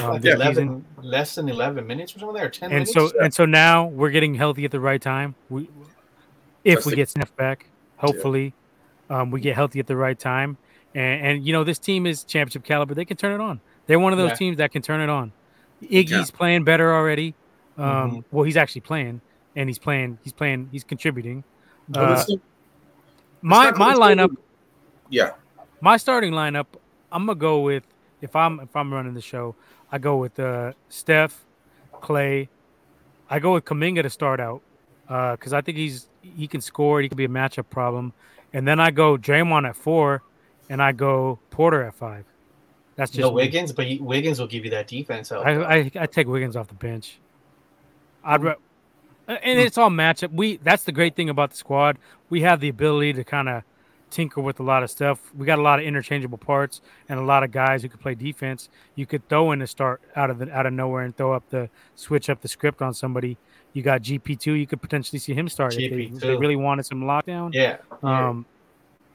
Um, 11, less than 11 minutes or something there, 10 and minutes? so and so now we're getting healthy at the right time. We if That's we the, get Steph back, hopefully, yeah. um, we get healthy at the right time. And, and, you know this team is championship caliber. They can turn it on. They're one of those yeah. teams that can turn it on. Iggy's yeah. playing better already. Um, mm-hmm. Well, he's actually playing, and he's playing. He's playing. He's contributing. Uh, my my lineup. Yeah. My starting lineup. I'm gonna go with if I'm if I'm running the show. I go with uh, Steph, Klay. I go with Kuminga to start out because uh, I think he's he can score. He can be a matchup problem. And then I go Draymond at four, and I go Porter at five. That's just no Wiggins, but Wiggins will give you that defense. I, I, I take Wiggins off the bench. I'd re- and it's all matchup. We that's the great thing about the squad. We have the ability to kind of tinker with a lot of stuff. We got a lot of interchangeable parts and a lot of guys who could play defense. You could throw in a start out of the out of nowhere and throw up the switch up the script on somebody. You got GP two. You could potentially see him start if they, if they, really wanted some lockdown. Yeah. Um,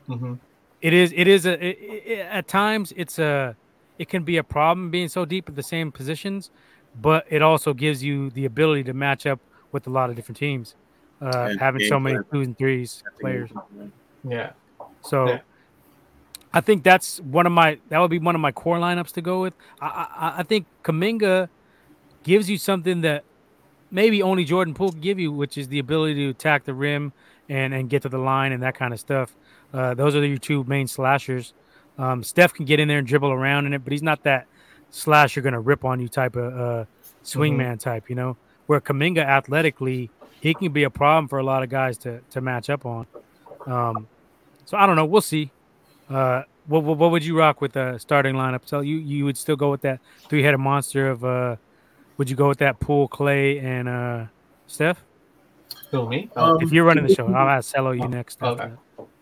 mm-hmm. it is. It is a. It, it, at times, it's a. It can be a problem being so deep at the same positions, but it also gives you the ability to match up with a lot of different teams. Uh, having so many twos and threes players. Yeah. So yeah. I think that's one of my that would be one of my core lineups to go with. I, I, I think Kuminga gives you something that maybe only Jordan Poole can give you, which is the ability to attack the rim and and get to the line and that kind of stuff. Uh, those are your two main slashers. Um, Steph can get in there and dribble around in it, but he's not that slash you're going to rip on you type of uh, swingman mm-hmm. type, you know. Where Kuminga athletically, he can be a problem for a lot of guys to to match up on. Um, so I don't know. We'll see. Uh, what, what, what would you rock with the starting lineup? So you you would still go with that three headed monster of uh, would you go with that Poole, Klay, and uh, Steph? Who me? Um, if you're running the show, I'll ask Cello you next. Okay.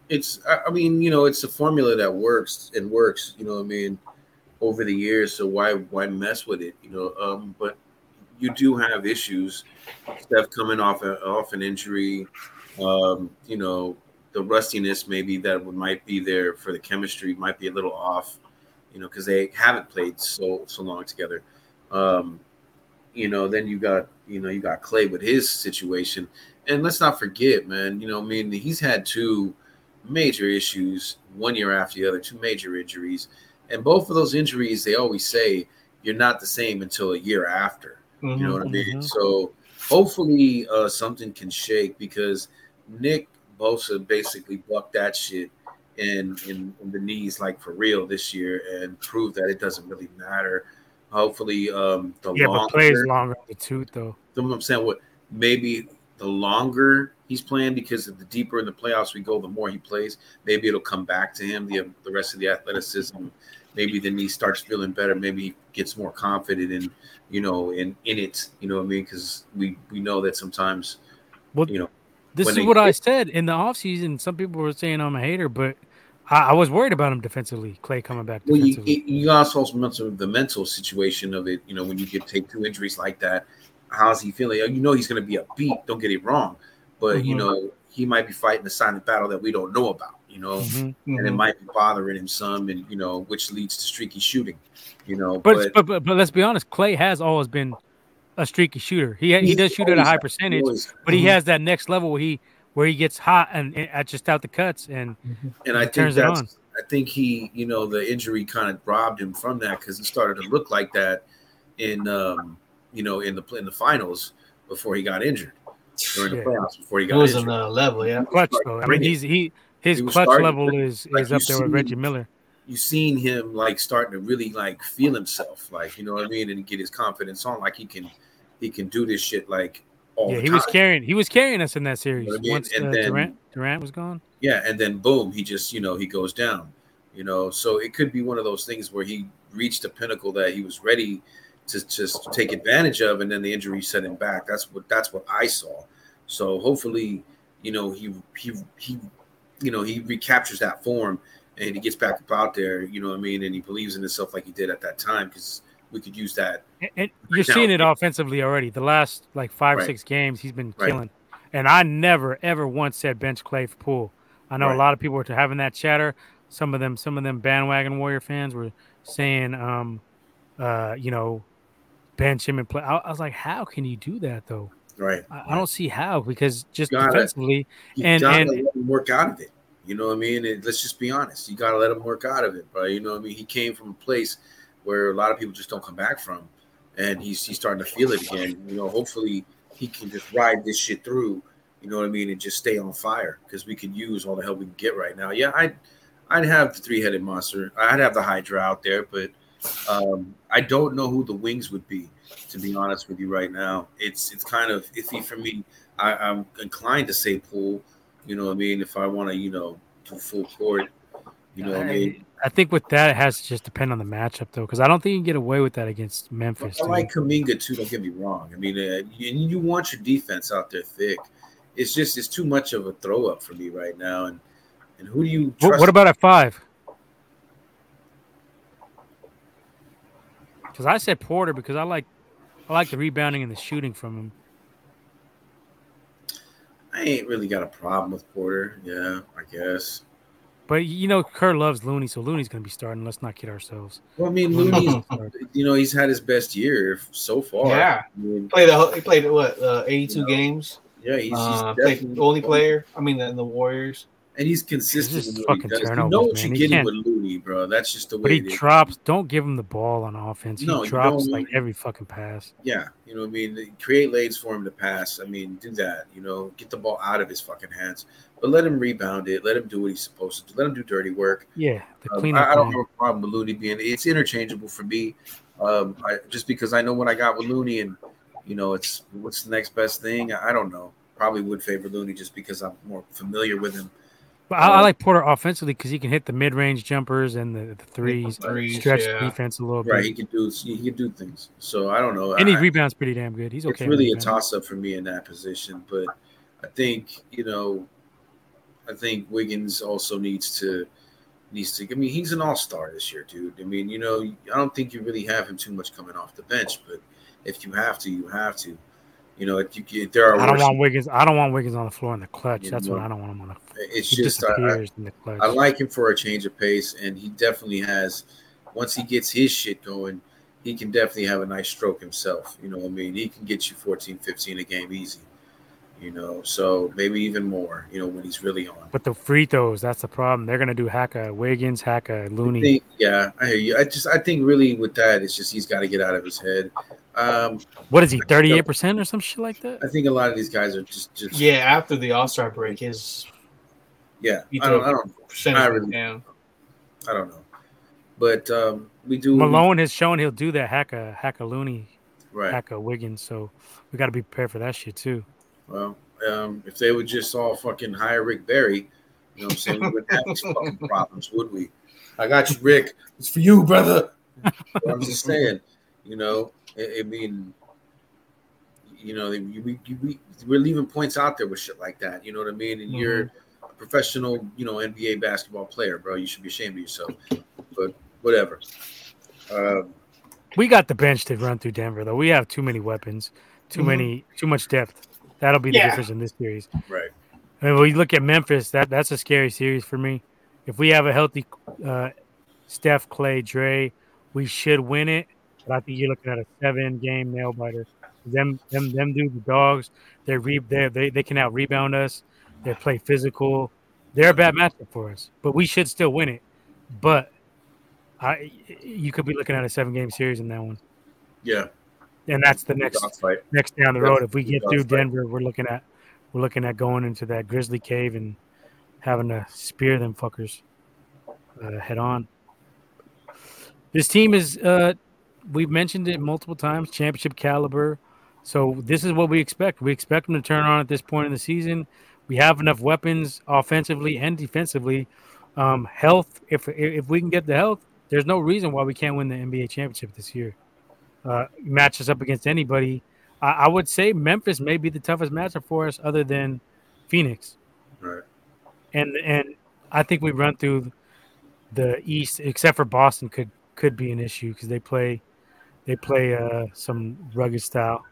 It's I mean you know it's a formula that works and works. You know I mean over the years. So why why mess with it? You know. Um, but you do have issues. Steph coming off a, off an injury. Um, you know, the rustiness maybe that might be there for the chemistry might be a little off, you know, because they haven't played so so long together. Um, you know, then you got you know you got Klay with his situation, and let's not forget, man. You know, I mean, he's had two major issues one year after the other, two major injuries, and both of those injuries, they always say you're not the same until a year after. Mm-hmm, you know what I mean? Mm-hmm. So hopefully, uh, something can shake because Nick Bosa basically bucked that shit in, in in the knees like for real this year and proved that it doesn't really matter. Hopefully, um, the Yeah, longer, but plays longer on the tooth though. You know what I'm saying what maybe the longer he's playing because the deeper in the playoffs we go, the more he plays. Maybe it'll come back to him the the rest of the athleticism. Maybe the knee starts feeling better. Maybe he gets more confident in you know in in it. You know what I mean? Because we we know that sometimes Well, you know This is they what I said in the offseason. Some people were saying I'm a hater, but I, I was worried about him defensively. Klay coming back Well, you, you also mentioned the mental situation of it. You know, when you get take two injuries like that, how's he feeling? You know, he's going to be a beat. Don't get it wrong, but you Mhm. know, he might be fighting a silent battle that we don't know about. You know, Mhm. and it Mhm. might be bothering him some, and you know, which leads to streaky shooting. You know, But, but, but but let's be honest. Klay has always been a streaky shooter. He he does shoot at a high percentage, always- but he Mhm. has that next level where he where he gets hot and, and at just out the cuts and and I think that's on. I think he, you know, the injury kind of robbed him from that because he started to look like that in, um, you know, in the in the finals before he got injured during the Yeah. playoffs before he It got was injured. another level, yeah. clutch though. I mean, he's he his He clutch starting- level is like is up you there with Reggie Miller. you seen him like starting to really like feel himself, like you know what I mean, and get his confidence on, like he can he can do this shit like all Yeah, the he time. was carrying he was carrying us in that series what I mean? once And uh, then- Durant Durant was gone. yeah, and then boom, he just you know he goes down, you know. So it could be one of those things where he reached a pinnacle that he was ready to just take advantage of, and then the injury set him back. That's what that's what I saw. So hopefully, you know, he he he, you know, he recaptures that form and he gets back up out there. You know what I mean? And he believes in himself like he did at that time because we could use that. And, and you're now- seeing it offensively already. The last like five Right. six games, he's been Right. killing. And I never ever once said bench Klay for Poole. I know Right. a lot of people were having that chatter. Some of them, some of them bandwagon Warrior fans were saying, um, uh, you know, bench him and play. I, I was like, how can you do that though? Right. I, I don't see how because just Got it. defensively, You And- gotta and- let him work out of it. You know what I mean? And let's just be honest. You gotta let him work out of it, bro. You know what I mean? He came from a place where a lot of people just don't come back from, and he's he's starting to feel it again. You know, hopefully he can just ride this shit through. You know what I mean? And just stay on fire because we could use all the help we can get right now. Yeah, I'd I'd have the three headed monster. I'd have the Hydra out there, but um, I don't know who the wings would be. To be honest with you, right now, it's it's kind of iffy for me. I, I'm inclined to say Poole. You know what I mean? If I want to, you know, do full court, you know what I mean? I think with that it has to just depend on the matchup though, because I don't think you can get away with that against Memphis. I dude. like Kuminga too. Don't get me wrong. I mean, uh, you, you want your defense out there thick. It's just it's too much of a throw up for me right now. And and who do you What, trust? what about at five? Because I said Porter because I like I like the rebounding and the shooting from him. I ain't really got a problem with Porter. Yeah, I guess. But you know, Kerr loves Looney, so Looney's going to be starting. Let's not kid ourselves. Well, I mean, Looney, you know, he's had his best year so far. Yeah. I mean, Played the whole- he played what uh, 82 You know, games. yeah, he's, he's Uh, played definitely the only player. I mean, the, the Warriors. And he's consistent. In what he fucking does. You turnovers, know what man. you're getting with Looney, bro. That's just the way But he it is. drops. Don't give him the ball on offense. He No, drops like every fucking pass. Yeah, you know what I mean. Create lanes for him to pass. I mean, do that. You know, get the ball out of his fucking hands, but let him rebound it. Let him do what he's supposed to do. Let him do dirty work. Yeah, the Um. I, I don't have a problem with Looney being. It's interchangeable for me. Um, I, just because I know what I got with Looney, and you know, it's what's the next best thing. I, I don't know. Probably would favor Looney just because I'm more familiar with him. But I, I like Porter offensively because he can hit the mid-range jumpers and the, the threes, Threes, stretch yeah. defense a little bit. Right? He can do. He can do things. So I don't know. and he I- rebounds pretty damn good. He's okay. it's really a toss up for me in that position. But I think you know, I think Wiggins also needs to needs to. I mean, he's an all star this year, dude. I mean, you know, I don't think you really have him too much coming off the bench, but if you have to, you have to. You know, if you get there are. I don't want Wiggins. I don't want Wiggins on the floor in the clutch. You That's know, what I don't want him on. The, It's just I, I, in the clutch. I like him for a change of pace, and he definitely has. Once he gets his shit going, he can definitely have a nice stroke himself. You know what I mean? He can get you 14, 15 a game easy. You know, so maybe even more. You know, when he's really on. but the free throws, that's the problem. They're gonna do Haka Wiggins, Haka I Looney. think, yeah, I hear you. I just, I think really with that, it's just he's got to get out of his head. Um, What is he? Thirty-eight percent or some shit like that. I think a lot of these guys are just, just Yeah, after the All Star break, his Yeah, I don't, I don't, I really- down. I don't know, but um, we do Malone has shown he'll do that hack a hack a Looney, right. hack a Wiggins. So we got to be prepared for that shit too. Well, um, if they would just all fucking hire Rick Barry, you know what I'm saying, we wouldn't have these fucking problems, would we? I got you, Rick. It's for you, brother. I'm just saying, you know, I, I mean, you know, you, we, you, we, we're leaving points out there with shit like that. You know what I mean? And you're a professional, you know, NBA basketball player, bro. You should be ashamed of yourself. But whatever. Um, We got the bench to run through Denver though. We have too many weapons, too Mhm. many, too much depth. That'll be the Yeah. difference in this series. right. I mean, when you look at Memphis, that that's a scary series for me. If we have a healthy uh, Steph, Klay, Dre, we should win it. But I think you're looking at a seven-game nail biter. Them, them, them do the dogs. They re, they they they can out rebound us. They play physical. They're a bad matchup for us, but we should still win it. But I, you could be looking at a seven-game series in that one, Yeah. and that's the next Fight. next down the road. If we get through. Denver, we're looking at we're looking at going into that grizzly cave and having to spear them fuckers uh, head on. This team is uh, we've mentioned it multiple times, championship caliber. So this is what we expect. We expect them to turn on at this point in the season. We have enough weapons offensively and defensively. Um, health, if if we can get the health, there's no reason why we can't win the NBA championship this year. Uh, match us up against anybody. I, I would say Memphis may be the toughest matchup for us, other than Phoenix. Right. And and I think we run through the East, except for Boston, could could be an issue because they play they play uh, some rugged style.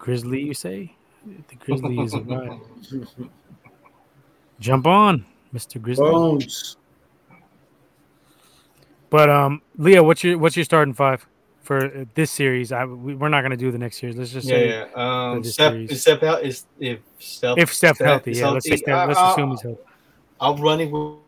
Grizzly, you say? The Grizzly is right. Jump on, Mister Grizzly. Bones. But um, Leo, what's your what's your starting five for uh, this series? I we, we're not gonna do the next series. Let's just Yeah, say yeah. Um, this Steph, series. is Steph out? Is if Steph, if Steph Steph healthy, is yeah. Let's say healthy, let's uh, assume he's healthy. I'm running with,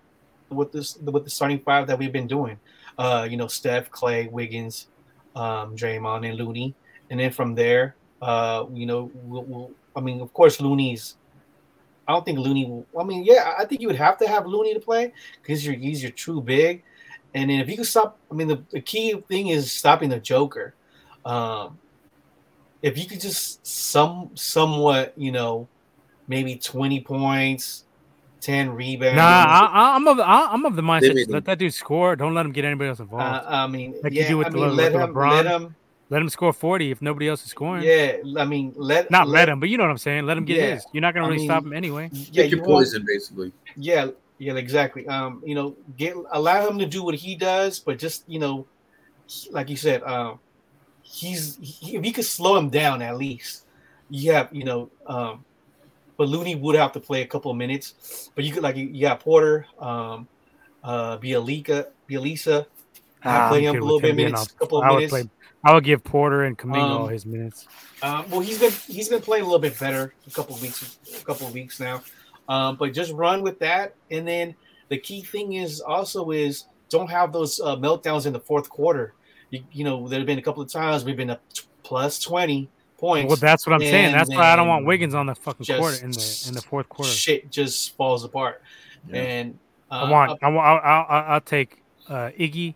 with this with the starting five that we've been doing. Uh, you know, Steph, Klay, Wiggins, um, Draymond, and Looney, and then from there, uh, you know, we'll, we'll, I mean, of course, Looney's. I don't think Looney. Will, I mean, yeah, I think you would have to have Looney to play because you're he's your true big, and then if you can stop, I mean, the, the key thing is stopping the Joker. Um, if you could just some somewhat, you know, maybe twenty points, ten rebounds. Nah, I, I- I'm of I- I'm of the mindset. Maybe- Let that dude score. Don't let him get anybody else Uh, involved. I mean, Like you yeah, do with I mean, Le- let with him, LeBron. let him, let him score 40 if nobody else is scoring. yeah. I mean, let Not let him, but you know what I'm saying. Let him get Yeah. his. You're not gonna I really mean, stop him anyway. Yeah, Pick you your want, poison, basically. yeah, yeah, exactly. Um, you know, get allow him to do what he does, but just you know, like you said, um, he's he, if you could slow him down at least, you have you know, um, but Looney would have to play a couple of minutes, but you could like you, you got Porter, um, uh, Bjelica, Bielisa, Ah, play him a little bit minutes, couple of I minutes. play. I would give Porter and Kuminga Um, all his minutes. Um, well, he's been he's been playing a little bit better a couple of weeks a couple of weeks now. Um, but just run with that, and then the key thing is also is don't have those uh, meltdowns in the fourth quarter. You, you know, there have been a couple of times we've been up t- plus twenty points. Well, that's what I'm saying. That's why I don't want Wiggins on the fucking just quarter in the in the fourth quarter. Shit just falls apart, Yeah. and uh, I want. I want. I'll, I'll, I'll take uh, Iggy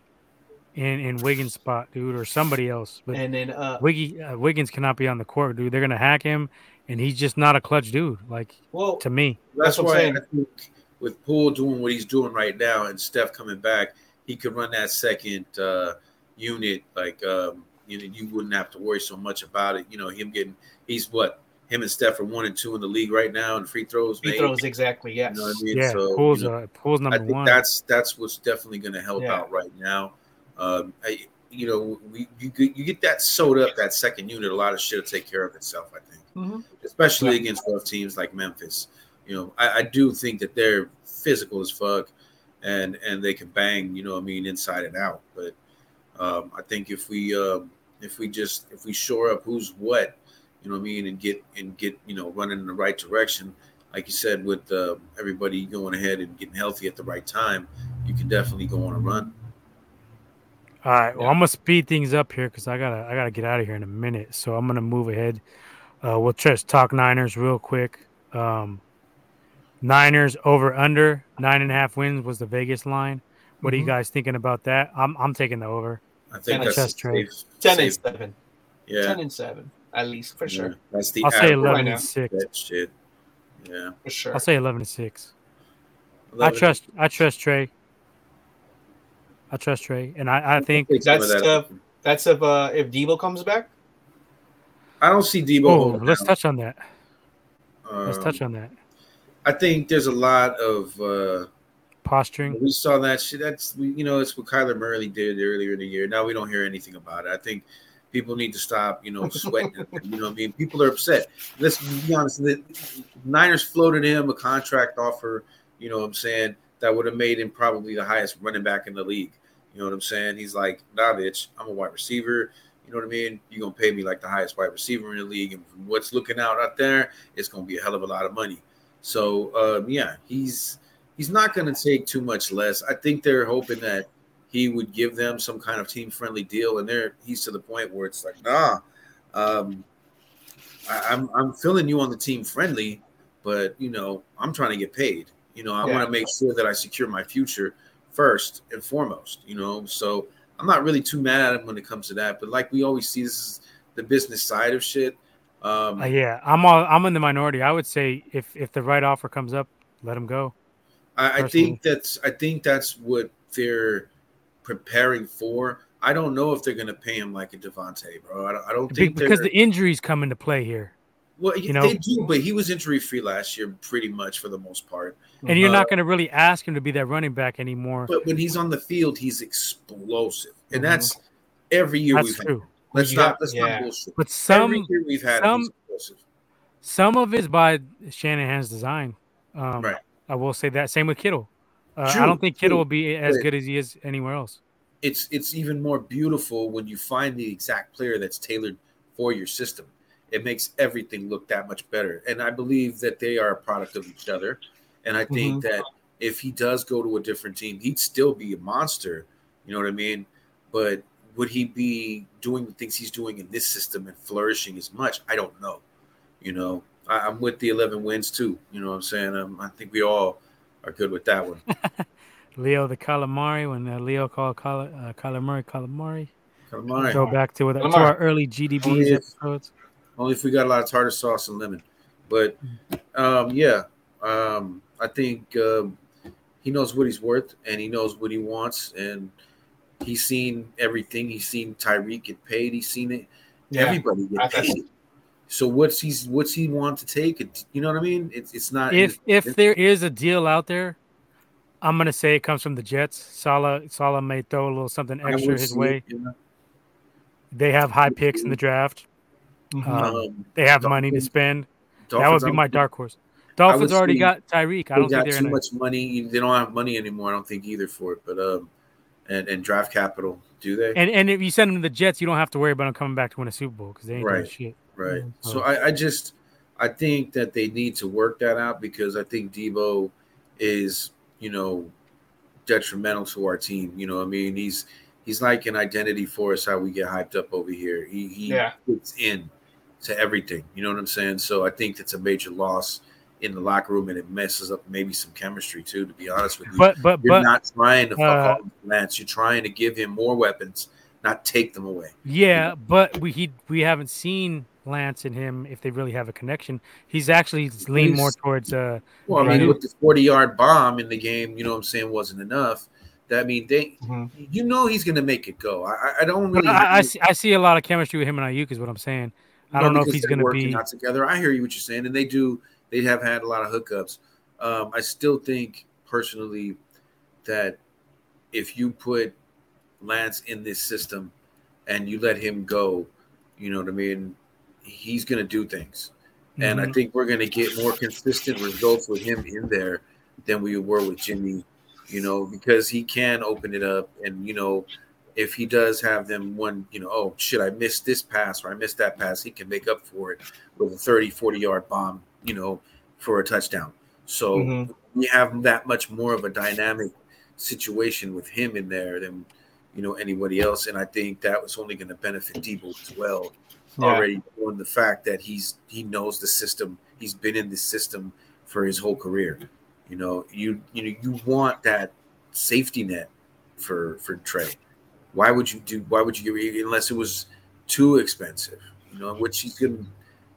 in in Wiggins' spot, dude, or somebody else. But and then uh, Wiggy uh, Wiggins cannot be on the court, dude. They're gonna hack him, and he's just not a clutch dude. Like well, to me, That's, That's what I'm why saying. I think with Poole doing what he's doing right now and Steph coming back, he could run that second uh, unit. Like um, you know, you wouldn't have to worry so much about it. You know, him getting he's what him and Steph are one and two in the league right now in free throws. free made. throws exactly. Yes. You know what I mean? yeah, So, Poole's you know, uh, Poole's I number think one. that's that's what's definitely going to help Yeah. out right now. Um, I, you know, we you get, you get that sewed up that second unit, a lot of shit will take care of itself. I think Mhm. especially Yeah. against rough teams like Memphis. You know, I, I do think that they're physical as fuck, and and they can bang. You know, what I mean, inside and out. But um, I think if we um, if we just if we shore up who's what, you know, what I mean, and get and get you know running in the right direction, like you said, with uh, everybody going ahead and getting healthy at the right time, you can definitely go on a run. All right. Well, I'm gonna speed things up here because I gotta I gotta get out of here in a minute. So I'm gonna move ahead. Uh, we'll just talk Niners real quick. Um, Niners over under nine and a half wins was the Vegas line. What are you Mhm. guys thinking about that? I'm I'm taking the over. I think Ten that's chest trade. safe, Ten and seven. yeah, Ten and seven, at least for yeah. sure. That's the I'll say average eleven and six. bet shit. Yeah, For sure. I'll say eleven and six. I trust I trust Trey. I trust Trey, and I, I think Take some of That's that. tough. That's if uh if Deebo comes back. I don't see Deebo. oh, let's out. touch on that. Let's Um, touch on that I think there's a lot of uh, posturing. we saw that shit. That's we, you know, it's what Kyler Murray did earlier in the year. Now we don't hear anything about it. I think people need to stop, you know, sweating. you know, what I mean, people are upset. Let's be honest. The Niners floated him a contract offer. You know, what I'm saying that would have made him probably the highest running back in the league. You know what I'm saying? He's like, nah, bitch, I'm a wide receiver. You know what I mean? You're gonna pay me like the highest wide receiver in the league, and from what's looking out out there, it's gonna be a hell of a lot of money. So um, yeah, he's he's not gonna take too much less. I think they're hoping that he would give them some kind of team friendly deal, and they're he's to the point where it's like, nah, um, I, I'm I'm feeling you on the team friendly, but you know I'm trying to get paid. You know I Yeah. want to make sure that I secure my future first and foremost. You know, so I'm not really too mad at him when it comes to that. But like we always see, this is the business side of shit. Um, Uh, yeah, I'm all, I'm in the minority. I would say if if the right offer comes up, let him go. I, I think that's I think that's what they're preparing for. I don't know if they're going to pay him like a Davante, bro. I don't, I don't think because they're- the injuries come into play here, well, you know- they do, but he was injury free last year, pretty much for the most part. and you're Uh, not going to really ask him to be that running back anymore. But when he's on the field, he's explosive, and Mhm. that's every year That's we've had. true. Let's You not let's yeah. not bullshit. But some every year we've had some- explosive. some of it's by Shanahan's design. Um, Right. I will say that. Same with Kittle. Uh, I don't think Kittle true. will be as good as he is anywhere else. it's it's even more beautiful when you find the exact player that's tailored for your system. It makes everything look that much better. And I believe that they are a product of each other. And I think that if he does go to a different team, he'd still be a monster. You know what I mean? But would he be doing the things he's doing in this system and flourishing as much? I don't know. You know, I, I'm with the 11 wins too. You know what I'm saying? Um, I think we all are good with that one. Leo the calamari when uh, Leo called Cal- uh, calamari calamari. Come on. Go back to, it, to our early GDB Only if- episodes. only if we got a lot of tartar sauce and lemon. But um, yeah, um, I think um, he knows what he's worth and he knows what he wants, and he's seen everything. He's seen Tyreek get paid. He's seen it. Yeah. Everybody get paid. So what's he's what's he want to take? It you know what I mean? It's it's not If if there is a deal out there, I'm gonna say it comes from the Jets. Saleh Saleh may throw a little something extra his see way. it, you? They have high picks in the draft. Mhm. Um, Um, They have money to Dolphins- spend. that would be my dark horse. Dolphins already got Tyreek. I don't got think they're too gonna. much money. They don't have money anymore. I don't think either for it. But um, and and draft capital, do they? And and if you send them to the Jets, you don't have to worry about them coming back to win a Super Bowl because they ain't doing Right. shit. Right. So I, I just I think that they need to work that out because I think Deebo is, you know, detrimental to our team. You know, I mean, he's he's like an identity for us how we get hyped up over here. He he Yeah. fits in to everything. You know what I'm saying? So I think it's a major loss in the locker room and it messes up maybe some chemistry too, to be honest with you. But but You're but not trying to fuck uh, off Lance. You're trying to give him more weapons, not take them away. yeah, but we he we haven't seen Lance and him if they really have a connection. He's actually leaned more towards uh Well, I mean, with the 40 yard bomb in the game, you know what I'm saying, wasn't enough. That I mean, they, Mhm. you know, he's going to make it go. I, I- I don't really. I, I see I see a lot of chemistry with him and Aiyuk is what I'm saying. I don't know if he's going to be. out together. I hear you what you're saying, and they do. They have had a lot of hookups. Um, I still think personally that if you put Lance in this system and you let him go, you know what I mean. He's going to do things, and I Mhm. think we're going to get more consistent results with him in there than we were with Jimmy. You know, because he can open it up, and you know, if he does have them one, you know, oh shit, I missed this pass or I missed that pass, he can make up for it with a 30, 40 yard bomb, you know, for a touchdown. So Mhm. we have that much more of a dynamic situation with him in there than you know anybody else. And I think that was only going to benefit Deebo as well. Yeah. Already on the fact that he's he knows the system, he's been in the system for his whole career. You know, you you know you want that safety net for for Trey. Why would you do? Why would you give unless it was too expensive? You know, which he's gonna.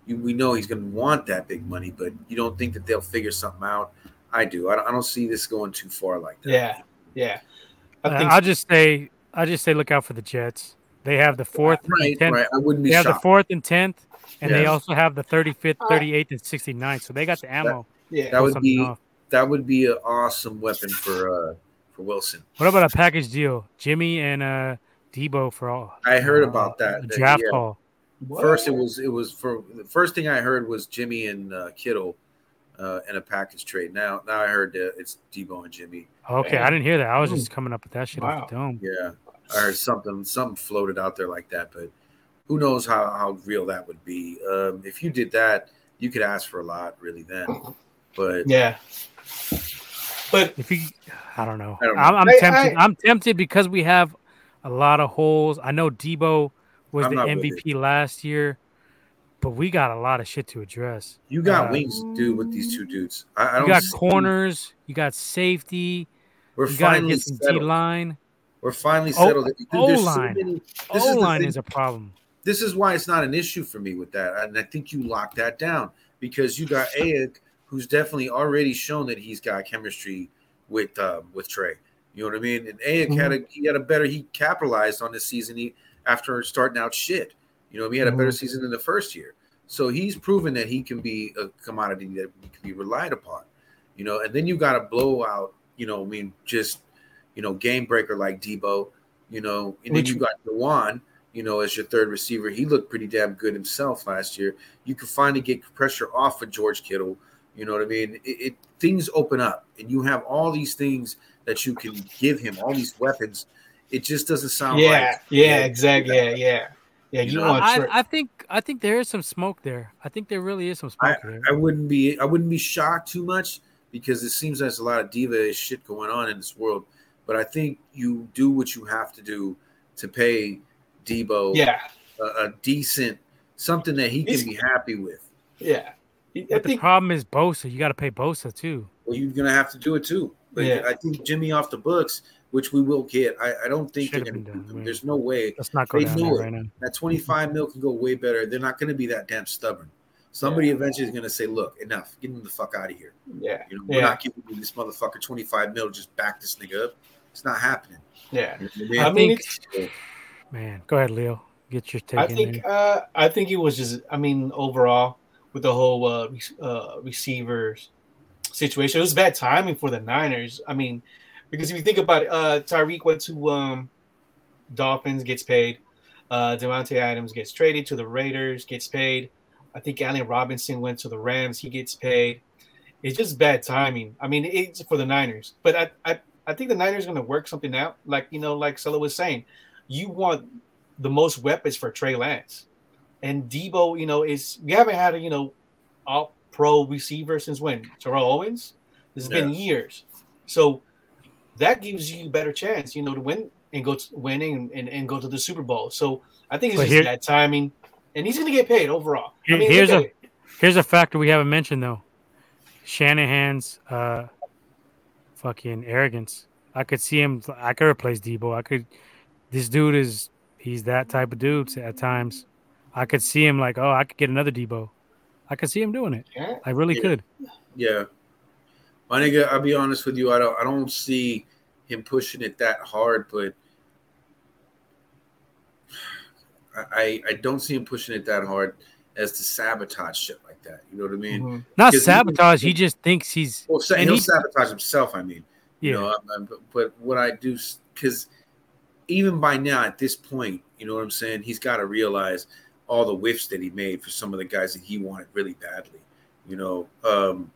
You, we know he's gonna want that big money, but you don't think that they'll figure something out. I do. I don't, I don't see this going too far like that. Yeah, yeah. I uh, I'll just say, I just say, look out for the Jets. They have the fourth, right? And 10th. Right. I wouldn't be. They shocked. have the fourth and tenth, and Yeah. they also have the thirty-fifth, thirty-eighth, and 69th. So they got the ammo. Yeah. that would be off. that would be an awesome weapon for uh for Wilson. What about a package deal? Jimmy and uh Deebo for all. I heard uh, about that. that- draft yeah. haul. First, it was it was for the first thing I heard was Jimmy and uh, Kittle uh, in a package trade. Now, now I heard that it's Deebo and Jimmy. Okay, I didn't hear that. I was just coming up with that shit Wow. off the dome. Yeah, I heard something something floated out there like that, but who knows how how real that would be? Um, if you did that, you could ask for a lot, really. Then, but Yeah. But If you, I don't know. I don't know. I'm, I'm I- tempted. I- I'm tempted because we have a lot of holes. I know Deebo was I'm the MVP last year, but we got a lot of shit to address. you got Uh, wings to do with these two dudes. I, I You don't got see- corners. You got safety. We're You got to finally get some D settled. line. We're finally O- settled. Dude, there's so O-line. many- This is O line is a problem. this is why it's not an issue for me with that. And I think you lock that down because you got Aiyuk, who's definitely already shown that he's got chemistry with um, with Trey. You know what I mean? And Aiyuk had a he had a better he capitalized on this season he, after starting out shit. You know, he had a better season than the first year. So he's proven that he can be a commodity that can be relied upon. You know, and then you got a blowout, you know, I mean, just you know, game breaker like Deebo, you know, and Which- then you got Dewan, you know, as your third receiver. He looked pretty damn good himself last year. You could finally get pressure off of George Kittle. You know what I mean? It, it things open up, and you have all these things that you can give him, all these weapons. It just doesn't sound yeah, right. yeah, exactly. Yeah, yeah. Yeah, you, You know, want I, I think I think there is some smoke there. I think there really is some smoke there. I wouldn't be I wouldn't be shocked too much because it seems there's a lot of diva shit going on in this world. But I think you do what you have to do to pay Deebo yeah, a, a decent something that he can He's- be happy with. yeah. I But the think problem is Bosa. You got to pay Bosa too. Well, you're gonna have to do it too. But Yeah. I think Jimmy off the books, which we will get. I, I don't think they're gonna done, right. There's no way Let's not go They down know it. right now. that 25 mil can go way better. They're not gonna be that damn stubborn. Somebody Yeah. eventually is gonna say, "Look, enough. Get him the fuck out of here." yeah, you know, we're not giving you this motherfucker 25 mil to just back this nigga up. It's not happening. yeah. You know what I I mean, mean? it's, Man, go ahead, Leo. Get your take I think uh, I think it was just I mean overall with the whole uh, uh, receivers situation, it was bad timing for the Niners. I mean, because if you think about it, uh, Tyreek went to um, Dolphins, gets paid. Uh, Davante Adams gets traded to the Raiders, gets paid. I think Allen Robinson went to the Rams, he gets paid. It's just bad timing. I mean, it's for the Niners, but I I, I think the Niners are going to work something out. Like you know, like Sella was saying, you want the most weapons for Trey Lance. And Deebo, you know, is we haven't had a you know all pro receiver since when? Terrell Owens? This has been years. So that gives you a better chance, you know, to win and go to winning and, and go to the Super Bowl. So I think it's But just here- that timing. And he's gonna get paid overall. I mean, here's a at it. here's a factor we haven't mentioned though. Shanahan's uh fucking arrogance. I could see him. I could replace Deebo. I could. This dude is he's that type of dude at times. I could see him like, oh, I could get another Deebo. I could see him doing it. Yeah. I really Yeah. could. Yeah. My nigga, I'll be honest with you. I don't I don't see him pushing it that hard, but I I don't see him pushing it that hard as to sabotage shit like that. You know what I mean? Mhm. Not Because he- sabotage. He just thinks he's Well, sa- he'll he- sabotage himself. I mean, yeah. you know. I'm, I'm, but what I do, because even by now at this point, you know what I'm saying. He's got to realize all the whiffs that he made for some of the guys that he wanted really badly. You know, um,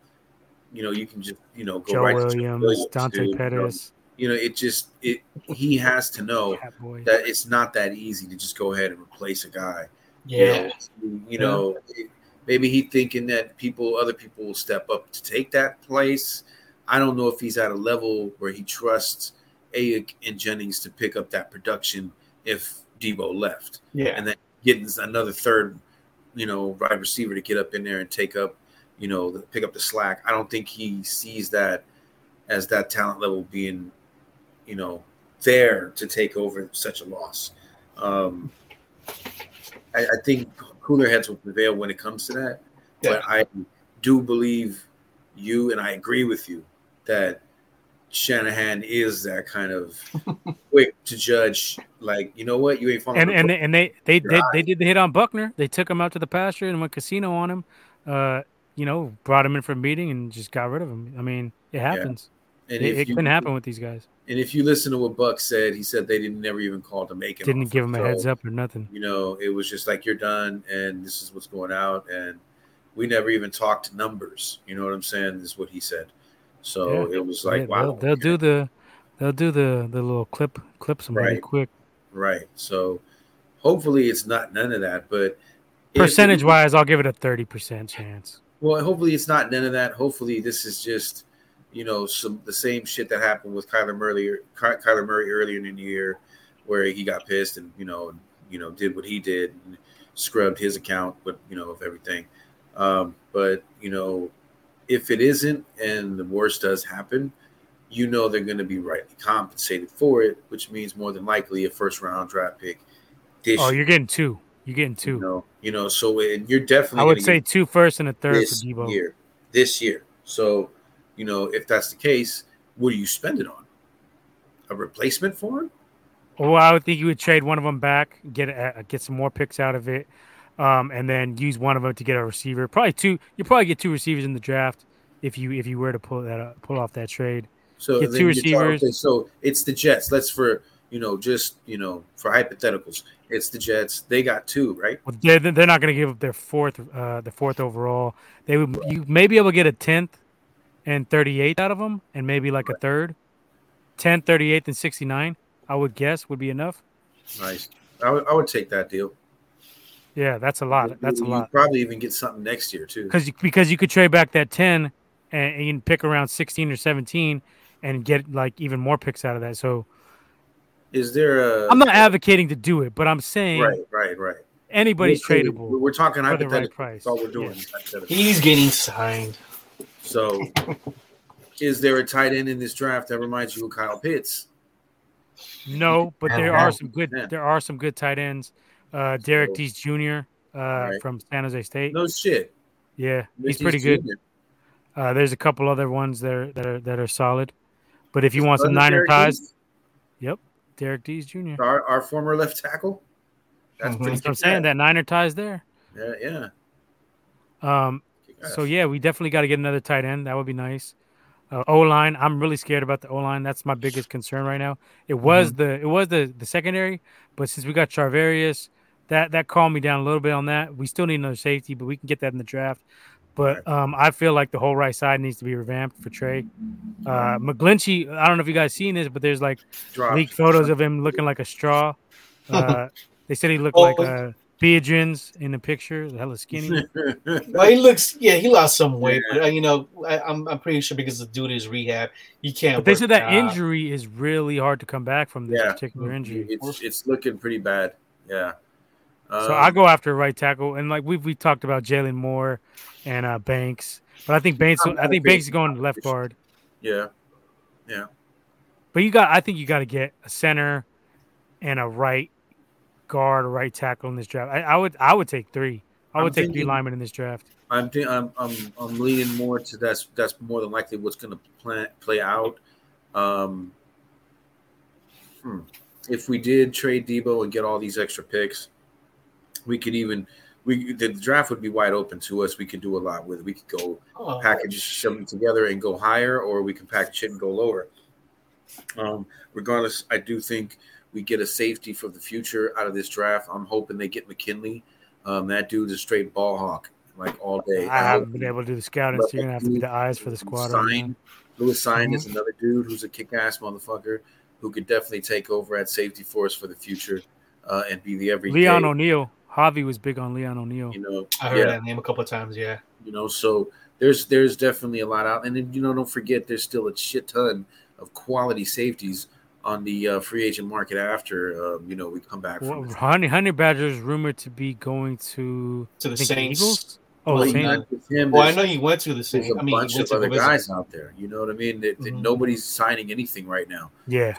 you know, you can just you know go Joe right to Joe Williams, Williams, Dante dude, you know. Pettis, You know, it just it. He has to know that it's not that easy to just go ahead and replace a guy Yeah. you know, you know it- maybe he thinking that people, other people will step up to take that place. I don't know if he's at a level where he trusts Aiyuk and Jennings to pick up that production if Deebo left, Yeah. and then getting another third, you know, wide receiver to get up in there and take up, you know, pick up the slack. I don't think he sees that as that talent level being, you know, there to take over such a loss. Um, I, I think cooler heads will prevail when it comes to that. Yeah. But I do believe you, and I agree with you that Shanahan is that kind of quick to judge. Like, you know what, you ain't falling. And and they, and they they did they did the hit on Buckner. They took him out to the pasture and went casino on him. Uh, you know, brought him in for a meeting and just got rid of him. I mean, it happens. Yeah. And it, it you, couldn't happen with these guys. And if you listen to what Buck said, he said they didn't never even call to make him. Didn't give him a heads up or nothing. You know, it was just like you're done, and this is what's going out, and we never even talked numbers. You know what I'm saying? This is what he said. So yeah. it was like, yeah, wow. They'll, they'll do the, they'll do the the little clip clips them right. really quick. Right. So hopefully it's not none of that, but percentage wise, I'll give it a thirty percent chance. Well, hopefully it's not none of that. Hopefully this is just, you know, some the same shit that happened with Kyler Murray, Kyler Murray earlier in the year, where he got pissed and you know, you know, did what he did, and scrubbed his account, but you know, of everything. Um, but you know, if it isn't, and the worst does happen, you know they're going to be rightly compensated for it, which means more than likely a first round draft pick. oh, you're getting two. You're getting two. You know, you know so you're definitely. I would say two first and a third for Deebo year. This year, so you know if that's the case, what do you spend it on? A replacement for him? Well, I would think you would trade one of them back, get uh, get some more picks out of it, um, and then use one of them to get a receiver. Probably two. You probably get two receivers in the draft if you if you were to pull that uh, pull off that trade. So get two receivers. okay, so it's the Jets. Let's for you know just you know for hypotheticals, it's the Jets. They got two, right? Well, they're, they're not going to give up their fourth uh the fourth overall. They would you may be able to get a tenth and 38 out of them, and maybe like right. a third. 10, 38, and 69, I would guess would be enough. Nice. I would, take that deal. Yeah, that's a lot. That's a lot. Probably even get something next year too. Because because you could trade back that ten and, and you can pick around sixteen or seventeen and get like even more picks out of that. So, is there a? I'm not advocating to do it, but I'm saying right, right, right. Anybody's we're, tradable. We're talking hypothetical. Right price. That's all we're doing. Yeah. He's getting signed. So, is there a tight end in this draft that reminds you of Kyle Pitts? No, but there are some good. There are some good tight ends. Uh, Derek so, Deese Jr. Uh, right. from San Jose State. No shit. Yeah, he's pretty good. Uh, there's a couple other ones that are that are that are solid, but if you want some Niner ties, yep, Derrick Deese Jr. Our, our former left tackle. That's mm-hmm. what I'm saying. That Niner ties there. Yeah, yeah. Um. So yeah, we definitely got to get another tight end. That would be nice. Uh, o line. I'm really scared about the O line. That's my biggest concern right now. It was mm-hmm. the it was the the secondary, but since we got Charvarius, that that calmed me down a little bit on that. We still need another safety, but we can get that in the draft. But um, I feel like the whole right side needs to be revamped for Trey. Uh, McGlinchey, I don't know if you guys seen this, but there's like Drop. leaked photos of him looking like a straw. Uh, they said he looked oh, like a Beadrins in the picture, hella skinny. well, he looks, yeah, he lost some weight, yeah. but uh, you know, I, am I'm, I'm pretty sure because the dude is rehab, you can't. But they said that injury is really hard to come back from this yeah. particular injury. It's, it's looking pretty bad. Yeah. Um, so I go after right tackle, and like we've we talked about Jaylon Moore and uh, Banks, but I think Banks, I think Banks is going left guard. Yeah, yeah. But you got, I think you got to get a center and a right guard, a right tackle in this draft. I, I would, I would take three. I would I'm take thinking, three linemen in this draft. I'm, th- I'm, I'm, I'm leaning more to that's that's more than likely what's going to play play out. Um, hmm. If we did trade Deebo and get all these extra picks, we could even we the draft would be wide open to us. We could do a lot with it. We could go oh. package shove them together and go higher, or we can package it and go lower. Um, regardless, I do think we get a safety for the future out of this draft. I'm hoping they get McKinley. Um, that dude is straight ball hawk, like all day. I, I haven't been able to do the scouting, so you're gonna have to be the eyes for the squad. Sign, Lewis Cine mm-hmm. is another dude who's a kick-ass motherfucker who could definitely take over at safety for us for the future uh, and be the every. Leon O'Neal. Javi was big on Leon O'Neal. You know, I heard yeah. that name a couple of times. Yeah. You know, so there's there's definitely a lot out, and then you know, don't forget there's still a shit ton of quality safeties on the uh, free agent market after uh, you know we come back. Well, Honey Honey Badger is rumored to be going to to the Saints. Eagles. Oh, Well, Saint- him, Well, I know he went to the There's same. a I mean, bunch he went of to other go visit. guys out there. You know what I mean? That, that Mhm. Nobody's signing anything right now. yeah.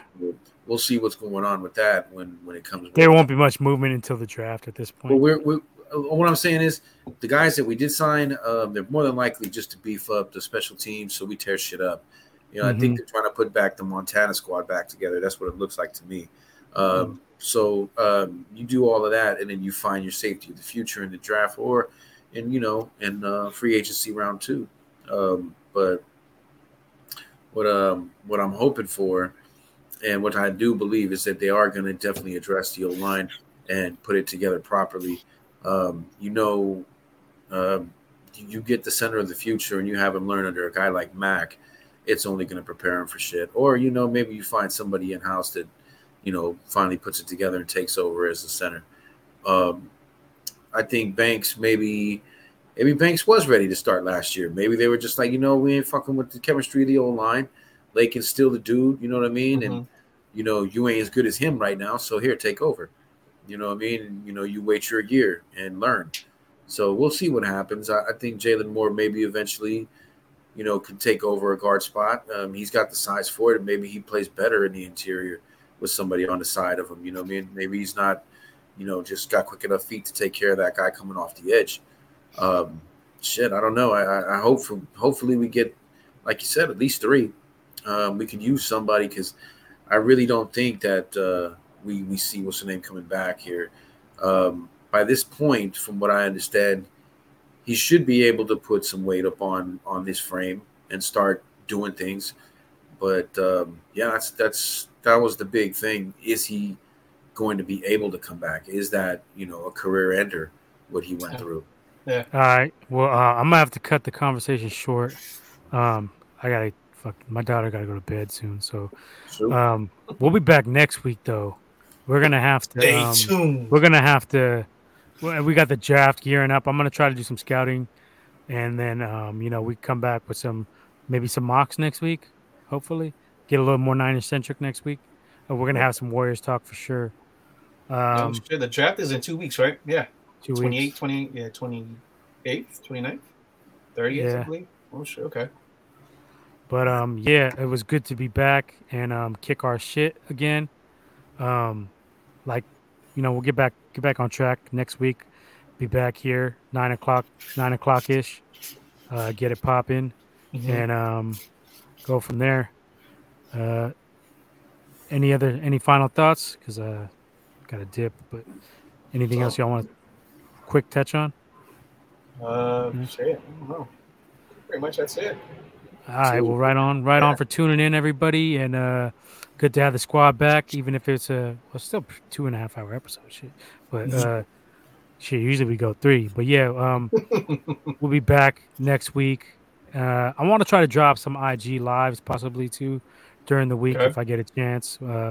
We'll see what's going on with that when when it comes. There won't be much movement until the draft at this But point. we're, we're uh, what I'm saying is the guys that we did sign, um, they're more than likely just to beef up the special teams so we tear shit up. You know, I think they're trying to put back the Montana squad back together. That's what it looks like to me. Um, so um, you do all of that, and then you find your safety of the future in the draft or in you know in uh, free agency round two. Um, but what um what I'm hoping for, and what I do believe is that they are going to definitely address the O line and put it together properly. Um, you know, um, you get the center of the future, and you have him learn under a guy like Mack. It's only going to prepare him for shit. Or you know, maybe you find somebody in house that you know finally puts it together and takes over as the center. Um, I think Banks maybe. Maybe Banks was ready to start last year. Maybe they were just like, you know, we ain't fucking with the chemistry of the old line. Lake is still the dude, you know what I mean? And you know, you ain't as good as him right now. So here, take over. You know what I mean? And, you know, you wait your year and learn. So we'll see what happens. I, I think Jaylon Moore maybe eventually, you know, could take over a guard spot. Um, he's got the size for it, and maybe he plays better in the interior with somebody on the side of him. You know I mean? Maybe he's not, you know, just got quick enough feet to take care of that guy coming off the edge. Um, shit, I don't know. I, I- I hope for, hopefully we get, like you said, at least three. Um, we could use somebody because I really don't think that uh, we we see what's the name coming back here. Um, by this point, from what I understand, he should be able to put some weight up on on this frame and start doing things. But um, yeah, that's that's that was the big thing. Is he going to be able to come back? Is that you know a career ender? What he went through? Yeah. All right. Well, uh, I'm gonna have to cut the conversation short. Um, I gotta fuck. My daughter gotta go to bed soon, so So, um, we'll be back next week. Though we're gonna have to. Stay um, tuned. we're gonna have to. Well, We got the draft gearing up. I'm gonna try to do some scouting, and then um, you know we come back with some maybe some mocks next week. Hopefully, get a little more Niners centric next week. Uh, we're gonna have some Warriors talk for sure. Oh, Um, shit, the draft is in two weeks, right? Yeah. two 28, weeks. 20, yeah, 28th, 29th, 30th, I Yeah. believe. Oh, shit. Okay. But um, yeah, it was good to be back and um, kick our shit again. Um, like, you know, we'll get back get back on track next week. Be back here nine o'clock nine o'clock ish. Uh, get it popping Mhm. and um, go from there. Uh, any other any final thoughts? Because uh, got a dip. But anything else y'all want to quick touch on? Uh, Hmm. shit. I don't know. Pretty much that's it. All right, well, right on, right on for tuning in, everybody, and uh, good to have the squad back, even if it's a well, still two and a half hour episode, shit. But uh, shit, usually we go three, but yeah, um, we'll be back next week. Uh, I want to try to drop some IG lives, possibly too, during the week Okay. if I get a chance. Uh,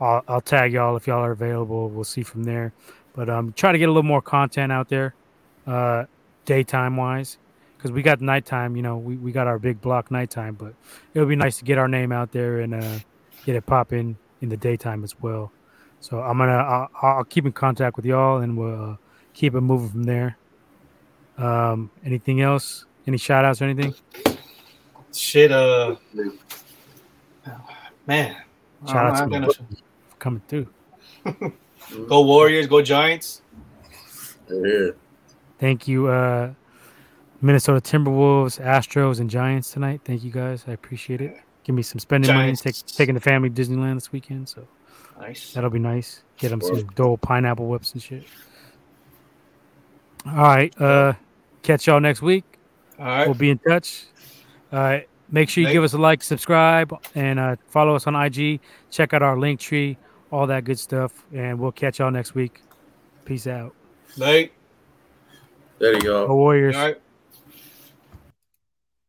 I'll, I'll tag y'all if y'all are available. We'll see from there. But um, try to get a little more content out there, uh, daytime wise because we got nighttime. You know, we, we got our big block nighttime, but it would be nice to get our name out there and uh, get it popping in the daytime as well. So I'm gonna I'll, I'll keep in contact with y'all and we'll uh, keep it moving from there. Um, anything else? Any shout outs or anything? Shit. Uh, man. Shout out I'm to gonna- Coming through. Go Warriors. Go Giants. yeah. Thank you, uh, Minnesota Timberwolves, Astros, and Giants tonight. Thank you guys. I appreciate it. Give me some spending Giants. money, take, taking the family to Disneyland this weekend. So Nice. That'll be nice. Get them some Well- Dole pineapple whips and shit. All right. Uh, catch y'all next week. All right. We'll be in touch. All right. Make sure you Thank- give us a like, subscribe, and uh, follow us on IG. Check out our Linktree, all that good stuff. And we'll catch y'all next week. Peace out. Night. There you go. Go Warriors. All right.